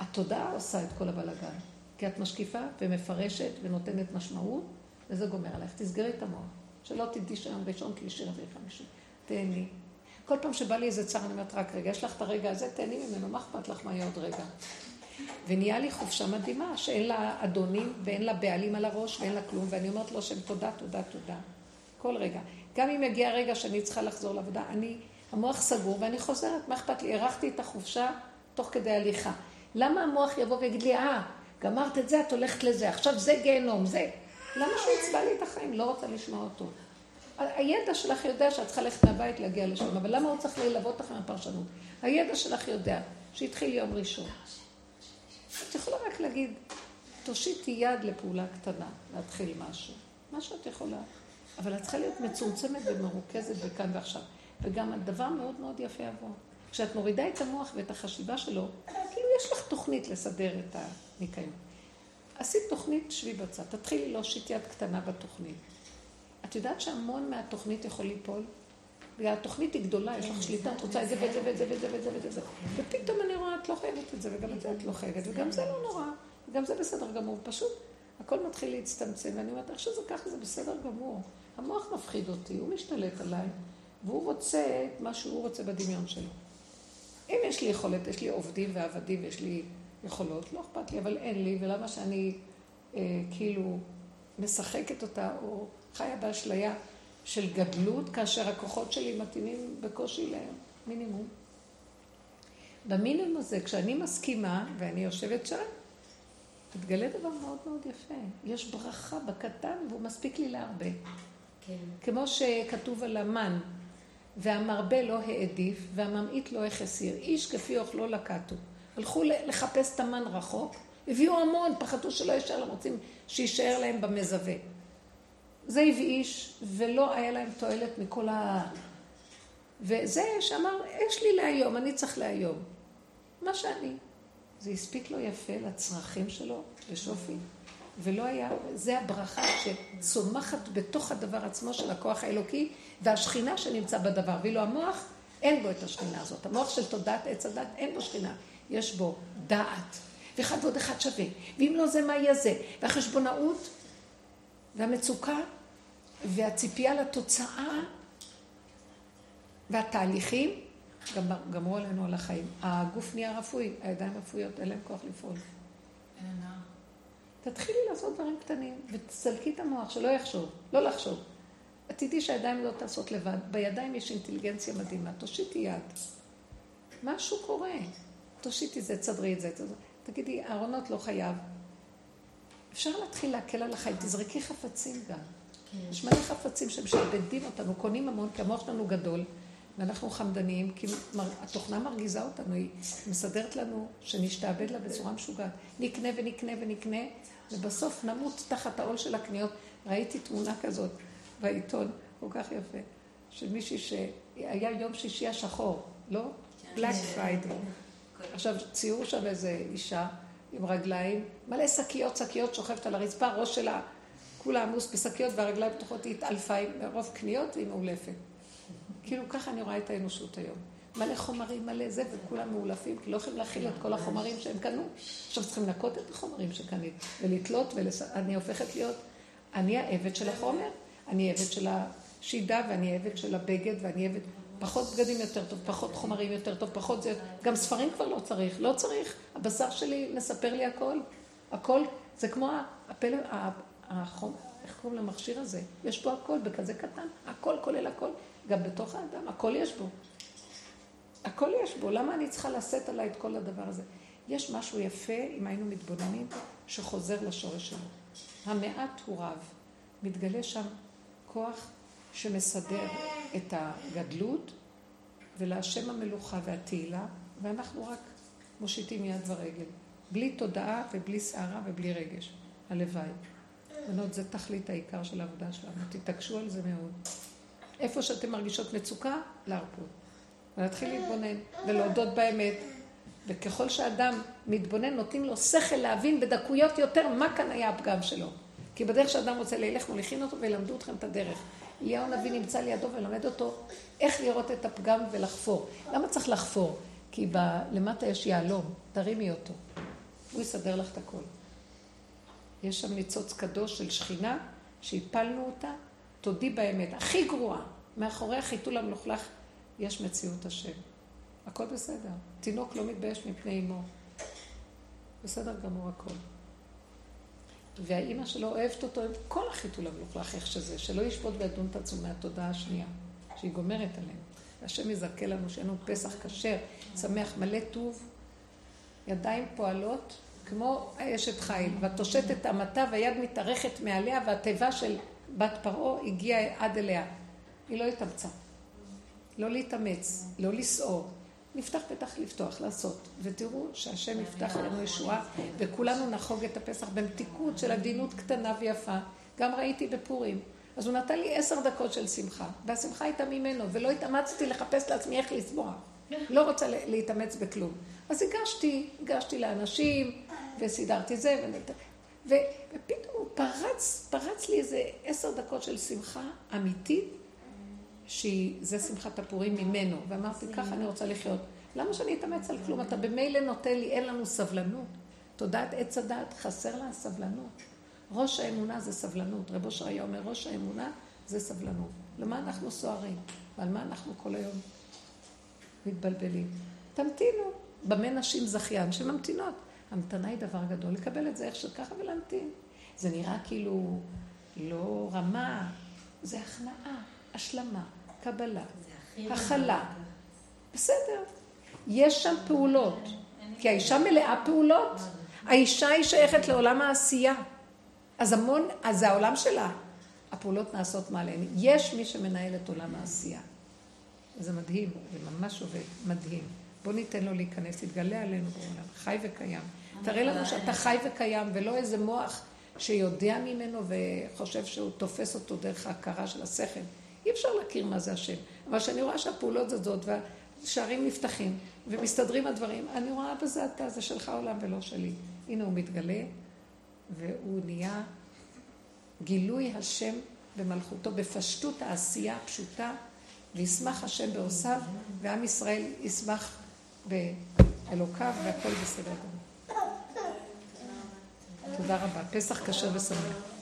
התודעה עושה את כל הבלאגן. כי את משקיפה ומפרשת ונותנת משמעות, וזה גומר עלייך. תסגרי את המוח. שלא תדעי שהיום ראשון, שלישי, רביעי, חמישי. תהני. כל פעם שבא לי איזה צער, אני אומרת, רק רגע, יש לך את הרגע הזה, תהני ממנו, מה אכפת לך מה יהיה עוד רגע? ונהיה לי חופשה מדהימה, שאין לה אדונים ואין לה בעלים על הראש ואין לה כלום, ואני אומרת לו שם תודה, תודה, תודה. כל רגע. גם אם יגיע רגע שאני צריכה לחזור לעבודה, אני, המוח סגור ואני חוזרת, מה אכפת לי? הארכתי את החופשה תוך כדי הליכה. למה המוח יבוא ויגיד לי, אה, גמרת את זה, את הולכת לזה, עכשיו זה גיהנום, זה. למה שהוא יצבע לי את החיים? לא רוצה לשמוע אותו. הידע שלך יודע שאת צריכה ללכת מהבית להגיע לשם, אבל למה הוא צריך ללוות אותך מהפרשנות? הידע שלך יודע שהתחיל יום ראשון. את יכולה רק להגיד, תושיטי יד לפעולה קטנה, להתחיל משהו. מה שאת יכולה. אבל את צריכה להיות מצומצמת ומרוכזת בכאן ועכשיו. וגם הדבר מאוד מאוד יפה יבוא. כשאת מורידה את המוח ואת החשיבה שלו, כאילו יש לך תוכנית לסדר את הניקיון. עשית תוכנית, שבי בצד. תתחילי להושיט יד קטנה בתוכנית. את יודעת שהמון מהתוכנית יכול ליפול? בגלל התוכנית היא גדולה, יש לך שליטה, את רוצה את זה ואת זה ואת זה ואת זה ואת זה ואת זה. ופתאום אני רואה, את לא חייבת את זה, וגם את זה את לא חייבת, וגם זה לא נורא, וגם זה בסדר גמור. פשוט הכל מתחיל להצטמצם, ואני אומרת, איך שזה ככה זה בסדר גמור. המוח מפחיד אותי, הוא משתלט עליי, והוא רוצה את מה שהוא רוצה בדמיון שלו. אם יש לי יכולת, יש לי עובדים ועבדים ויש לי יכולות, לא אכפת לי, אבל אין לי, ולמה שאני אה, כאילו משחקת אותה, או חיה באשליה של גדלות, כאשר הכוחות שלי מתאימים בקושי למינימום. במינימום הזה, כשאני מסכימה, ואני יושבת שם, מתגלה דבר מאוד מאוד יפה. יש ברכה בקטן, והוא מספיק לי להרבה. כן. כמו שכתוב על המן, והמרבה לא העדיף, והממעיט לא החסיר. איש כפי אוכלו לקטו. הלכו לחפש את המן רחוק, הביאו המון, פחדו שלא יישאר להם, רוצים שיישאר להם במזווה. זה הבאיש, ולא היה להם תועלת מכל ה... וזה שאמר, יש לי להיום, אני צריך להיום. מה שאני. זה הספיק לו יפה לצרכים שלו, לשופי, ולא היה, זה הברכה שצומחת בתוך הדבר עצמו של הכוח האלוקי, והשכינה שנמצא בדבר, ואילו המוח, אין בו את השכינה הזאת. המוח של תודעת עץ הדת, אין בו שכינה. יש בו דעת, ואחד ועוד אחד שווה, ואם לא זה, מה יהיה זה? והחשבונאות, והמצוקה, והציפייה לתוצאה, והתהליכים, גמרו עלינו על החיים. הגוף נהיה רפואי, הידיים רפואיות, אין להם כוח לפעול. תתחילי לעשות דברים קטנים, ותסלקי את המוח, שלא יחשוב, לא לחשוב. את תדעי שהידיים לא טסות לבד, בידיים יש אינטליגנציה מדהימה, תושיטי יד. משהו קורה. תושיטי זה, תסדרי את זה, תגידי, הארונות לא חייב. אפשר להתחיל להקל על החיים, תזרקי חפצים גם. כן. יש מלא חפצים שמשעבדים אותנו, קונים המון, כי המוח שלנו גדול, ואנחנו חמדניים, כי התוכנה מרגיזה אותנו, היא מסדרת לנו שנשתעבד לה בצורה משוגעת. נקנה ונקנה ונקנה, ובסוף נמות תחת העול של הקניות. ראיתי תמונה כזאת בעיתון, כל כך יפה, של מישהי שהיה יום שישי השחור, לא? בלק כן. פריידי. עכשיו, ציירו שם איזה אישה עם רגליים, מלא שקיות, שקיות שוכבת על הרצפה, ראש שלה כולה עמוס בשקיות והרגליים פתוחות, היא התעלפה עם רוב קניות והיא מאולפת. כאילו ככה אני רואה את האנושות היום. מלא חומרים, מלא זה, וכולם מאולפים, כי לא יכולים להכיל את כל החומרים שהם קנו. עכשיו צריכים לנקות את החומרים שקנית, ולתלות, ואני הופכת להיות, אני העבד של החומר, אני עבד של השידה, ואני עבד של הבגד, ואני עבד... פחות בגדים יותר טוב, פחות חומרים יותר טוב, פחות זה... גם ספרים כבר לא צריך, לא צריך. הבשר שלי מספר לי הכל. הכל, זה כמו הפלא, החום, איך קוראים למכשיר הזה? יש בו הכל בכזה קטן, הכל כולל הכל. גם בתוך האדם, הכל יש בו. הכל יש בו, למה אני צריכה לשאת עליי את כל הדבר הזה? יש משהו יפה, אם היינו מתבוננים, שחוזר לשורש שלו. המעט הוא רב. מתגלה שם כוח שמסדר את הגדלות, ולהשם המלוכה והתהילה, ואנחנו רק מושיטים יד ורגל. בלי תודעה ובלי סערה ובלי רגש. הלוואי. בנות, זה תכלית העיקר של העבודה שלנו. תתעקשו על זה מאוד. איפה שאתם מרגישות מצוקה, להרפות. ולהתחיל להתבונן ולהודות באמת. וככל שאדם מתבונן, נותנים לו שכל להבין בדקויות יותר מה כאן היה הפגם שלו. כי בדרך שאדם רוצה ללך, מוליכים אותו וילמדו אתכם את הדרך. אליהו הנביא נמצא לידו ולמד אותו איך לראות את הפגם ולחפור. למה צריך לחפור? כי ב... למטה יש יהלום, תרימי אותו. הוא יסדר לך את הכל. יש שם ניצוץ קדוש של שכינה, שהפלנו אותה, תודי באמת, הכי גרועה. מאחורי החיתול המלוכלך יש מציאות השם. הכל בסדר. תינוק לא מתבייש מפני אמו. בסדר גמור הכל. והאימא שלו אוהבת אותו עם כל החיתול המלוכלך, איך שזה, שלא ישפוט וידון את עצמו מהתודעה השנייה, שהיא גומרת עליהם. השם יזכה לנו שיהיה לנו פסח כשר, שמח, מלא טוב, ידיים פועלות, כמו אשת חיל, ותושט את המטה והיד מתארכת מעליה, והתיבה של בת פרעה הגיעה עד אליה. היא לא התאמצה. לא להתאמץ, לא לסעור. נפתח פתח לפתוח, לעשות. ותראו שהשם יפתח לנו ישועה, וכולנו נחוג את הפסח במתיקות של עדינות קטנה ויפה. גם ראיתי בפורים. אז הוא נתן לי עשר דקות של שמחה, והשמחה הייתה ממנו, ולא התאמצתי לחפש לעצמי איך לשמוח. לא רוצה להתאמץ בכלום. אז הגשתי, הגשתי לאנשים, וסידרתי זה, ו... ופתאום פרץ, פרץ לי איזה עשר דקות של שמחה אמיתית, שזה שמחת הפורים ממנו. ואמרתי, ככה אני רוצה לחיות. למה שאני אתאמץ על כלום? אתה במילא נותן לי, אין לנו סבלנות. תודעת עץ הדעת, חסר לה סבלנות. ראש האמונה זה סבלנות. רב אושר היה אומר, ראש האמונה זה סבלנות. למה אנחנו סוערים? ועל מה אנחנו כל היום מתבלבלים? תמתינו. במה נשים זכיין שממתינות. המתנה היא דבר גדול, לקבל את זה איך שככה ולהמתין. זה נראה כאילו לא רמה, זה הכנעה, השלמה, קבלה, הכלה. בסדר. יש שם פעולות, כי האישה מלאה פעולות. האישה היא שייכת לעולם העשייה. אז המון, אז זה העולם שלה. הפעולות נעשות מעליהן. יש מי שמנהל את עולם העשייה. זה מדהים, זה ממש עובד, מדהים. בוא ניתן לו להיכנס, יתגלה עלינו בעולם, חי וקיים. תראה לנו שאתה חי וקיים, ולא איזה מוח שיודע ממנו וחושב שהוא תופס אותו דרך ההכרה של השכל. אי אפשר להכיר מה זה השם. אבל כשאני רואה שהפעולות זאת והשערים נפתחים ומסתדרים הדברים, אני רואה בזה אתה, זה שלך עולם ולא שלי. הנה הוא מתגלה, והוא נהיה גילוי השם במלכותו, בפשטות העשייה הפשוטה, וישמח השם בעושיו, ועם ישראל ישמח באלוקיו, והכל בסדר. תודה רבה. פסח כשר ושמח.